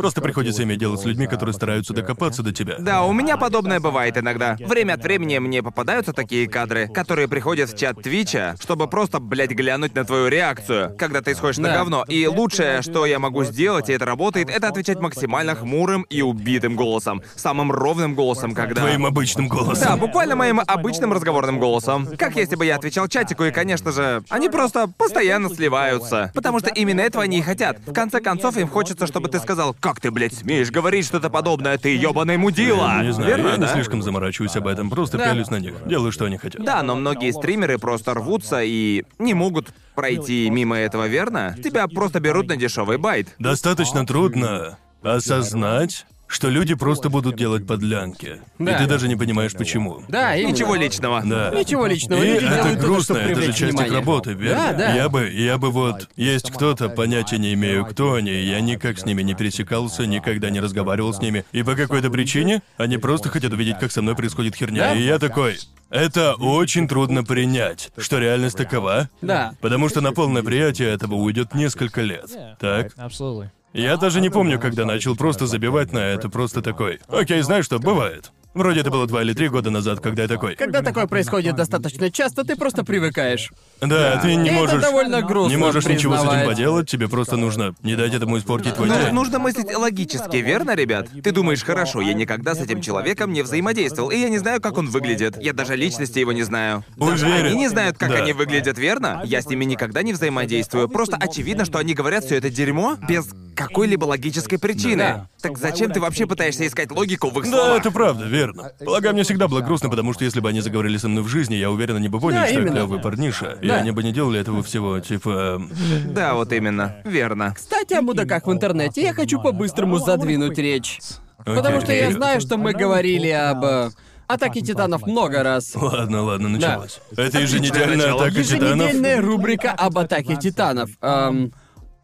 Просто приходится иметь дело с людьми, которые стараются докопаться до тебя. Да, у меня подобное бывает иногда. Время от времени мне попадаются такие кадры, которые приходят в чат Твича, чтобы просто, блядь, глянуть на твою реакцию, когда ты сходишь на Да. говно. И лучшее, что я могу сделать, и это работает, это отвечать максимально хмурым и убитым голосом. Самым ровным голосом, когда... Твоим обычным Да, голосом. буквально моим обычным разговорным голосом. Как если бы я отвечал чатику, и, конечно же, они просто постоянно сливаются. Потому что именно этого они и хотят. В конце концов, им хочется, чтобы ты сказал, как ты, блядь, смеешь говорить что-то подобное, ты ёбаный мудила. Не знаю, Верно, я не да? слишком заморачиваюсь об этом, просто Да. пялюсь на них, делаю, что они хотят. Да, но многие стримеры просто рвутся и не могут пройти мимо этого, верно? Тебя просто берут на дешевый байт. Достаточно трудно осознать, что люди просто будут делать подлянки. Да. И ты даже не понимаешь почему. Да, именно. Ничего личного. Да. Ничего личного. И Люди это делают грустно, это же часть их работы, верно? Да, да. Я бы, я бы вот... Есть кто-то, понятия не имею, кто они, я никак с ними не пересекался, никогда не разговаривал с ними. И по какой-то причине они просто хотят увидеть, как со мной происходит херня. Да. И я такой... Это очень трудно принять, что реальность такова. Да. Потому что на полное приятие этого уйдет несколько лет. Так? Absolutely. Я даже не помню, когда начал просто забивать на это, просто такой. Окей, знаешь что, бывает. Вроде это было два или три года назад, когда я такой. Когда такое происходит достаточно часто, ты просто привыкаешь. Да, ты не И это можешь. довольно грустно Не можешь ничего с этим признавать. поделать, тебе просто нужно не дать этому испортить твой Ну, день. нужно мыслить логически, верно, ребят? Ты думаешь, хорошо, я никогда с этим человеком не взаимодействовал, и я не знаю, как он выглядит. Я даже личности его не знаю. Даже Уверен. они не знают, как Да. они выглядят, верно? Я с ними никогда не взаимодействую. Просто очевидно, что они говорят все это дерьмо без какой-либо логической причины. Да. Так зачем ты вообще пытаешься искать логику в их Да, словах? это правда, верно. Полагаю, мне всегда было грустно, потому что если бы они заговорили со мной в жизни, я уверен, они бы поняли, Да, что я именно. клёвый парниша. И Да. они бы не делали этого всего, типа... Да, вот именно. Верно. Кстати, о мудаках в интернете я хочу по-быстрому задвинуть речь. Потому окей, что я окей. знаю, что мы говорили об э, атаке титанов много раз. Ладно, ладно, началось. Это еженедельная начало. атака титанов. Еженедельная рубрика об атаке титанов. Эм,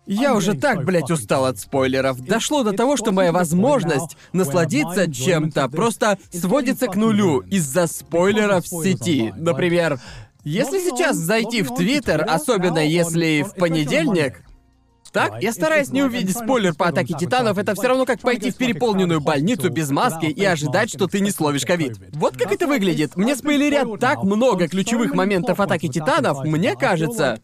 я уже так, блядь, устал от спойлеров. Дошло до того, что моя возможность насладиться чем-то просто сводится к нулю из-за спойлеров в сети. Например, если сейчас зайти в Твиттер, особенно если в понедельник, так, я стараюсь не увидеть спойлер по атаке титанов, это все равно как пойти в переполненную больницу без маски и ожидать, что ты не словишь ковид. Вот как это выглядит. Мне спойлерят так много ключевых моментов атаки титанов, мне кажется.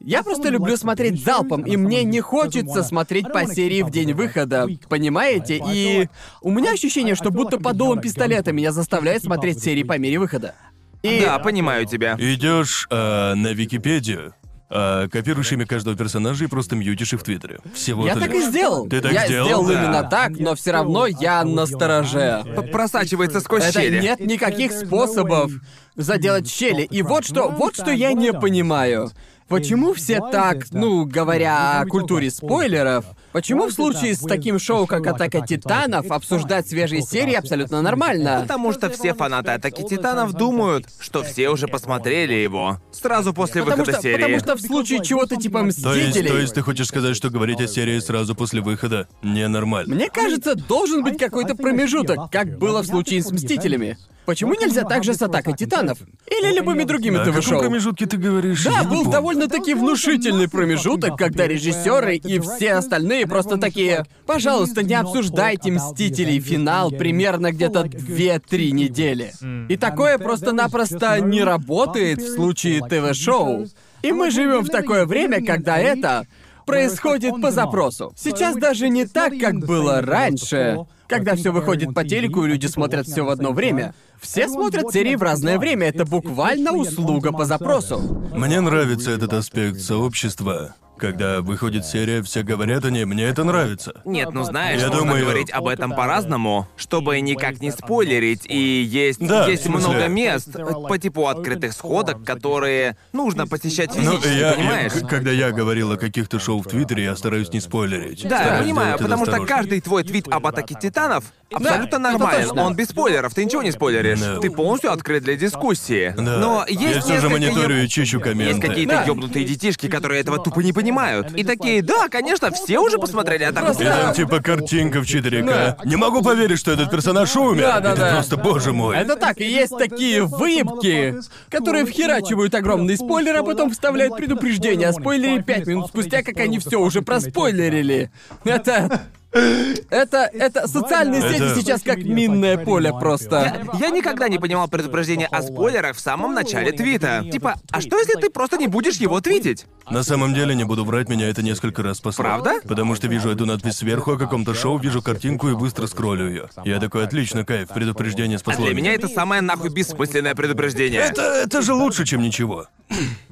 Я просто люблю смотреть залпом, и мне не хочется смотреть по серии в день выхода, понимаете? И у меня ощущение, что будто под дулом пистолета меня заставляет смотреть серии по мере выхода. И Да, понимаю тебя. Идешь а, на Википедию, а, копируешь имя каждого персонажа и просто мьютишь их в Твиттере. Всего я так и сделал. Ты так я сделал? сделал Да. именно так, но все равно я на стороже. П- Просачивается сквозь Это щели. нет никаких способов заделать щели. И вот что, вот что я не понимаю. Почему все так, ну, говоря о культуре спойлеров, почему в случае с таким шоу, как «Атака Титанов», обсуждать свежие серии абсолютно нормально? Потому что все фанаты Атаки Титанов думают, что все уже посмотрели его. Сразу после Потому выхода что, серии. потому что в случае чего-то типа То есть, «Мстителей», то есть ты хочешь сказать, что говорить о серии сразу после выхода ненормально? мне кажется, должен быть какой-то промежуток, как было в случае с «Мстителями». Почему нельзя так же с «Атакой Титанов»? Или любыми другими каком ТВ-шоу? промежутке ты говоришь? Да, был довольно-таки внушительный промежуток, когда режиссеры и все остальные просто такие, пожалуйста, не обсуждайте Мстителей финал примерно где-то 2-3 недели. И такое просто-напросто не работает в случае ТВ-шоу. И мы живем в такое время, когда это происходит по запросу. Сейчас даже не так, как было раньше, когда все выходит по телеку и люди смотрят все в одно время. Все смотрят серии в разное время. Это буквально услуга по запросу. Мне нравится этот аспект сообщества. Когда выходит серия, все говорят о ней, мне это нравится. Нет, ну знаешь, Я можно думаю- говорить об этом по-разному, чтобы никак не спойлерить. И есть, Да, есть много мест по типу открытых сходок, которые нужно посещать Ну, физически, я, понимаешь? я- когда я говорил о каких-то шоу в Твиттере, я стараюсь не спойлерить. Да, я Стараюсь понимаю, потому что каждый твой твит об атаке титанов абсолютно это нормален. Он без спойлеров, ты ничего не спойлеришь. Да. Ты полностью открыт для дискуссии. Да. Но есть я все же мониторю и чищу комменты. Есть какие-то Да. ёбнутые детишки, которые этого тупо не понимают. И такие, да, конечно, все уже посмотрели атаку И там типа картинка в 4К. Не могу поверить, что этот персонаж умер. Да, да, это да. просто, боже мой. Это так, и есть такие выебки, которые вхерачивают огромный спойлер, а потом вставляют предупреждение о спойлере пять минут спустя, как они все уже проспойлерили. Это... Это, это социальные сети сейчас как минное поле просто. Я никогда не понимал предупреждения о спойлерах в самом начале твита. Типа, а что если ты просто не будешь его твитить? На самом деле, не буду врать, меня это несколько раз спасло. Правда? Потому что вижу эту надпись сверху о каком-то шоу, вижу картинку и быстро скроллю ее. Я такой, отлично, кайф, предупреждение А спасло для меня это самое нахуй бессмысленное предупреждение. Это, это же лучше, чем ничего.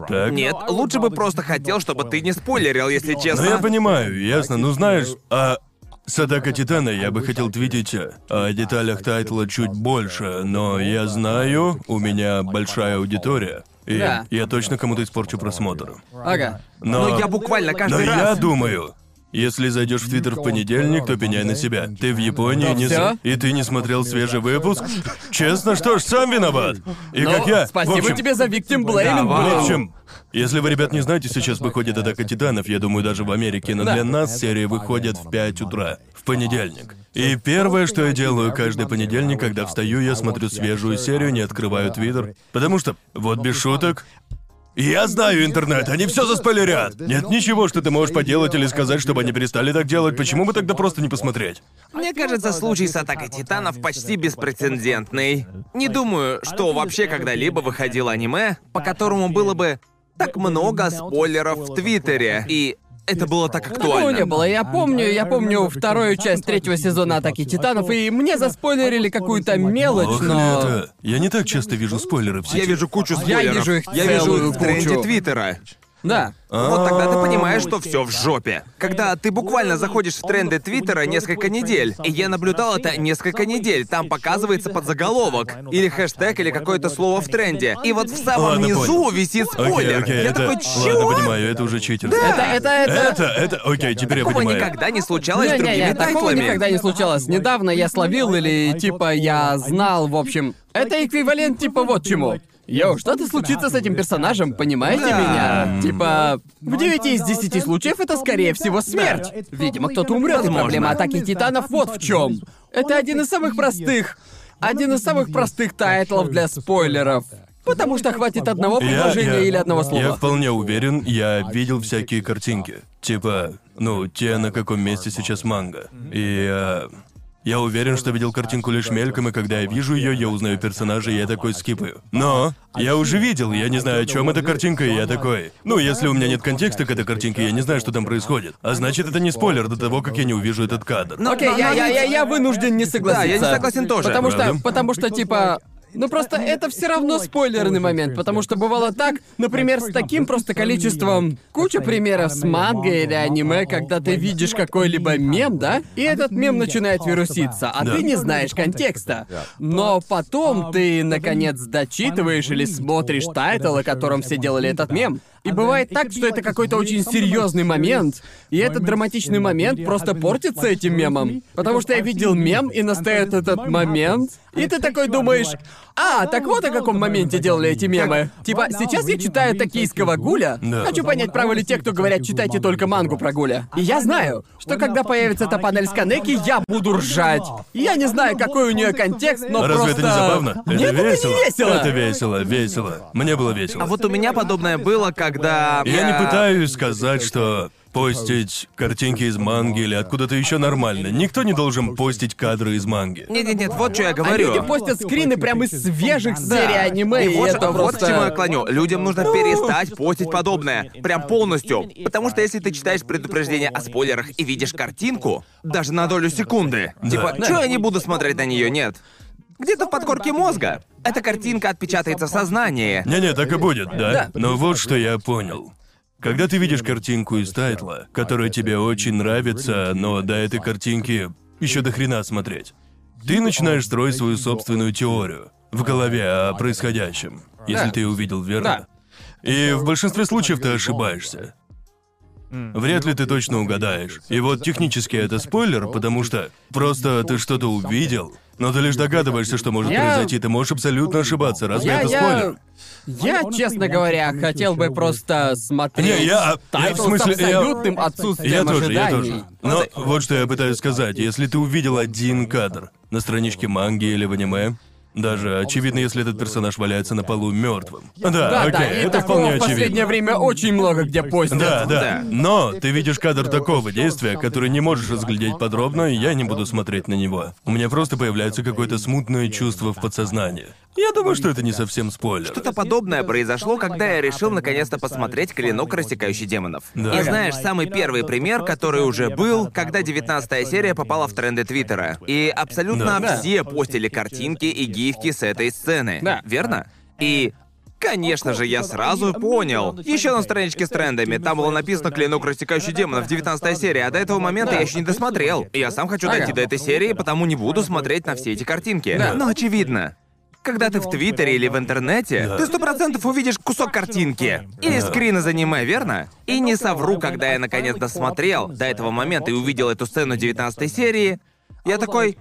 Так? Нет, лучше бы просто хотел, чтобы ты не спойлерил, если Ну честно. я понимаю, ясно. Ну знаешь, а с Атака Титана я бы хотел твитить о деталях тайтла чуть больше, но я знаю, у меня большая аудитория. И Да. я точно кому-то испорчу просмотр. Ага. Но, Но я буквально но каждый я раз. думаю, если зайдешь в Твиттер в понедельник, то пеняй на себя. Ты в Японии не за- и ты не смотрел свежий выпуск? Честно, что ж, сам виноват. И Ну, как я. В спасибо общем, тебе за victim blaming, Давай. в общем, если вы, ребят, не знаете, сейчас выходит Атака Титанов, я думаю, даже в Америке, но Да. для нас серии выходят в 5 утра, в понедельник. И первое, что я делаю каждый понедельник, когда встаю, я смотрю свежую серию, не открываю Твиттер. Потому что, вот без шуток, Я знаю интернет, они все заспойлерят. Нет ничего, что ты можешь поделать или сказать, чтобы они перестали так делать. Почему бы тогда просто не посмотреть? Мне кажется, случай с атакой титанов почти беспрецедентный. Не думаю, что вообще когда-либо выходило аниме, по которому было бы так много спойлеров в Твиттере. И это было так Такого актуально. не было. Я помню, я помню вторую часть третьего сезона Атаки Титанов, и мне заспойлерили какую-то мелочь, но. это. Я не так часто вижу спойлеры в Я сети. вижу кучу Я спойлеров. вижу их Я вижу их в тренде. Твиттера. Да. Вот тогда ты понимаешь, что все в жопе. Когда ты буквально заходишь в тренды Твиттера несколько недель, и я наблюдал это несколько недель, там показывается подзаголовок, или хэштег, или какое-то слово в тренде. И вот в самом Ладно, низу понял. висит Окей, спойлер. окей, я это... такой, чего? Ладно, понимаю, это уже читер. Это, это, это. Это, это, окей, теперь я Такого понимаю. никогда не случалось с Не-не-не, другими такого тайтлами. никогда не случалось. Недавно я словил или типа я знал, в общем. Это эквивалент типа вот чему. Йоу, что-то случится с этим персонажем, понимаете Да. меня? Типа, в 9 из 10 случаев это скорее всего смерть. Видимо, кто-то умрет. Возможно. проблема атаки титанов вот в чем. Это один из самых простых. Один из самых простых тайтлов для спойлеров. Потому что хватит одного Я- предложения я- или одного слова. Я вполне уверен, я видел всякие картинки. Типа, ну, те, на каком месте сейчас манга. И э, я уверен, что видел картинку лишь мельком, и когда я вижу ее, я узнаю персонажа, и я такой скипаю. Но я уже видел, я не знаю, о чем эта картинка, и я такой. Ну, если у меня нет контекста к этой картинке, я не знаю, что там происходит. А значит, это не спойлер до того, как я не увижу этот кадр. Но- Окей, я, я, я, я вынужден не согласиться. Да, я не согласен тоже. Потому что, Правда? потому что, типа, ну просто это все равно спойлерный момент, потому что бывало так, например, с таким просто количеством куча примеров с мангой или аниме, когда ты видишь какой-либо мем, да, и этот мем начинает вируситься, а Да. ты не знаешь контекста. Но потом ты наконец дочитываешь или смотришь тайтл, о котором все делали этот мем. И бывает так, что это какой-то очень серьезный момент, и этот драматичный момент просто портится этим мемом. Потому что я видел мем, и настает этот момент, и ты такой думаешь, а, так вот о каком моменте делали эти мемы. Типа, сейчас я читаю токийского гуля. Да. Хочу понять, правы ли те, кто говорят, читайте только мангу про гуля. И я знаю, что когда появится эта панель с Канеки, я буду ржать. Я не знаю, какой у нее контекст, но Разве просто... это не забавно? Нет, это весело. это не весело. Это весело, весело. Мне было весело. А вот у меня подобное было, когда... Я не пытаюсь сказать, что постить картинки из манги или откуда-то еще нормально. Никто не должен постить кадры из манги. Нет-нет-нет, вот что я А говорю. люди постят скрины прямо из свежих серий аниме, И и, вот, это вот просто... к чему я клоню. Людям нужно перестать постить подобное. Прям полностью. Потому что если ты читаешь предупреждение о спойлерах и видишь картинку, даже на долю секунды, типа, Да. чё я не буду смотреть на нее, нет. Где-то в подкорке мозга. Эта картинка отпечатается в сознании. Не-не, так и будет, да? Да. Но вот что я понял. Когда ты видишь картинку из тайтла, которая тебе очень нравится, но до этой картинки еще до хрена смотреть, ты начинаешь строить свою собственную теорию в голове о происходящем, если Да. ты увидел верно. И в большинстве случаев ты ошибаешься. Вряд ли ты точно угадаешь. И вот технически это спойлер, потому что просто ты что-то увидел, но ты лишь догадываешься, что может Я- произойти. Ты можешь абсолютно ошибаться. Разве Я, это я... спойлер? Я, честно говоря, хотел бы просто смотреть Не, я- тайтл в смысле, с я- абсолютным отсутствием Я тоже, я ожиданий. тоже. Но вот что я пытаюсь сказать. Если ты увидел один кадр на страничке манги или в аниме, даже очевидно, если этот персонаж валяется на полу мертвым. Да, Да, окей, да, и это такого вполне в последнее очевидно. время очень много где постят. Да, да, Да. Но ты видишь кадр такого действия, который не можешь разглядеть подробно, и я не буду смотреть на него. У меня просто появляется какое-то смутное чувство в подсознании. Я думаю, что это не совсем спойлер. Что-то подобное произошло, когда я решил наконец-то посмотреть «Клинок, рассекающий демонов». Да. И знаешь, самый первый пример, который уже был, когда 19 серия попала в тренды Твиттера. И абсолютно Да. все постили картинки и гифки с этой сцены. Да. Верно? И Конечно же, я сразу понял. Еще на страничке с трендами там было написано «Клинок, рассекающий демонов», 19 серия, а до этого момента я еще не досмотрел. И я сам хочу дойти до этой серии, потому не буду смотреть на все эти картинки. Да. Но очевидно, когда ты в Твиттере или в интернете, Да. ты сто процентов увидишь кусок картинки. Или скрин из аниме, верно? И не совру, когда я наконец досмотрел до этого момента и увидел эту сцену 19 серии, я такой...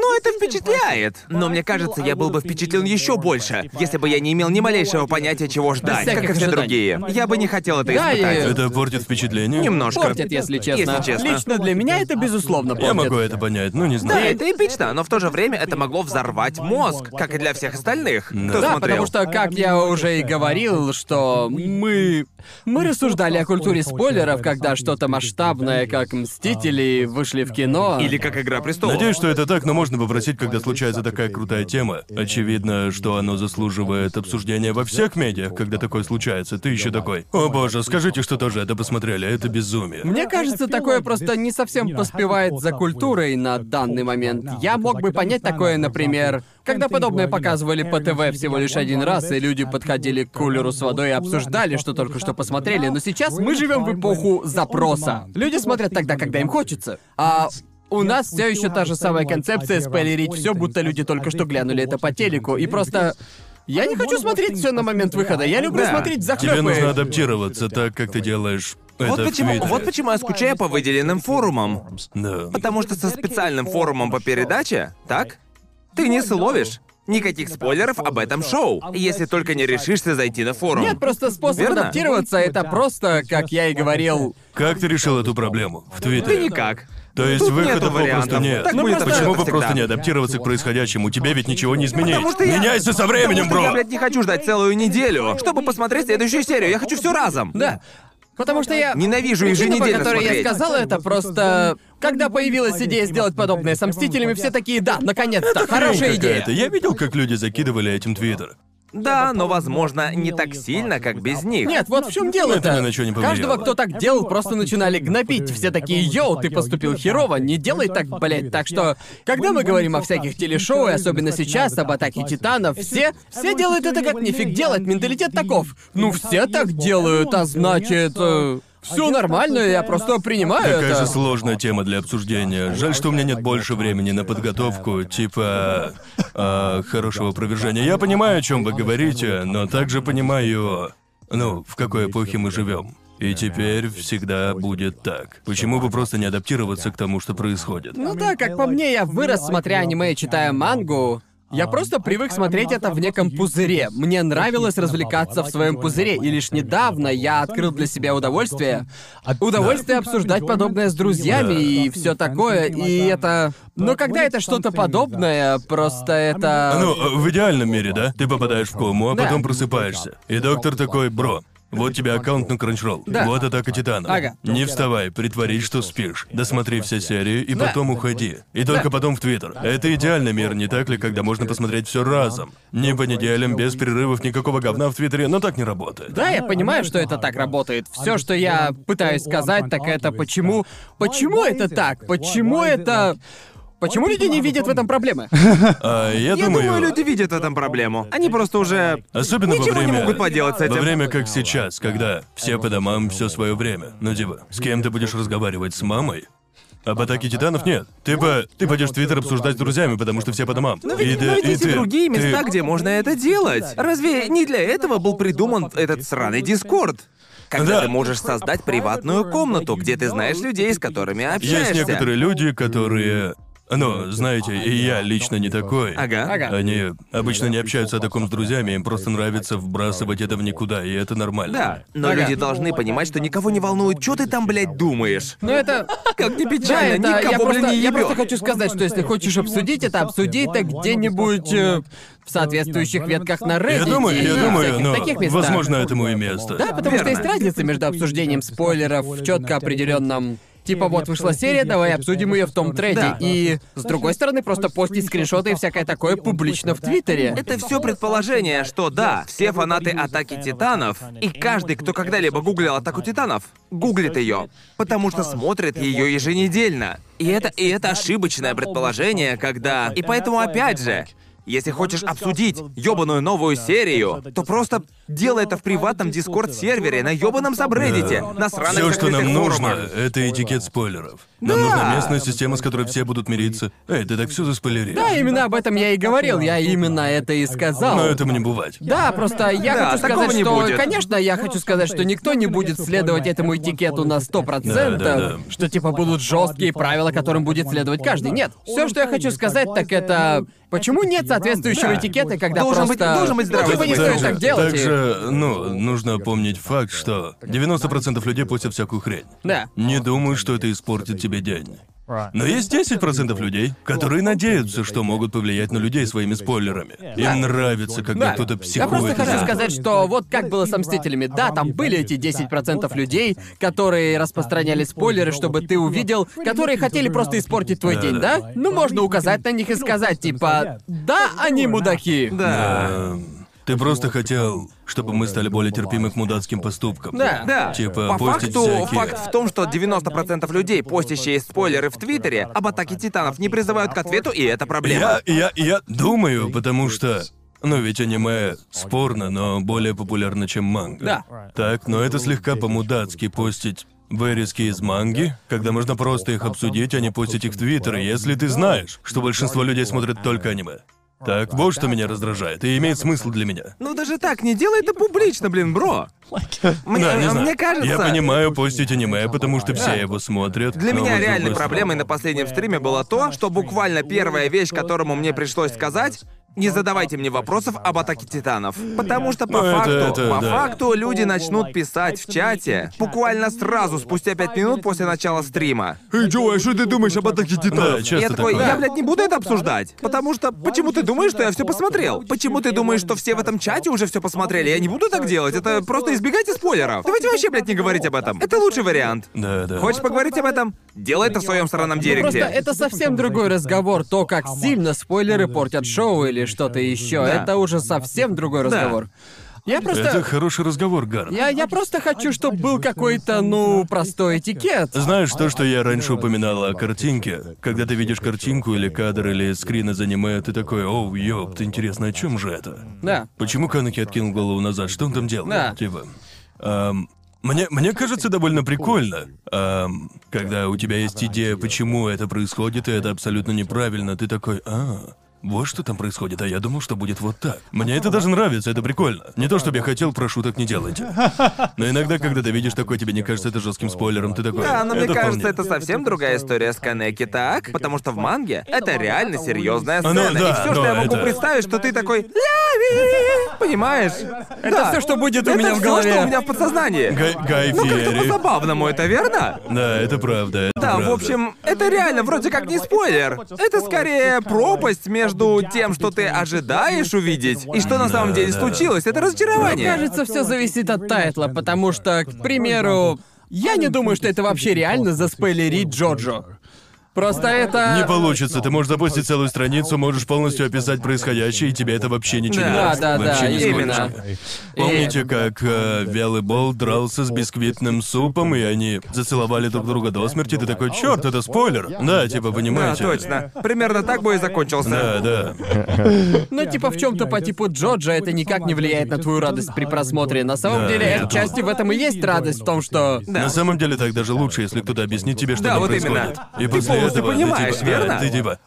Ну, это впечатляет. Но мне кажется, я был бы впечатлен еще больше, если бы я не имел ни малейшего понятия, чего ждать, как и все ожиданий. другие. Я бы не хотел это Да, и- испытать. Это портит впечатление? Немножко. Портит, если честно. Если честно. Лично для меня это безусловно портит. Я могу это понять, ну не Да, знаю. это эпично, но в то же время это могло взорвать мозг, как и для всех остальных, кто Да, смотрел. потому что, как я уже и говорил, что мы... Мы рассуждали о культуре спойлеров, когда что-то масштабное, как «Мстители», вышли в кино. Или как Игра престолов. Надеюсь, что это так, но можно попросить, когда случается такая крутая тема. Очевидно, что оно заслуживает обсуждения во всех медиа, когда такое случается. Ты еще такой. О боже, скажите, что тоже это посмотрели, это безумие. Мне кажется, такое просто не совсем поспевает за культурой на данный момент. Я мог бы понять такое, например, когда подобное показывали по ТВ всего лишь один раз, и люди подходили к кулеру с водой и обсуждали, что только что посмотрели. Но сейчас мы живем в эпоху запроса. Люди смотрят тогда, когда им хочется. А у нас все еще та же самая концепция спойлерить все, будто люди только что глянули это по телеку. И просто. Я не хочу смотреть все на момент выхода. Я люблю Да. смотреть Тебе захлебы. нужно адаптироваться так, как ты делаешь это Вот почему, Твиттере. вот почему я скучаю по выделенным форумам. Да. Потому что со специальным форумом по передаче, так? Ты не словишь. Никаких спойлеров об этом шоу, если только не решишься зайти на форум. Нет, просто способ Верно? адаптироваться это просто, как я и говорил. Как ты решил эту проблему? В Да Твиттере? никак. То есть Тут выхода нету попросту нет. Так Ну, будет Почему бы просто не адаптироваться к происходящему? Тебе ведь ничего не изменить. Потому что я... Меняйся со временем, Потому что Я, бро! блядь, не хочу ждать целую неделю, чтобы посмотреть следующую серию. Я хочу все разом. Да. Потому что я... Ненавижу Причина, по еженедельно которой я смотреть. сказала это, просто... Когда появилась идея сделать подобное с Мстителями, все такие, да, наконец-то, хорошая идея. Какая-то. Я видел, как люди закидывали этим Твиттер. Да, но, возможно, не так сильно, как без них. Нет, вот в чем дело-то. Это ни на чё не повлияло. Каждого, кто так делал, просто начинали гнобить. Все такие, йоу, ты поступил херово, не делай так, блять. Так что, когда мы говорим о всяких телешоу, и особенно сейчас, об атаке титанов, все, все делают это как нифиг делать, менталитет таков. Ну, все так делают, а значит... все нормально, я просто принимаю Какая это. же сложная тема для обсуждения. Жаль, что у меня нет больше времени на подготовку, типа а, хорошего опровержения. Я понимаю, о чем вы говорите, но также понимаю, ну, в какой эпохе мы живем. И теперь всегда будет так. Почему бы просто не адаптироваться к тому, что происходит? Ну да, как по мне, я вырос, смотря аниме и читая мангу. Я просто привык смотреть это в неком пузыре. Мне нравилось развлекаться в своем пузыре, и лишь недавно я открыл для себя удовольствие. Удовольствие обсуждать подобное с друзьями и все такое, и это... Но когда это что-то подобное, просто это... Ну, в идеальном мире, да? Ты попадаешь в кому, а Да. потом просыпаешься. И доктор такой, бро, вот тебе аккаунт на Crunchyroll. Да. Вот атака Титана. Ага. Не вставай, притворись, что спишь. Досмотри все серии и Да. потом уходи. И только потом в Твиттер. Это идеальный мир, не так ли, когда можно посмотреть все разом? Не по неделям, без перерывов, никакого говна в Твиттере, но так не работает. Да, я понимаю, что это так работает. Все, что я пытаюсь сказать, так это почему... Почему это так? Почему это... Почему люди не видят в этом проблемы? А я, Я думаю, думаю, люди видят в этом проблему. Они просто уже... Особенно Ничего во не время... могут поделать с этим. Во время как сейчас, когда все по домам все свое время. Ну типа, с кем ты будешь разговаривать? С мамой? Об атаке титанов нет. Ты бы... Ты пойдешь в Твиттер обсуждать с друзьми, потому что все по домам. Но и ведь да- есть и ты- другие ты- места, где можно это делать. Разве не для этого был придуман этот сраный Дискорд? Когда Да. ты можешь создать приватную комнату, где ты знаешь людей, с которыми Есть общаешься. некоторые люди, которые... Ну, знаете, и я лично не такой. Ага. Ага. Они обычно не общаются о таком с друзьями, им просто нравится вбрасывать это в никуда, и это нормально. Да, но Ага. люди должны понимать, что никого не волнует, что ты там, блядь, думаешь. Ну это... Как не Да, печально, это... никого, Я просто, не я просто хочу сказать, что если хочешь обсудить это, обсуди это где-нибудь э, в соответствующих ветках на Reddit. Я думаю, и я думаю, но таких местах. возможно этому и место. Да, потому что Верно. есть разница между обсуждением спойлеров в четко определенном. Типа вот вышла серия, давай обсудим ее в том треде. Да. И с другой стороны, просто постить скриншоты и всякое такое публично в Твиттере. Это все предположение, что да, все фанаты Атаки Титанов, и каждый, кто когда-либо гуглил Атаку Титанов, гуглит ее, потому что смотрит ее еженедельно. И это, и это ошибочное предположение, когда... И поэтому опять же, если хочешь обсудить ёбаную новую серию, то просто делай это в приватном дискорд-сервере на ёбаном сабреддите, на сраных Все, что нам нужно, это этикет спойлеров. Нам нужна местная система, с которой все будут мириться. Эй, ты так все заспойлерил. Да, именно об этом я и говорил. Я именно это и сказал. Но этому не бывать. Да, просто я Да, хочу такого сказать, не что, будет. конечно, я хочу сказать, что никто не будет следовать этому этикету на 100%, Да, да, да. что типа будут жесткие правила, которым будет следовать каждый. Нет, все, что я хочу сказать, так это почему нет соответствующего Да. этикета, когда Должен быть- просто должен быть ну, здравый типа не смысл. стоит так делать. и- Также, ну, нужно помнить факт, что 90% людей постят всякую хрень. Да. Не думаю, что это испортит тебе день. Но есть 10% людей, которые надеются, что могут повлиять на людей своими спойлерами. Им нравится, когда Да. кто-то Я психует. просто хочу сказать, что вот как было со Мстителями. Да, там были эти 10% людей, которые распространяли спойлеры, чтобы ты увидел, которые хотели просто испортить твой день, да? Ну, можно указать на них и сказать, типа, да, они мудаки. Да. Эм, Ты просто хотел, чтобы мы стали более терпимы к мудацким поступкам. Да. Да. Типа, По постить факту, всякие- факт в том, что 90% людей, постящие спойлеры в Твиттере об атаке титанов, не призывают к ответу, и это проблема. Я, я, я думаю, потому что... Ну ведь аниме спорно, но более популярно, чем манга. Да. Так, но это слегка по-мудацки постить вырезки из манги, когда можно просто их обсудить, а не постить их в Твиттер, если ты знаешь, что большинство людей смотрят только аниме. Так, вот что меня раздражает, и имеет смысл для меня. Ну даже так, не делай это публично, блин, бро. Мне, Да, не знаю. мне кажется... Я понимаю постить аниме, потому что все его смотрят. Для но меня реальной проблемой на последнем стриме было то, что буквально первая вещь, которому мне пришлось сказать, не задавайте мне вопросов об атаке титанов. Потому что по Ну, это- факту, это по да. факту люди начнут писать в чате буквально сразу, спустя пять минут после начала стрима. Эй, Джо, а что ты думаешь об атаке Да, часто я такой, такое. я, блядь, не буду это обсуждать. Потому что, почему ты думаешь, что я все посмотрел? Почему ты думаешь, что все в этом чате уже все посмотрели? Я не буду так делать. Это просто избегайте спойлеров. Давайте вообще, блядь, не говорить об этом. Это лучший вариант. Да, да. Хочешь поговорить об этом? Делай это в своем сраном Просто директе. это совсем другой разговор. То, как сильно спойлеры портят шоу или что-то еще, Да. это уже совсем другой разговор. Я просто... Это хороший разговор, Гар. Я, я просто хочу, чтобы был какой-то, ну, простой этикет. Знаешь, то, что я раньше упоминала о картинке? Когда ты видишь картинку или кадр или скрин из аниме, ты такой, оу, ёпт, интересно, о чем же это? Да. Почему Канаки откинул голову назад? Что он там делает? Да. Типа. ам, мне, мне кажется довольно прикольно, ам, когда у тебя есть идея, почему это происходит, и это абсолютно неправильно. Ты такой, а, вот что там происходит, а я думал, что будет вот так. Мне это даже нравится, это прикольно. Не то, чтобы я хотел, прошу, так не делайте. Но иногда, когда ты видишь такое, тебе не кажется это жестким спойлером, ты такой. Да, но мне «Это кажется, вполне». это совсем другая история с Канеки, так? Потому что в манге это реально серьезная Ну, сцена. да, и все, что я могу это- представить, что ты такой Ляви! Понимаешь? Это все, что будет у это меня в голове. что у меня в подсознании. Гай, Гай Ну как-то по-забавному, это верно? Да, это правда, это Да, правда. в общем, это реально вроде как не спойлер. Это скорее пропасть между тем, что ты ожидаешь увидеть, и что на самом деле случилось. Это разочарование. Кажется, все зависит от тайтла, потому что, к примеру, я не думаю, что это вообще реально заспойлерить Джоджо. Просто это... Не получится, ты можешь запустить целую страницу, можешь полностью описать происходящее, и тебе это вообще ничего не Да, даст. да, да, вообще именно. Помните, как э, Вялый Бол дрался с бисквитным супом, и они зацеловали друг друга до смерти? Ты такой, черт, это спойлер. Да, типа, Да, понимаете? точно. Примерно так бы и закончился. Да, да. Ну, типа, в чем-то по типу Джоджа это никак не влияет на твою радость при просмотре. На самом Да, деле, это отчасти в этом и есть радость в том, что... Да. На самом деле так даже лучше, если кто-то объяснит тебе, что Да, там вот происходит. именно. И Ты после полностью этого понимаешь, ты типа, верно? да, ты типа,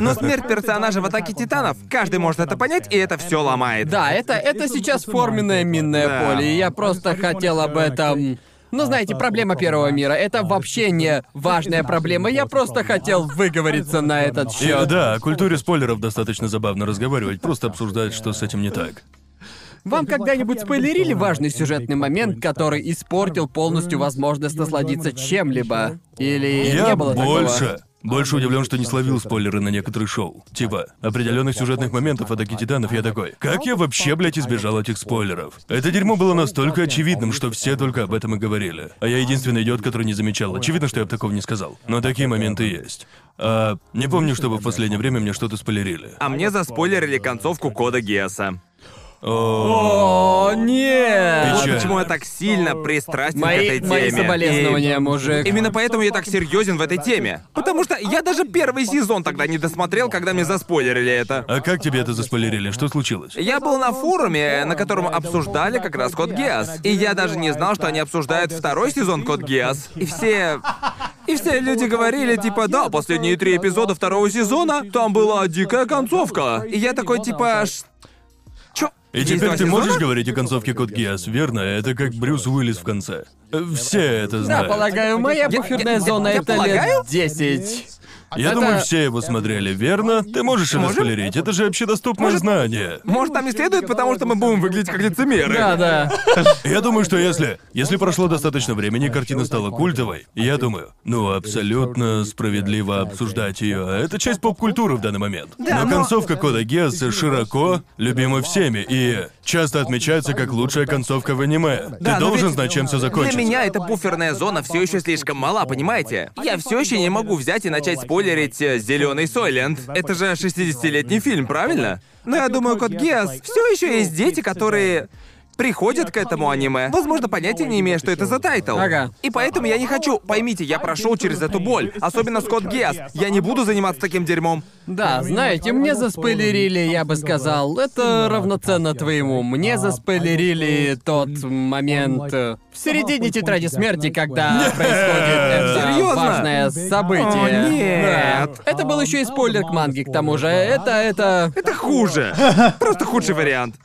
Но смерть персонажа в атаке титанов, каждый может это понять, и это все ломает. Да, это, это сейчас форменное минное Да. поле, и я просто хотел об этом... Ну, знаете, проблема первого мира — это вообще не важная проблема. Я просто хотел выговориться на этот счет. да, о культуре спойлеров достаточно забавно разговаривать, просто обсуждать, что с этим не так. Вам когда-нибудь спойлерили важный сюжетный момент, который испортил полностью возможность насладиться чем-либо? Или Я не было больше. такого? Больше удивлен, что не словил спойлеры на некоторые шоу. Типа, определенных сюжетных моментов атаки титанов я такой. Как я вообще, блядь, избежал этих спойлеров? Это дерьмо было настолько очевидным, что все только об этом и говорили. А я единственный идиот, который не замечал. Очевидно, что я бы такого не сказал. Но такие моменты есть. А, не помню, чтобы в последнее время мне что-то спойлерили. А мне заспойлерили концовку кода Геоса. О, нет! Вот почему я так сильно пристрастен к Мои, этой мои теме. соболезнования, И мужик. Именно поэтому я так серьезен в этой теме. Потому что я даже первый сезон тогда не досмотрел, когда мне заспойлерили это. А как тебе это заспойлерили? Что случилось? Я был на форуме, на котором обсуждали как раз Код Гиас. И я даже не знал, что они обсуждают второй сезон Код Гиас. И все... И все люди говорили, типа, да, последние три эпизода второго сезона, там была дикая концовка. И я такой, типа, «Ш- чё? И Есть теперь два ты сезона?» можешь говорить о концовке Код Гиас, верно? Это как Брюс Уиллис в конце. Э, Все это Да, знают. полагаю, моя буферная я- зона я это полагаю? лет 10. Я Это- думаю, все его смотрели, верно? Ты можешь это Можем? спойлерить, это же общедоступное знание. Может, нам не следует, потому что мы будем выглядеть как лицемеры. Да, да. Я думаю, что если... Если прошло достаточно времени, картина стала культовой, я думаю, ну, абсолютно справедливо обсуждать ее. Это часть поп-культуры в данный момент. Да, но, но- концовка Кода Гиаса широко любима всеми и часто отмечается как лучшая концовка в аниме. Да, Ты но должен ведь знать, чем все закончится. Для меня эта буферная зона все еще слишком мала, понимаете? Я все еще не могу взять и начать спойлерить Зеленый Сойлент. Это же 60-летний фильм, правильно? Но я думаю, Код Гиас все еще есть дети, которые приходят к этому аниме, возможно, понятия не имея, что это за тайтл. Ага. И поэтому я не хочу, поймите, я прошел через эту боль, особенно с Код Гиас. Я не буду заниматься таким дерьмом. Да, знаете, мне заспойлерили, я бы сказал, это равноценно твоему. Мне заспойлерили тот момент э, в середине тетради смерти, когда происходит это Серьезно? важное событие. О, нет. Да. Это был еще и спойлер к манге, к тому же. Это, это, Это хуже. Просто худший вариант.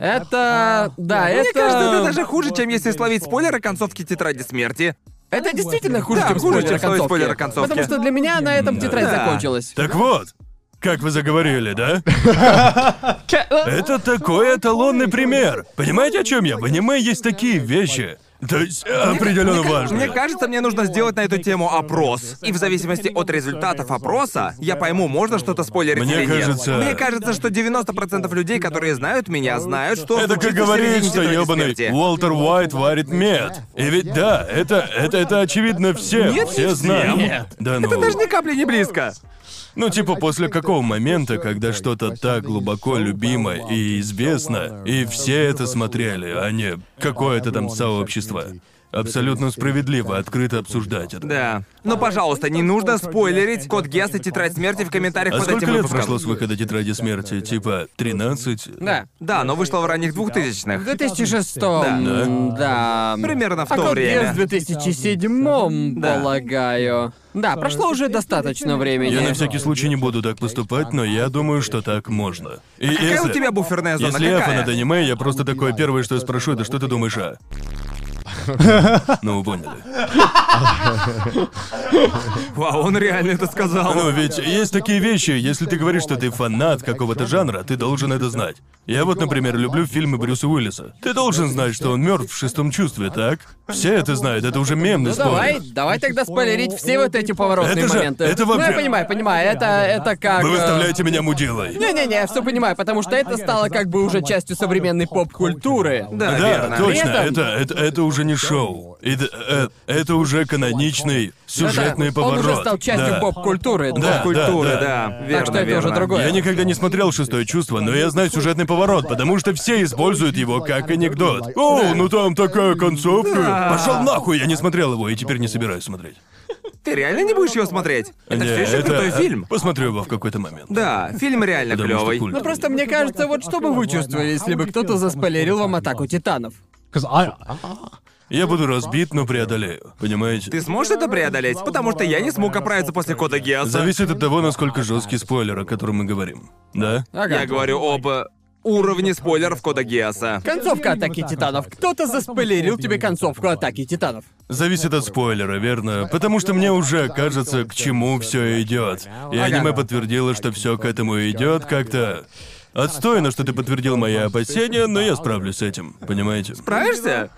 Это, да, это. Мне кажется, это даже хуже, чем если словить спойлеры концовки Тетради Смерти. Это действительно хуже, Да, чем хуже, спойлер чем о концовке. спойлер о концовке. Потому что для меня на этом тетрадь Да. закончилась. Так вот, как вы заговорили, да? Это такой эталонный пример. Понимаете, о чем я? В аниме есть такие вещи. То есть определенно Мне ка- важные. Мне кажется, мне нужно сделать на эту тему опрос. И в зависимости от результатов опроса, я пойму, можно что-то спойлерить Мне или нет. кажется- Мне кажется, что 90% людей, которые знают меня, знают, что Это как случится в говорит, середине что ёбаный смерти. Уолтер Уайт варит мед. И ведь да, это, это, это очевидно всем. Нет, не все всем. знают. Нет. Да ну. Это даже ни капли не близко. Ну, типа, после какого момента, когда что-то так глубоко любимо и известно, и все это смотрели, а не какое-то там сообщество. Абсолютно справедливо открыто обсуждать это. Да. Но, пожалуйста, не нужно спойлерить код Гест и Тетрадь Смерти в комментариях А под сколько этим лет выпуском. прошло с выхода Тетради Смерти? Типа 13? Да. Да, но вышло в ранних В двухтысячных. 2006 Да. да. Примерно в а то Код время. Гиас в 2007 Да. полагаю. Да, прошло уже достаточно времени. Я на всякий случай не буду так поступать, но я думаю, что так можно. И Какая если... у тебя буферная зона? Если я Какая? фанат аниме, я просто такое первое, что я спрошу, это что ты думаешь о... Ну, вы поняли. Вау, он реально это сказал. Ну, ведь есть такие вещи, если ты говоришь, что ты фанат какого-то жанра, ты должен это знать. Я вот, например, люблю фильмы Брюса Уиллиса. Ты должен знать, что он мертв в шестом чувстве, так? Все это знают, это уже мемный Ну давай, спор. давай тогда спойлерить все вот эти поворотные Это же- моменты. это Ну, я вообще- понимаю, понимаю, это, это как... Вы э, выставляете меня мудилой. Не-не-не, я все понимаю, потому что это стало как бы уже частью современной поп-культуры. Да, Да, верно. точно, это, это, это уже не шоу. Это, э, это уже каноничный сюжетный Это- поворот. Он уже стал частью Да. поп-культуры. Да, Культуры, да, да. Верно, Так что это верно. уже другое. Я никогда не смотрел «Шестое чувство», но я знаю сюжетный поворот, потому что все используют его как анекдот. О, ну там такая концовка. Пошел нахуй, я не смотрел его и теперь не собираюсь смотреть. Ты реально не будешь его смотреть? Это Не, все еще крутой э, фильм. Посмотрю его в какой-то момент. Да, фильм реально Потому что клевый. культовый. Ну просто мне кажется, вот что бы вы чувствовали, если бы кто-то заспойлерил вам атаку титанов? Я буду разбит, но преодолею. Понимаете? Ты сможешь это преодолеть? Потому что я не смог оправиться после кода Геоса. Зависит от того, насколько жесткий спойлер, о котором мы говорим. Да? Ага. Я говорю об уровне спойлеров кода Геоса. Концовка атаки титанов. Кто-то заспойлерил тебе концовку атаки титанов. Зависит от спойлера, верно? Потому что мне уже кажется, к чему все идет. И Ага. аниме подтвердило, что все к этому идет как-то. Отстойно, что ты подтвердил мои опасения, но я справлюсь с этим, понимаете? Справишься?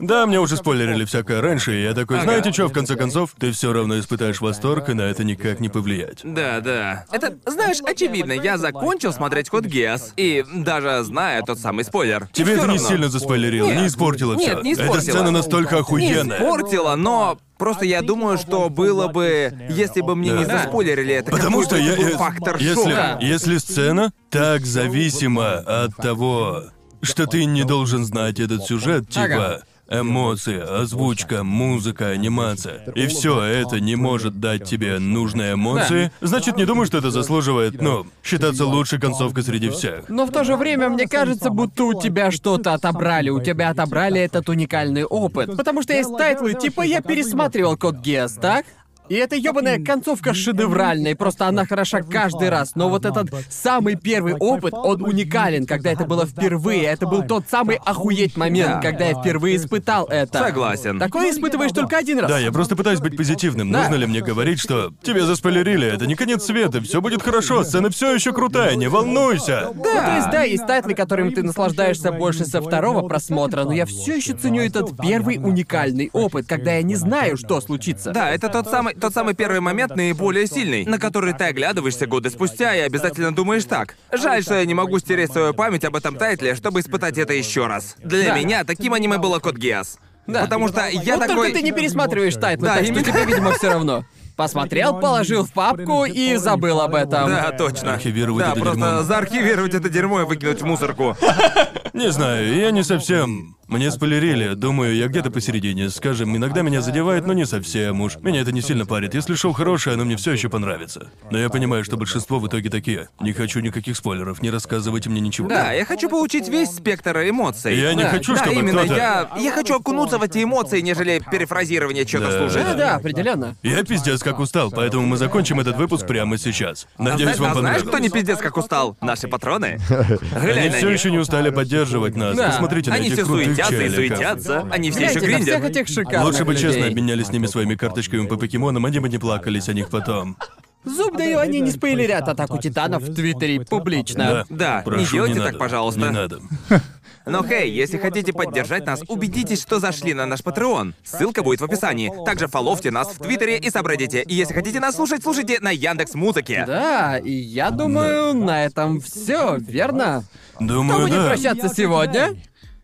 Да, мне уже спойлерили всякое раньше, и я такой, знаете что, в конце концов, ты все равно испытаешь восторг, и на это никак не повлиять. Да, да. Это, знаешь, очевидно, я закончил смотреть код Геос, и даже зная тот самый спойлер. Тебе это не равно- сильно заспойлерило, Нет, не испортило все. Нет, не испортило. Эта сцена настолько Не охуенная. испортила, но просто я думаю, что было бы, если бы мне не Да. заспойлерили это. Потому что я, я- фактор если, шока. если сцена так зависима от того, что ты не должен знать этот сюжет, типа, Ага. Эмоции, озвучка, музыка, анимация, и все это не может дать тебе нужные эмоции, значит, не думаю, что это заслуживает, ну, считаться лучшей концовкой среди всех. Но в то же время мне кажется, будто у тебя что-то отобрали. У тебя отобрали этот уникальный опыт. Потому что есть тайтлы, типа я пересматривал Код Гиас, так? И эта ёбаная концовка шедевральная, просто она хороша каждый раз. Но вот этот самый первый опыт, он уникален, когда это было впервые. Это был тот самый охуеть момент, Да. когда я впервые испытал это. Согласен. Такое испытываешь только один раз. Да, я просто пытаюсь быть позитивным. Да. Нужно ли мне говорить, что тебе заспойлерили, это не конец света, все будет хорошо, сцена все еще крутая, не волнуйся. Ну, то есть, да, есть тайтлы, которыми ты наслаждаешься больше со второго просмотра, но я все еще ценю этот первый уникальный опыт, когда я не знаю, что случится. Да, это тот самый, тот самый первый момент наиболее сильный, на который ты оглядываешься годы спустя и обязательно думаешь так. Жаль, что я не могу стереть свою память об этом тайтле, чтобы испытать это еще раз. Для Да. меня таким аниме было Код Гиас. Да. Потому что я вот такой... только ты не пересматриваешь тайтлы, Да, так что именно. тебе, видимо, все равно. Посмотрел, положил в папку и забыл об этом. Да, точно. Архивировать да, это просто дерьмо. заархивировать это дерьмо и выкинуть в мусорку. Не знаю, я не совсем. Мне спойлерили, думаю, я где-то посередине. Скажем, иногда меня задевает, но не совсем уж. Меня это не сильно парит. Если шоу хорошее, оно мне все еще понравится. Но я понимаю, что большинство в итоге такие. Не хочу никаких спойлеров, не рассказывайте мне ничего. Да, я хочу получить весь спектр эмоций. Я не Да, хочу, да, чтобы именно кто-то... я, я хочу окунуться в эти эмоции, нежели перефразирование чего-то Да. служит. Да, да, определенно. Я пиздец как устал, поэтому мы закончим этот выпуск прямо сейчас. А Надеюсь, знаешь, вам а знаешь, понравилось. кто не пиздец как устал? Наши патроны. Они все еще не устали поддерживать нас. Да. Посмотрите на этих крутых суетятся и суетятся. Они все еще на всех гриндят. этих шикарных Лучше бы честно обменялись с ними своими карточками по покемонам, они бы не плакались о них потом. Зуб даю, они не спойлерят атаку титанов в Твиттере публично. Да, Прошу, не делайте так, надо. пожалуйста. Не надо. Но хей, если хотите поддержать нас, убедитесь, что зашли на наш Patreon. Ссылка будет в описании. Также фоловьте нас в Твиттере и собрадите. И если хотите нас слушать, слушайте на Яндекс Музыке. Да, и я думаю, на этом все, верно? Кто Думаю, будет да. прощаться сегодня?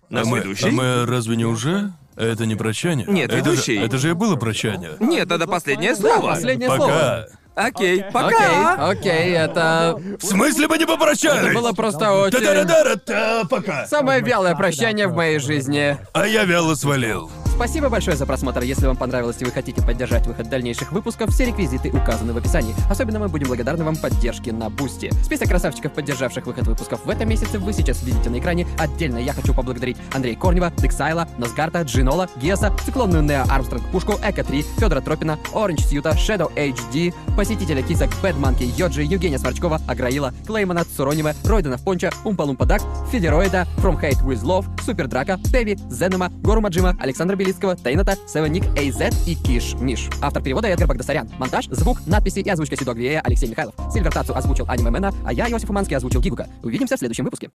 На а мы, следующий? а мы разве не уже? Это не прощание. Нет, это ведущий. Же, это же и было прощание. Нет, это последнее Да, слово. последнее слово. Пока. Окей, пока. Окей, окей, это... В смысле мы не попрощались? Это было просто очень... Та-да-да-да-та, пока. Самое вялое прощание в моей жизни. А я вяло свалил. Спасибо большое за просмотр. Если вам понравилось и вы хотите поддержать выход дальнейших выпусков, все реквизиты указаны в описании. Особенно мы будем благодарны вам поддержке на Boosty. Список красавчиков, поддержавших выход выпусков в этом месяце, вы сейчас видите на экране. Отдельно я хочу поблагодарить Андрея Корнева, Дексайла, Носгарта, Джинола, Геса, Циклонную Нео Армстронг Пушку, Эко 3, Федора Тропина, Оранж Сьюта, Shadow HD, посетителя кисок, Бэд Манки, Йоджи, Евгения Сморчкова, Аграила, Клеймана Цуронева, Ройдена Понча, Умпалумпа Дак, Федероида, From Hate With Love, Супер Драка, Теви, Зенема, Гору Маджима, Александра Белицкого, Тайната, Севен Ник, AZ и Киш Миш. Автор перевода Эдгар Багдасарян. Монтаж, звук, надписи и озвучка Гвея Алексей Михайлов. Сильвер Тацу озвучил Аниме Мэна, а я, Иосиф Уманский, озвучил Гигука. Увидимся в следующем выпуске.